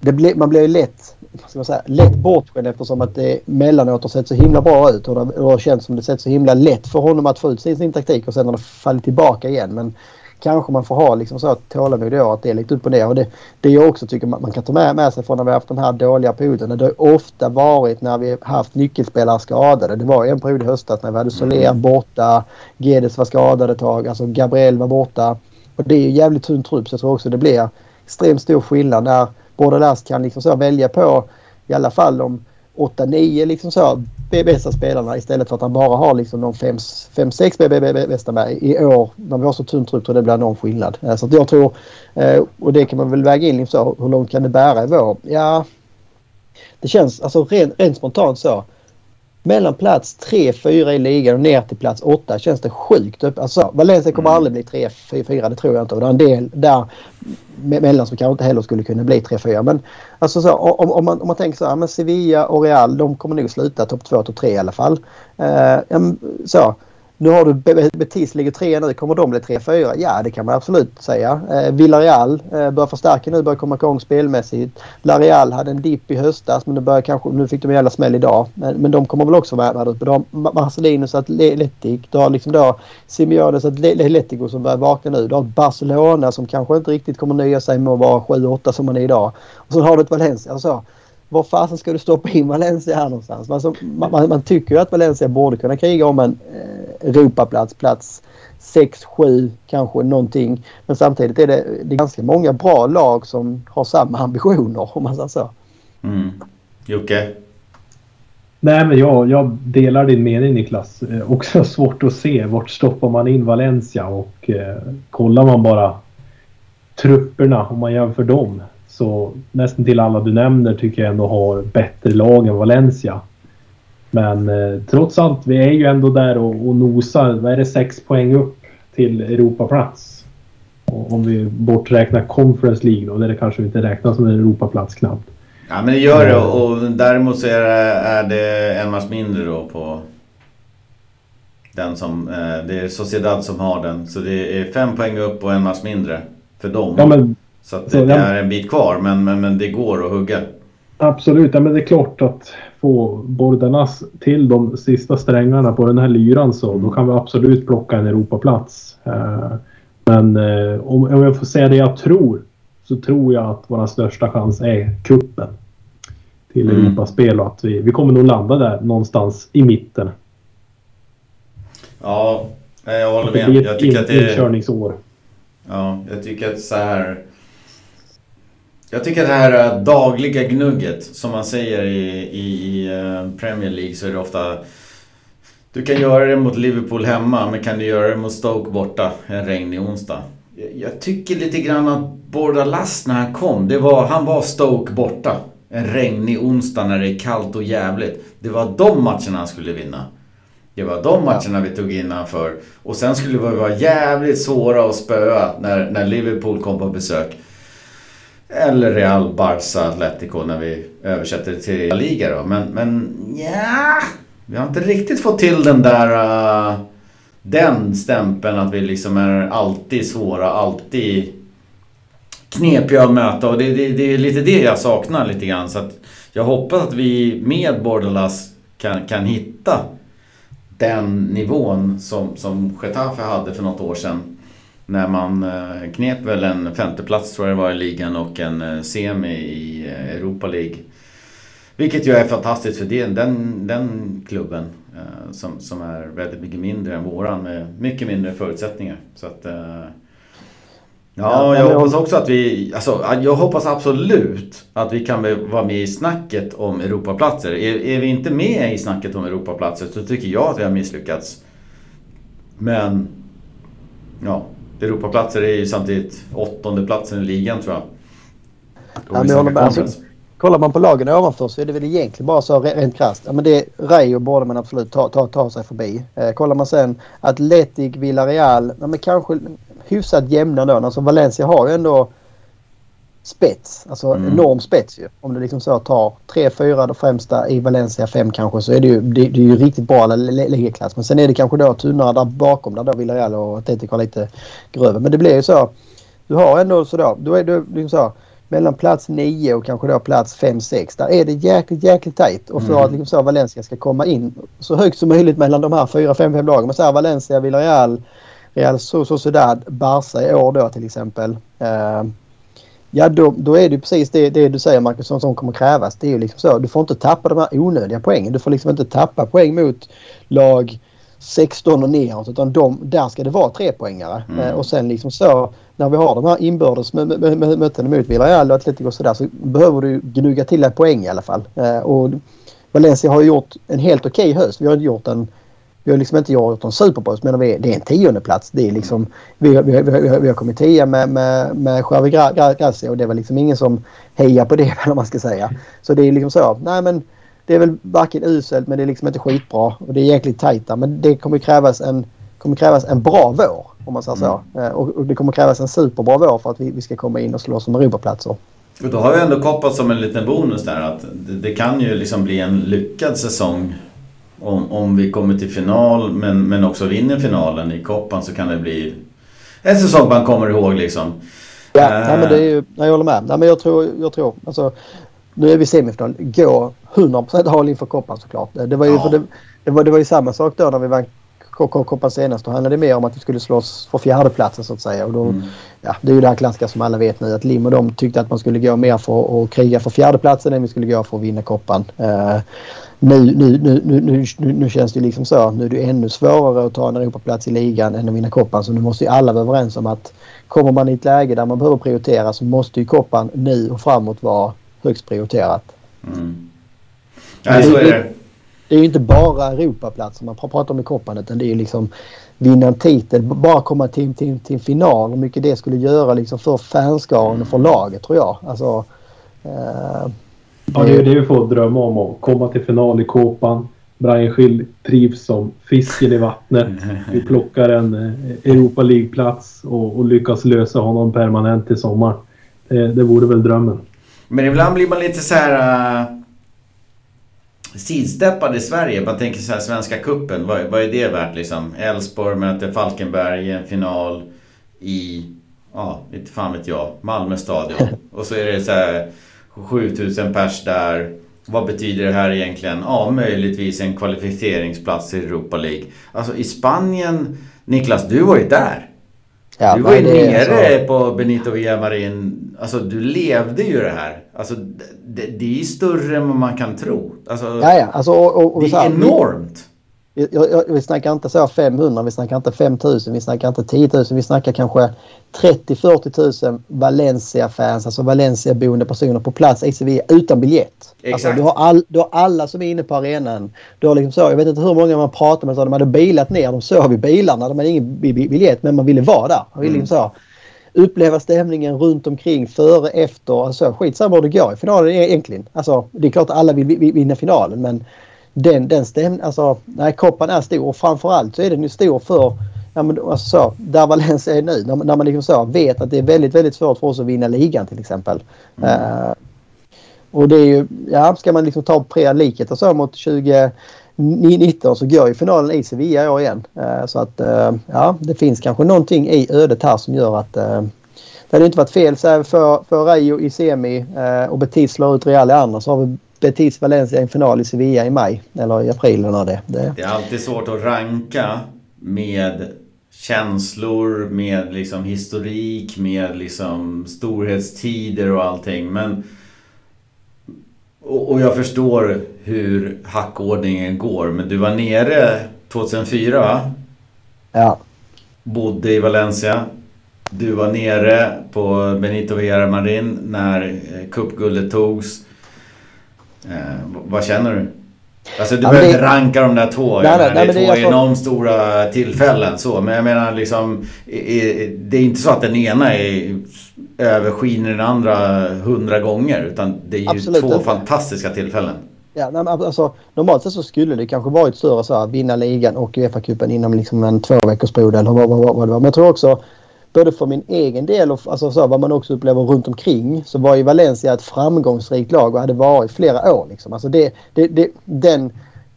ble, man blir ju lätt, ska man säga, lätt bortskämd eftersom att det mellanåt har sett så himla bra ut. Och det har känts som det sett så himla lätt för honom att få ut sin, sin taktik och sen har det fallit tillbaka igen. Men kanske man får ha liksom så tålamod då att det är lite upp och ner. Och det, det jag också tycker man, man kan ta med, med sig från när vi har haft de här dåliga perioderna. Det har ofta varit när vi haft nyckelspelare skadade. Det var en period i höstas när vi hade Soler mm. borta. Gedes var skadad ett tag. Alltså Gabriel var borta. Och det är ju jävligt tunn trupp så jag tror också det blir extremt stor skillnad när Bordelas kan liksom så välja på i alla fall de 8-9 liksom så bästa spelarna istället för att han bara har liksom de 5-6 bästa med. I år när vi har så tunn trupp tror jag det blir någon skillnad. Eh, så jag tror, eh, och det kan man väl väga in liksom så, hur långt kan det bära i vår? Ja, det känns alltså rent, rent spontant så mellan plats 3-4 i ligan och ner till plats 8 känns det sjukt upp. Alltså, Valencia kommer mm. aldrig bli 3-4, det tror jag inte. Och det är en del där mellan som kanske inte heller skulle kunna bli 3-4. Men alltså så, om, om, man, om man tänker så här, men Sevilla och Real de kommer nog sluta topp 2, topp 3 i alla fall. Uh, så, nu har du Betis ligger trea nu. Kommer de bli 3-4? Ja, det kan man absolut säga. Eh, Villarreal eh, börjar förstärka nu, börjar komma igång spelmässigt. Lareal hade en dipp i höstas men nu, börjar kanske, nu fick de en jävla smäll idag. Men, men de kommer väl också vara där uppe. Du har Marcelinus Atletic. Du har liksom då Simeones Atletico som börjar vakna nu. Du har Barcelona som kanske inte riktigt kommer nöja sig med att vara 7-8 som man är idag. Och så har du ett Valencia. Alltså, var fasen ska du stoppa in Valencia här någonstans? Alltså, man, man, man, tycker ju att Valencia borde kunna kriga om en eh, Europaplats, plats 6, 7 kanske någonting. Men samtidigt är det, det är ganska många bra lag som har samma ambitioner om man säger så. Mm. Jocke? Nej men jag, jag delar din mening Niklas. Eh, också svårt att se vart stoppar man in Valencia och eh, kollar man bara trupperna om man jämför dem så nästan till alla du nämner tycker jag ändå har bättre lag än Valencia. Men eh, trots allt, vi är ju ändå där och, och nosar. Vad är det? Sex poäng upp till Europaplats. Och om vi borträknar Conference League då, där det kanske inte räknas som en Europaplats knappt. Ja men det gör det och däremot så är det, är det en match mindre då på den som, eh, det är Sociedad som har den. Så det är fem poäng upp och en match mindre för dem. Ja, men så att det, det är en bit kvar men, men, men det går att hugga. Absolut, ja, men det är klart att få Bordalas till de sista strängarna på den här lyran så då kan vi absolut plocka en Europaplats. Eh, men eh, om, om jag får säga det jag tror så tror jag att vår största chans är kuppen till mm. Europaspel och att vi, vi kommer nog landa där någonstans i mitten. Ja, jag håller med. Det blir ett jag tycker att det är... Ja, jag tycker att så här... Jag tycker det här äh, dagliga gnugget, som man säger i, i, i äh, Premier League, så är det ofta... Du kan göra det mot Liverpool hemma, men kan du göra det mot Stoke borta en regnig onsdag? Jag tycker lite grann att Bordalas när han kom, det var, han var Stoke borta. En regnig onsdag när det är kallt och jävligt. Det var de matcherna han skulle vinna. Det var de matcherna vi tog innanför. Och sen skulle vi vara jävligt svåra att spöa när, när Liverpool kom på besök. Eller Real, Barca, Atletico när vi översätter det till liga då. Men, men ja, vi har inte riktigt fått till den där... Uh, den stämpeln att vi liksom är alltid svåra, alltid knepiga att möta. Och det, det, det är lite det jag saknar lite grann. Så att jag hoppas att vi med Bordalas kan, kan hitta den nivån som, som Getafe hade för något år sedan. När man eh, knep väl en femteplats tror jag det var i ligan och en eh, semi i eh, Europa League. Vilket ju är fantastiskt för den, den, den klubben som, som är väldigt mycket mindre än våran med mycket mindre förutsättningar. Så att, Ja, jag hoppas också att vi... Alltså, jag hoppas absolut att vi kan vara med i snacket om Europaplatser. Är, är vi inte med i snacket om Europaplatser så tycker jag att vi har misslyckats. Men... Ja, Europaplatser är ju samtidigt åttonde platsen i ligan tror jag. Ja, men jag. Alltså, kollar man på lagen ovanför så är det väl egentligen bara så rent krasst. Ja, men det Rayo borde man absolut ta, ta, ta sig förbi. Eh, kollar man sen Atletic, Villarreal. Ja, men kanske hyfsat jämna då. Alltså Valencia har ju ändå spets. Alltså mm. enorm spets ju. Om du liksom så tar tre, fyra de främsta i Valencia, fem kanske så är det ju, det, det är ju riktigt bra ligaklass. Men sen är det kanske då tunnare där bakom där då Villarreal och Atletico har lite grövre. Men det blir ju så. Du har ändå sådär. Då är du liksom så mellan plats 9 och kanske då plats 5-6. Där är det jäkligt, jäkligt tajt. Och för mm. att liksom så Valencia ska komma in så högt som möjligt mellan de här 4-5-5 lagen. Men så här Valencia, Villarreal, Real Sociedad, Barca i år då till exempel. Uh, ja då, då är det precis det, det du säger Marcus som, som kommer krävas. Det är ju liksom så. Du får inte tappa de här onödiga poängen. Du får liksom inte tappa poäng mot lag 16 och neråt utan de, där ska det vara trepoängare. Mm. Uh, och sen liksom så när vi har de här inbördes mötena mot Villarreal och Atletico och sådär så behöver du gnugga till en poäng i alla fall. Uh, och Valencia har gjort en helt okej okay höst. Vi har inte gjort en vi har liksom inte gjort någon superbra men det är en tionde plats. Det är liksom, vi, vi, vi, vi har kommit tia med, med, med Javi Gracia och det var liksom ingen som hejar på det eller man ska säga. Så det är liksom så. Nej men det är väl varken uselt men det är liksom inte skitbra och det är jäkligt tajta. Men det kommer krävas en, kommer krävas en bra vår om man säger så. Mm. Eh, och, och, det kommer krävas en superbra vår för att vi, vi ska komma in och slåss om Europaplatser. Och då har vi ändå koppat som en liten bonus där att det, det kan ju liksom bli en lyckad säsong om, om vi kommer till final men, men också vinner finalen i koppan så kan det bli en säsong man kommer ihåg liksom. Ja, uh, nej, men det är ju, jag håller med. Nej, men jag tror, jag tror alltså, nu är vi i semifinal. Gå 100% all in för koppan såklart. Det var ju, ja. det, det, var, det var ju samma sak då när vi vann koppan senast. Då handlade det mer om att vi skulle slåss för fjärdeplatsen så att säga. Och då, mm. ja, det är ju det här klassiska som alla vet nu att Lim och de tyckte att man skulle gå mer för att kriga för fjärdeplatsen än vi skulle gå för att vinna koppan. Uh, nu, nu, nu, nu, nu, nu känns det liksom så. Nu är det ännu svårare att ta en Europaplats i ligan än att vinna koppan. Så nu måste ju alla vara överens om att kommer man i ett läge där man behöver prioritera så måste ju koppan nu och framåt vara högst prioriterat. Mm. Ja, så är det. Det är ju inte bara Europaplatser man pratar om i koppan utan det är ju liksom vinna en titel, bara komma till, till, till en final. Hur mycket det skulle göra liksom för fanskaran och för laget tror jag. Alltså, eh, Ja, det är det vi får drömma om. Att komma till final i Kåpan. Brian Schill trivs som fisken i vattnet. Vi plockar en eh, Europa League-plats och, och, lyckas lösa honom permanent i sommar. Det, det vore väl drömmen. Men ibland blir man lite så här... Uh, sidsteppad i Sverige. Man tänker så här Svenska Kuppen. Vad, vad är det värt liksom? Elfsborg möter Falkenberg i en final i... Ja, inte fan vet jag. Malmö stadion. Och så är det så här 7000 pers där. Vad betyder det här egentligen? Ja, möjligtvis en kvalificeringsplats i Europa League. Alltså i Spanien, Niklas, du var ju där. Ja, du var ju nere så... på Benito Villamarin. Alltså du levde ju det här. Alltså det, det är större än vad man kan tro. Alltså, ja, ja. Alltså, och, och, det är enormt. Jag, jag, vi snackar inte så 500, vi snackar inte 5000, vi snackar inte 10 000, vi snackar kanske 30-40 000 Valencia-fans, alltså Valencia-boende personer på plats i Sevilla utan biljett. Alltså, du, har all, du har alla som är inne på arenan. Du har liksom så, jag vet inte hur många man pratar med, så de hade bilat ner, de sov i bilarna, de hade ingen biljett men man ville vara där. Man ville mm. liksom så, uppleva stämningen runt omkring, före, efter. Alltså, skitsamma hur det går i finalen egentligen. Alltså, det är klart att alla vill vinna finalen men den, den stämningen, alltså nej, koppan är stor och framförallt så är den ju stor för ja, men, alltså, så, där Valencia är nu. När, när man liksom så, vet att det är väldigt, väldigt svårt för oss att vinna ligan till exempel. Mm. Uh, och det är ju, ja, ska man liksom ta pre-liket och så mot 2019 så går ju finalen i Sevilla i år igen. Uh, så att uh, ja, det finns kanske någonting i ödet här som gör att det hade inte varit fel så för, för Rayo i semi och Betis slår ut Real i andra så har vi Betis Valencia i en final i Sevilla i maj eller i april eller det. det. Det är alltid svårt att ranka med känslor, med liksom historik, med liksom storhetstider och allting. Men och, jag förstår hur hackordningen går. Men du var nere 2004 va? Ja. Bodde i Valencia. Du var nere på Benito Villamarin när cupguldet togs. Eh, vad känner du? Alltså du ja, behöver inte ranka de där två. Nej, nej, det är två det är enormt stora tillfällen så. Men jag menar liksom. Det är inte så att den ena är överskiner den andra hundra gånger. Utan det är ju Absolut två inte. fantastiska tillfällen. Ja, nej, alltså, normalt sett så skulle det kanske varit större så att vinna ligan och Uefa-cupen inom liksom en två veckors period eller vad, vad, vad det var. Men jag tror också både för min egen del och alltså så, vad man också upplever runt omkring så var ju Valencia ett framgångsrikt lag och hade varit flera år. Liksom. Alltså det, det, det, den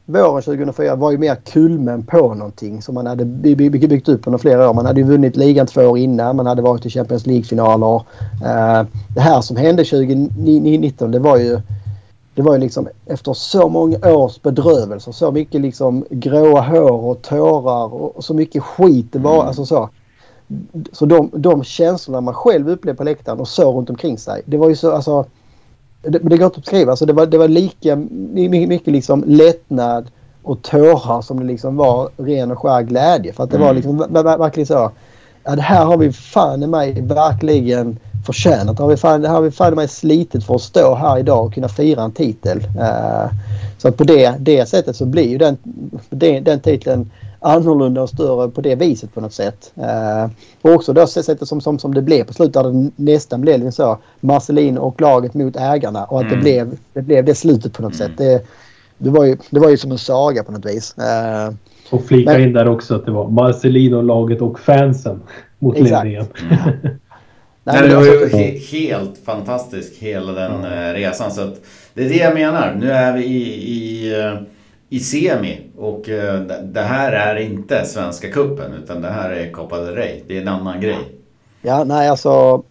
våren 2004 var ju mer kulmen på någonting som man hade byggt upp under flera år. Man hade ju vunnit ligan två år innan. Man hade varit i Champions League-finaler. Uh, det här som hände 2019 det var ju det var ju liksom efter så många års bedrövelser, så mycket liksom gråa hår och tårar och så mycket skit det var. Mm. Alltså så, så de, de känslorna man själv upplevde på läktaren och såg runt omkring sig. Det var ju så alltså. Det, det går inte att beskriva. Alltså det, var, det var lika mycket, mycket liksom lättnad och tårar som det liksom var ren och skär glädje. För att det mm. var liksom verkligen så. Ja, det här har vi fan i mig verkligen förtjänat. Det har vi fan, det har vi fan i mig slitit för att stå här idag och kunna fira en titel. Uh, så att på det, det sättet så blir ju den, den, den titeln annorlunda och större på det viset på något sätt. Eh, och också det sättet som, som, som det blev på slutet där det nästan blev liksom så Marcelin och laget mot ägarna och att mm. det, blev, det blev det slutet på något mm. sätt. Det, det, var ju, det var ju som en saga på något vis. Eh, och flika men, in där också att det var Marcelino, laget och fansen mot ledningen. Nej, det var ju he helt fantastiskt hela den mm. resan. Så det är det jag menar. Nu är vi i, i eh, i semi. Och eh, det här är inte Svenska Kuppen utan det här är Copa del Rey. Det är en annan grej. Ja, nej alltså.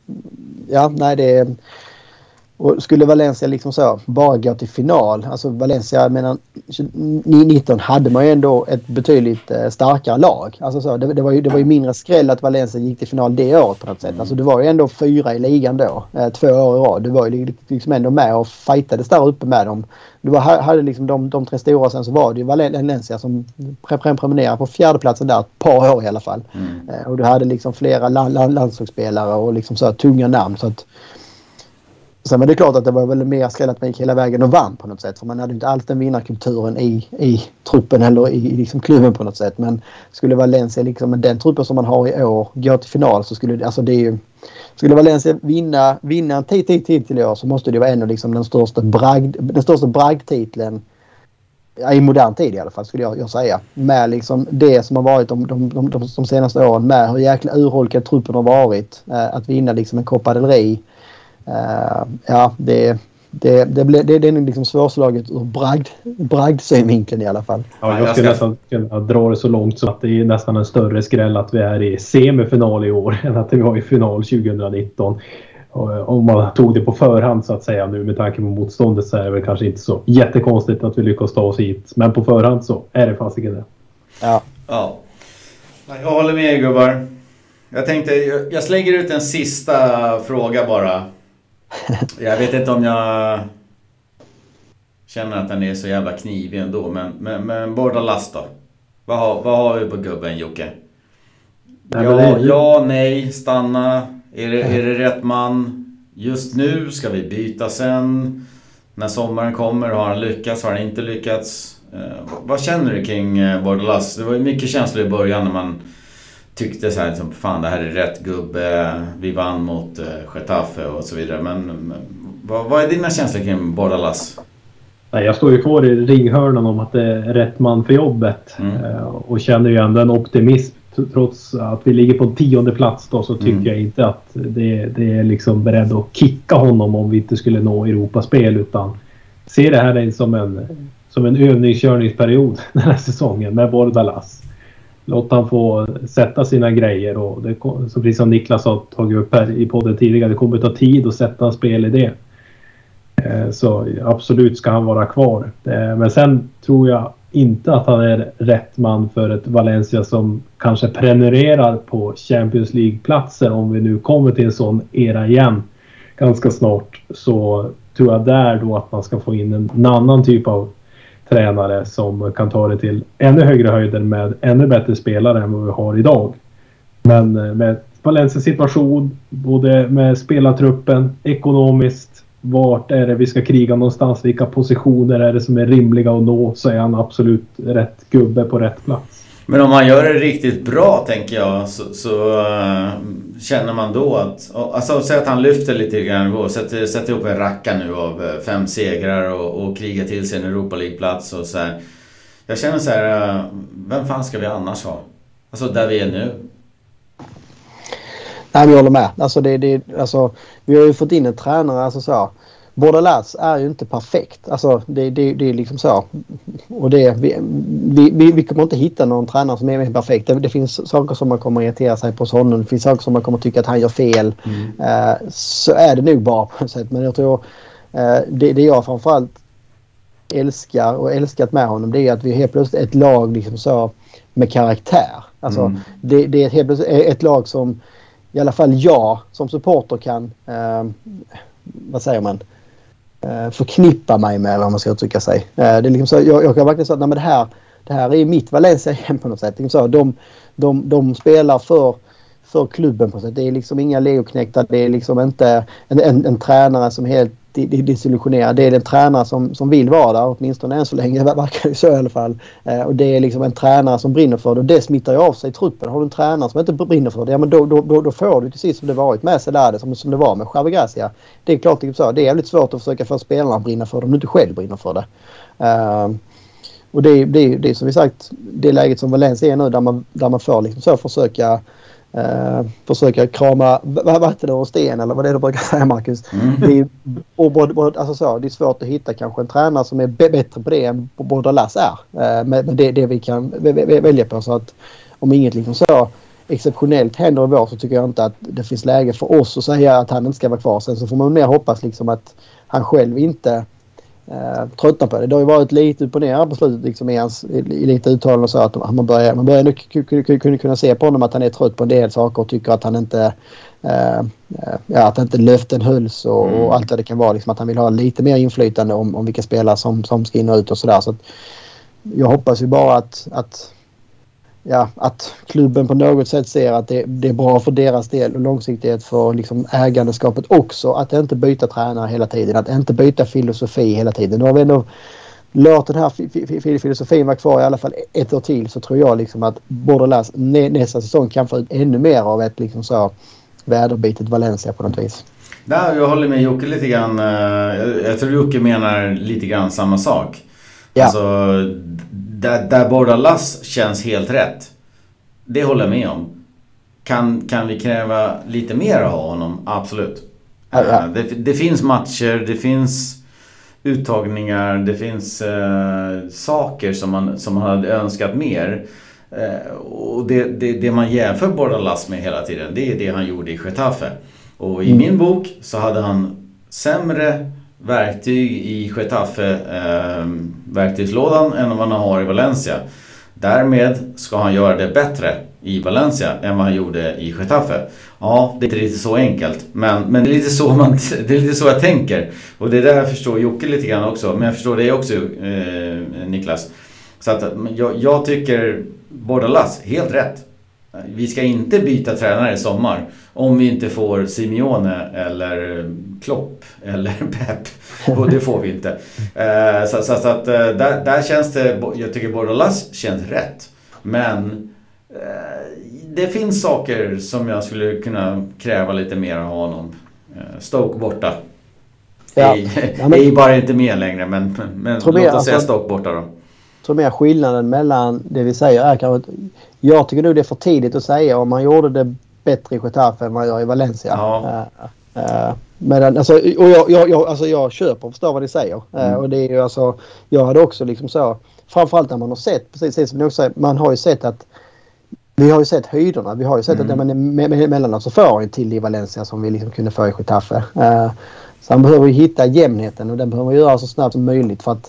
Ja, nej det är... Och skulle Valencia liksom så bara gå till final. Alltså Valencia, jag menar 19 hade man ju ändå ett betydligt eh, starkare lag. Alltså så, det, det, var ju, det var ju mindre skräll att Valencia gick till final det året på något sätt. Alltså det var ju ändå fyra i ligan då. Eh, två år i rad. Du var ju liksom ändå med och fightades där uppe med dem. Du var, hade liksom de, de tre stora sen så var det ju Valencia som prenumererade på fjärdeplatsen där ett par år i alla fall. Mm. Eh, och du hade liksom flera landslagsspelare och liksom så tunga namn. Så att, Sen var det klart att det var väl mer skräll att man gick hela vägen och vann på något sätt. För man hade inte alls den vinnarkulturen i, i truppen eller i, i liksom klubben på något sätt. Men skulle Valencia liksom med den truppen som man har i år gå till final så skulle det, alltså det ju... Skulle Valencia vinna, vinna en tid till i år så måste det vara en av liksom den största, bragd, den största bragdtiteln i modern tid i alla fall skulle jag, jag säga. Med liksom det som har varit de, de, de, de, de senaste åren med hur jäkla urholkad truppen har varit. Eh, att vinna liksom en Copa del Rey ja, det, det, det, det, det är liksom svårslaget ur bragd, bragdsynvinkeln i alla fall. Ja, jag skulle nästan kunna dra det så långt så att det är nästan en större skräll att vi är i semifinal i år än att vi var i final 2019. om man tog det på förhand så att säga nu med tanke på motståndet så är det väl kanske inte så jättekonstigt att vi lyckas ta oss hit. Men på förhand så är det fasiken det. Ja. ja. Jag håller med er gubbar. Jag tänkte, jag slänger ut en sista fråga bara. Jag vet inte om jag känner att den är så jävla knivig ändå. Men, men, men båda last då? Vad har, vad har vi på gubben Jocke? Ja, ja, nej, stanna. Är det, är det rätt man just nu? Ska vi byta sen? När sommaren kommer, har han lyckats? Har han inte lyckats? Eh, vad känner du kring eh, Bordalas? Det var ju mycket känslor i början när man tyckte så här liksom, fan det här är rätt gubbe. Vi vann mot eh, Getafe och så vidare. Men, men vad, vad, är dina känslor kring Bordalas? Jag står ju kvar i ringhörnan om att det är rätt man för jobbet. Mm. Eh, och känner ju ändå en optimism trots att vi ligger på tionde plats då så tycker mm. jag inte att det, det, är liksom beredd att kicka honom om vi inte skulle nå Europaspel utan ser det här som en, som en övningskörningsperiod den här säsongen med Bordalas. Låt han få sätta sina grejer och det, så precis som Niklas har tagit upp här i podden tidigare, det kommer att ta tid att sätta en spelidé. det. Eh, så absolut ska han vara kvar. Eh, men sen tror jag inte att han är rätt man för ett Valencia som kanske prenumererar på Champions League-platser om vi nu kommer till en sån era igen ganska snart. Så tror jag där då att man ska få in en annan typ av tränare som kan ta det till ännu högre höjder med ännu bättre spelare än vad vi har idag. Men eh, med Valencias situation, både med spelartruppen, ekonomiskt, vart är det vi ska kriga någonstans, vilka positioner är det som är rimliga att nå, så är han absolut rätt gubbe på rätt plats. Men om man gör det riktigt bra tänker jag så, så eh, känner man då att... Alltså säg att han lyfter lite grann och sätter, sätter ihop en racka nu av eh, fem segrar och, och krigar till sig en Europa League-plats och så här. Jag känner så här, eh, vem fan ska vi annars ha? Alltså där vi är nu. Nej, men jag håller med. Alltså, det, det, alltså, vi har ju fått in en tränare. Alltså, så, Bordalas är ju inte perfekt. Alltså det, det, det är liksom så. Och det, vi, vi, vi kommer inte hitta någon tränare som är perfekt. Det, det, finns saker som man kommer att irritera sig på hos honom. Det finns saker som man kommer tycka att han gör fel. Mm. Uh, så är det nog bara på något sätt. Men jag tror uh, det, det jag framförallt älskar och älskat med honom det är att vi helt plötsligt är ett lag liksom så med karaktär. Alltså mm. det, det är helt plötsligt ett lag som i alla fall jag som supporter kan, uh, vad säger man, Eh, förknippa mig med eller vad man ska uttrycka sig. Eh, det är liksom så, jag, jag kan verkligen säga att nej, men det, här, det här är mitt Valencia igen på något sätt. Liksom så, de, de, de spelar för, för klubben på något sätt. Det är liksom inga legoknektar. Det är liksom inte en, en, en tränare som helt desillusionerad. Det är en tränare som, som vill vara där, åtminstone än så länge. Det verkar ju så i alla fall. Eh, och det är liksom en tränare som brinner för det och det smittar ju av sig i truppen. Har du en tränare som inte brinner för det, ja men då, då, då, då får du till sist som det varit med Selade, som, som det var med Javi Gracia. Det är klart liksom så, det är jävligt svårt att försöka få spelarna att brinna för det om du inte själv brinner för det. Eh, och det, det, det är som vi sagt det läget som Valencia är nu där man, där man får liksom så försöka Uh, försöka krama vatten ur sten eller vad det är du brukar säga Marcus. Mm. Det, är, och både, alltså så, det är svårt att hitta kanske en tränare som är bättre på det än båda Lass är. Med, med det, det, vi kan välja på. Så att om inget liksom så exceptionellt händer i vår så tycker jag inte att det finns läge för oss att säga att han inte ska vara kvar. Sen så får man mer hoppas liksom att han själv inte eh, tröttnar på det. Det har ju varit lite upp och ner på slutet liksom i, hans, i, i lite uttalanden och så att man börjar, man börjar nu kunna se på honom att han är trött på en del saker och tycker att han inte eh, ja, att inte löften hölls och, mm. och allt vad det kan vara. Liksom att han vill ha lite mer inflytande om, om vilka spelare som, som ska in och ut och sådär. Så jag hoppas ju bara att, att ja, att klubben på något sätt ser att det, det, är bra för deras del och långsiktighet för liksom ägandeskapet också. Att inte byta tränare hela tiden, att inte byta filosofi hela tiden. Nu har vi ändå låt den här filosofin vara kvar i alla fall ett år till så tror jag liksom att Bordelas nästa säsong kan få ut ännu mer av ett liksom så väderbitet Valencia på något vis. Nej, jag håller med Jocke lite grann. Eh, jag tror Jocke menar lite grann samma sak. Ja. Alltså, där, där Bordalas känns helt rätt. Det håller jag med om. Kan, kan vi kräva lite mer av honom? Absolut. Ja, ja. Det, det, finns matcher, det finns uttagningar, det finns eh, saker som man, som man hade önskat mer. Eh, och det, det, det man jämför Bordalas med hela tiden, det är det han gjorde i Getafe. Och i min bok så hade han sämre verktyg i Getafe eh, verktygslådan än vad han har i Valencia. Därmed ska han göra det bättre i Valencia än vad han gjorde i Getafe. Ja, det är inte riktigt så enkelt. Men, men det, är lite så man, det är lite så jag tänker. Och det är där jag förstår Jocke lite grann också. Men jag förstår dig också eh, Niklas. Så att jag, jag tycker Bordalas, helt rätt. Vi ska inte byta tränare i sommar. Om vi inte får Simeone eller Klopp eller Pep. Och det får vi inte. Eh, så, så, så, att eh, där, där känns det, jag tycker Bordalas känns rätt. Men eh, det finns saker som jag skulle kunna kräva lite mer av honom. Stoke borta. Ja. Är, ja, men, är bara inte med längre men, men låt oss alltså, säga Stoke borta då. Tror mer skillnaden mellan det vi säger är kanske... Jag tycker nog det är för tidigt att säga om man gjorde det bättre i Getafe än man gör i Valencia. Ja. Uh, uh, men alltså, och jag, jag, jag, alltså jag köper och förstår vad ni säger. Uh, mm. och det är ju alltså, jag hade också liksom så, framförallt när man har sett, precis som ni också säger, man har ju sett att vi har ju sett höjderna. Vi har ju sett mm. att man emellanåt så får en till i Valencia som vi liksom kunde få i Getafe. Uh, så han behöver ju hitta jämnheten och den behöver man göra så snabbt som möjligt för att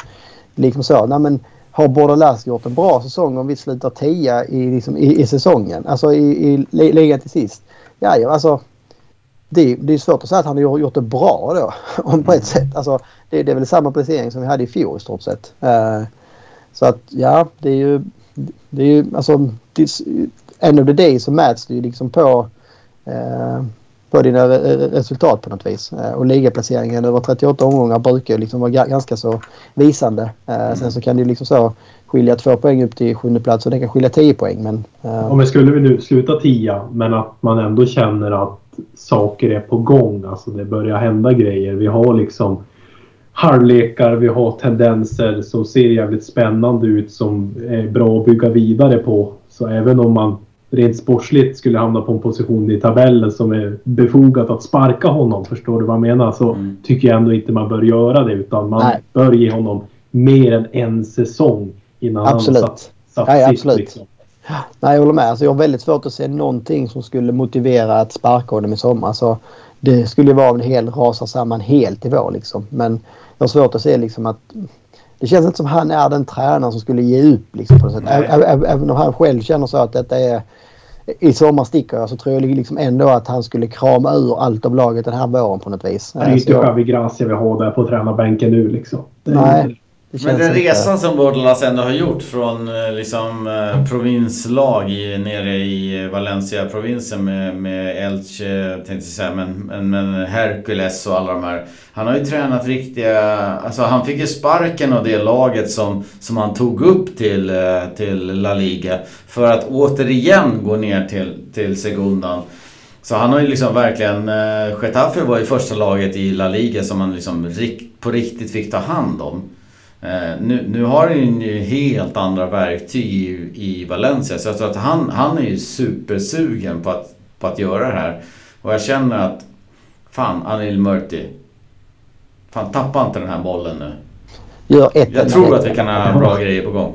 liksom så, nej men har Bordelas gjort en bra säsong om vi slutar tia i, liksom, i, i säsongen? Alltså i, i ligan till sist. Ja, ja alltså. Det, det är svårt att säga att han har gjort det bra då. Om på ett sätt. Alltså, det, det är väl samma placering som vi hade i fjol i stort sett. Uh, så att ja, det är ju... Det är ju alltså... End of the day så mäts det ju liksom på... Uh, på dina resultat på något vis. Eh, och ligaplaceringen över 38 omgångar brukar liksom vara ganska så visande. Eh, mm. Sen så kan det liksom så skilja två poäng upp till sjunde plats och det kan skilja tio poäng. Men, uh... Om skulle vi nu sluta tia men att man ändå känner att saker är på gång. Alltså det börjar hända grejer. Vi har liksom halvlekar, vi har tendenser som ser jävligt spännande ut som är bra att bygga vidare på. Så även om man rent sportsligt skulle hamna på en position i tabellen som är befogat att sparka honom. Förstår du vad jag menar? Så mm. tycker jag ändå inte man bör göra det utan man Nej. bör ge honom mer än en säsong innan absolut. han satt, satt Nej, sitt. Absolut. Liksom. Nej, jag håller med. Alltså, jag har väldigt svårt att se någonting som skulle motivera att sparka honom i sommar. Alltså, det skulle vara om det helt rasar samman helt i vår. Liksom. Men jag har svårt att se liksom, att det känns inte som han är den tränaren som skulle ge upp. Liksom, på sätt. Även om han själv känner så att detta är i sommar sticker jag så tror jag liksom ändå att han skulle krama ur allt av laget den här våren på något vis. Det är inte Javi Gracia vi har där på tränarbänken nu liksom. Nej. Men den resan som Bordelas ändå har gjort från eh, liksom, eh, provinslag i, nere i Valencia-provinsen med, med Elche, tänkte jag säga, men, men, men Hercules och alla de här. Han har ju tränat riktiga... Alltså han fick ju sparken av det laget som, som han tog upp till, eh, till La Liga. För att återigen gå ner till, till Segundan. Så han har ju liksom verkligen... Getafe var ju första laget i La Liga som han liksom rikt, på riktigt fick ta hand om. Eh, nu, nu har han ju helt andra verktyg i, i Valencia. Så jag tror att han, han är ju supersugen på att, på att göra det här. Och jag känner att... Fan, Anil Murti. Fan, tappa inte den här bollen nu. Gör ett jag tror att vi kan ha bra grejer på gång.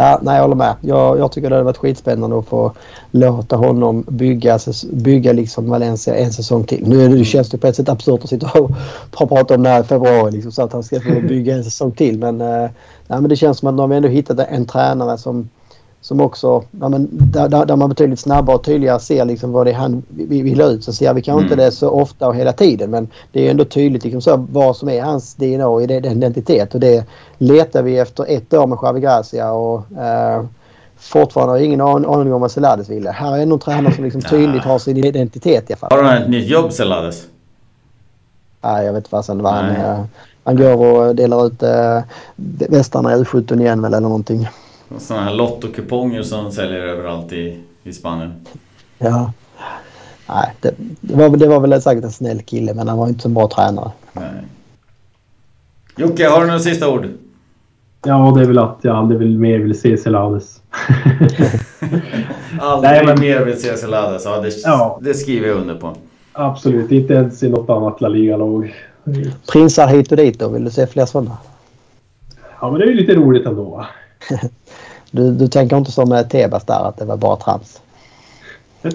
Ja, nej, jag håller med. Jag, jag tycker det hade varit skitspännande att få låta honom bygga, bygga liksom Valencia en säsong till. Nu det känns det på ett sätt absurt att sitta och prata om det här i februari liksom, så att han ska få bygga en säsong till. Men, äh, nej, men det känns som att nu har vi ändå hittat en tränare som som också, ja, men där, där, man betydligt snabbare och tydligare ser liksom vad det är han vill ha ut. Så ser vi kanske mm. inte det så ofta och hela tiden men det är ändå tydligt liksom så vad som är hans DNA och identitet. Och det letar vi efter ett år med Xavi Gracia och eh, fortfarande har ingen aning om vad Celades ville. Här är någon tränare som liksom tydligt har sin identitet i alla fall. Har han ett nytt jobb Celades? Nej, jag vet inte fasen vad han... Han går och delar ut äh, västarna i U17 igen eller någonting. Sådana här lottokuponger som säljer överallt i, i Spanien. Ja. Nej, det, det, var, det var väl säkert en snäll kille men han var inte så bra tränare. Nej. Jocke, har du några sista ord? Ja, det är väl att jag aldrig vill mer vill se Celades. aldrig Nej, men... mer vill se Celades, ja det, ja. det skriver jag under på. Absolut, inte ens i något annat La Liga-lag. Prinsar hit och dit då? Vill du se fler sådana? Ja, men det är ju lite roligt ändå. Du, du tänker inte som Tebas där att det var bara trams?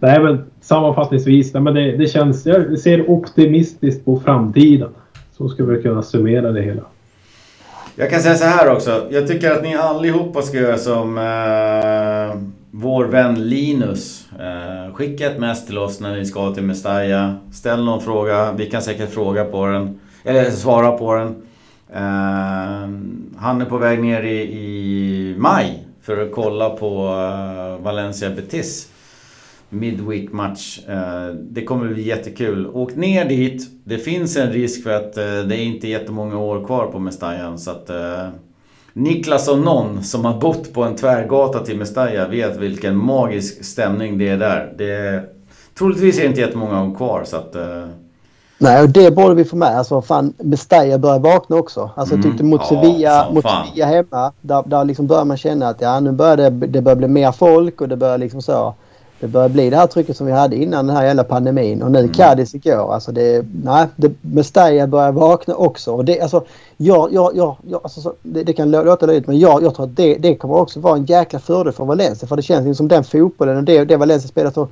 nej, men sammanfattningsvis. Nej, men det, det känns... Jag ser optimistiskt på framtiden. Så skulle vi kunna summera det hela. Jag kan säga så här också. Jag tycker att ni allihopa ska göra som eh, vår vän Linus. Eh, skicka ett mess till oss när ni ska till Mestalla. Ställ någon fråga. Vi kan säkert fråga på den. Eller svara på den. Ehm, han är på väg ner i, i maj för att kolla på eh, uh, Valencia Betis Midweek match. Uh, det kommer bli jättekul. Åk ner dit. Det finns en risk för att uh, det är inte jättemånga år kvar på Mestalla. Så att Niklas och någon som har bott på en tvärgata till Mestalla vet vilken magisk stämning det är där. Det är, troligtvis är det inte jättemånga år kvar så att Nej, och det borde vi få med. Alltså, fan, Mestalla börjar vakna också. Alltså, jag tyckte mot mm. Sevilla, ja, mot Sevilla hemma, där, där liksom börjar man känna att ja, nu börjar det, det börjar bli mer folk och det börjar liksom så. Det börjar bli det här trycket som vi hade innan den här jävla pandemin. Och nu mm. Cadiz igår. Alltså det, nej, det, Mestalla börjar vakna också. Och det, alltså, jag, jag, jag, jag alltså, så, det, det, kan låta löjligt men jag, jag tror att det, det kommer också vara en jäkla fördel för Valencia. För det känns som den fotbollen och det, det Valencia spelar så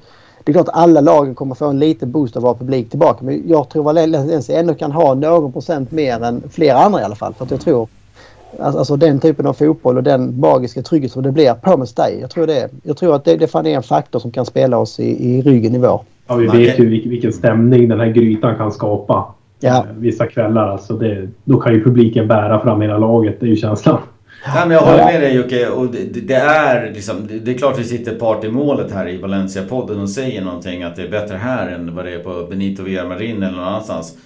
det är klart att alla lagen kommer få en liten boost av att publik tillbaka. Men jag tror Valencia ändå kan ha någon procent mer än flera andra i alla fall. För att jag tror Alltså den typen av fotboll och den magiska trygghet som det blir på Mestalla. Jag tror, det, jag tror att det, det fan är en faktor som kan spela oss i, i ryggen i vår. Ja, vi vet ju vilken stämning den här grytan kan skapa. Ja. Eh, vissa kvällar. Alltså det, då kan ju publiken bära fram hela laget. Det är ju känslan. Ja, men jag håller med dig Jocke. Och det, det, är liksom, det är klart vi sitter part i målet här i Valencia-podden och säger någonting att det är bättre här än vad det är på Benito Villamarin eller någon annanstans.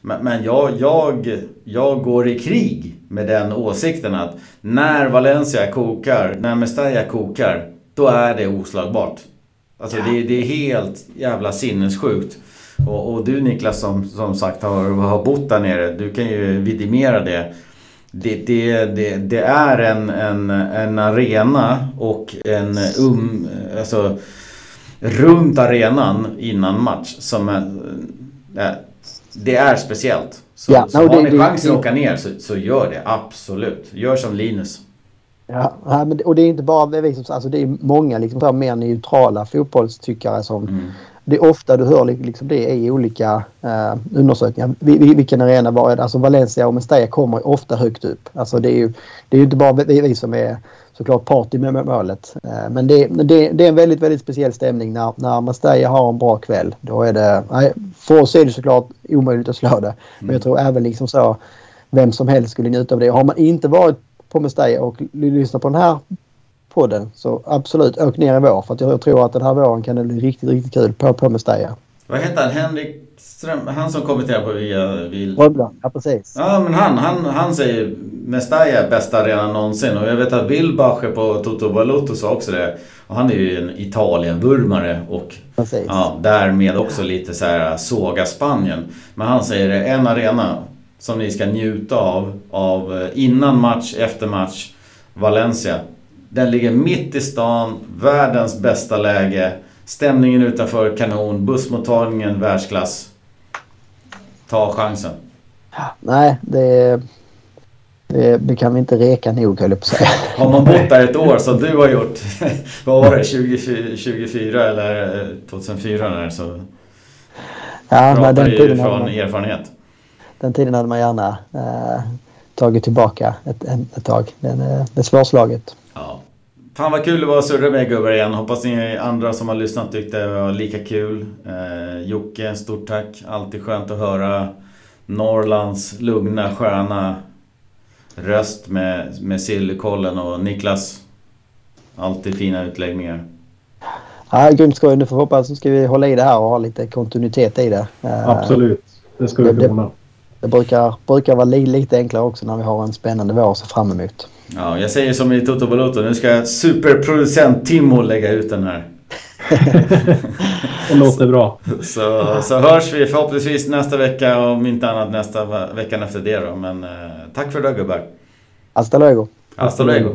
Men, men jag, jag, jag går i krig med den åsikten att när Valencia kokar, när Mestalla kokar, då är det oslagbart. Alltså det, det är helt jävla sinnessjukt. Och, och du Niklas som, som sagt har, har bott där nere, du kan ju vidimera det det, det, det, det, är en, en, en arena och en um, alltså, runt arenan innan match som är, det är speciellt. Så, ja, så no, har ni chansen att åka ner så, så gör det absolut. Gör som Linus. Ja, och det är inte bara vi som, alltså det är många liksom, mer neutrala fotbollstyckare som mm det är ofta du hör liksom det i olika uh, undersökningar. Vilken arena var det? Alltså Valencia och Mestalla kommer ofta högt upp. Alltså det är ju det är inte bara vi, vi som är såklart part i målet. Uh, men det, det, det, är en väldigt, väldigt speciell stämning när, när Mestalla har en bra kväll. Då är det, för oss är det såklart omöjligt att slå det. Mm. Men jag tror även liksom så vem som helst skulle njuta av det. Har man inte varit på Mestalla och lyssnat på den här podden. Så absolut, åk ner i vår. För att jag tror att den här våren kan det bli riktigt, riktigt kul på, på Mestalla. Vad heter han? Henrik Ström? Han som kommenterar på via... Vil... Rödland, ja precis. Ja men han, han, han säger Mestalla bästa arenan någonsin. Och jag vet att Wilbacher på Toto Balotto sa också det. Och han är ju en Italien-vurmare och precis. ja, därmed också lite så här såga Spanien. Men han säger det, en arena som ni ska njuta av, av eh, innan match, efter match. Valencia. Den ligger mitt i stan, världens bästa läge. Stämningen utanför kanon, bussmottagningen världsklass. Ta chansen. Nej, det, det, det kan vi inte reka nog höll jag på att säga. Har man bott där ett år som du har gjort, vad var det, 2024 eller 2004 när så ja, pratar den tiden från man, erfarenhet. Den tiden hade man gärna eh, tagit tillbaka ett, ett tag. Den, det är svårslaget. Ja. Fan vad kul det var att surra med gubbar igen. Hoppas ni andra som har lyssnat tyckte det var lika kul. Eh, Jocke, stort tack. Alltid skönt att höra Norrlands lugna, sköna röst med, med sillkollen och Niklas. Alltid fina utläggningar. Ja, grymt skoj. Nu får vi hoppas så ska vi hålla i det här och ha lite kontinuitet i det. Eh, Absolut. Det ska vi kunna. Det, det brukar, brukar vara lite enklare också när vi har en spännande vår att se fram emot. Ja, jag säger som i Toto Balotto. Nu ska superproducent Timo lägga ut den här. det låter bra. Så, så hörs vi förhoppningsvis nästa vecka och om inte annat nästa veckan efter det då. Men eh, tack för idag gubbar. Hasta luego. Hasta luego.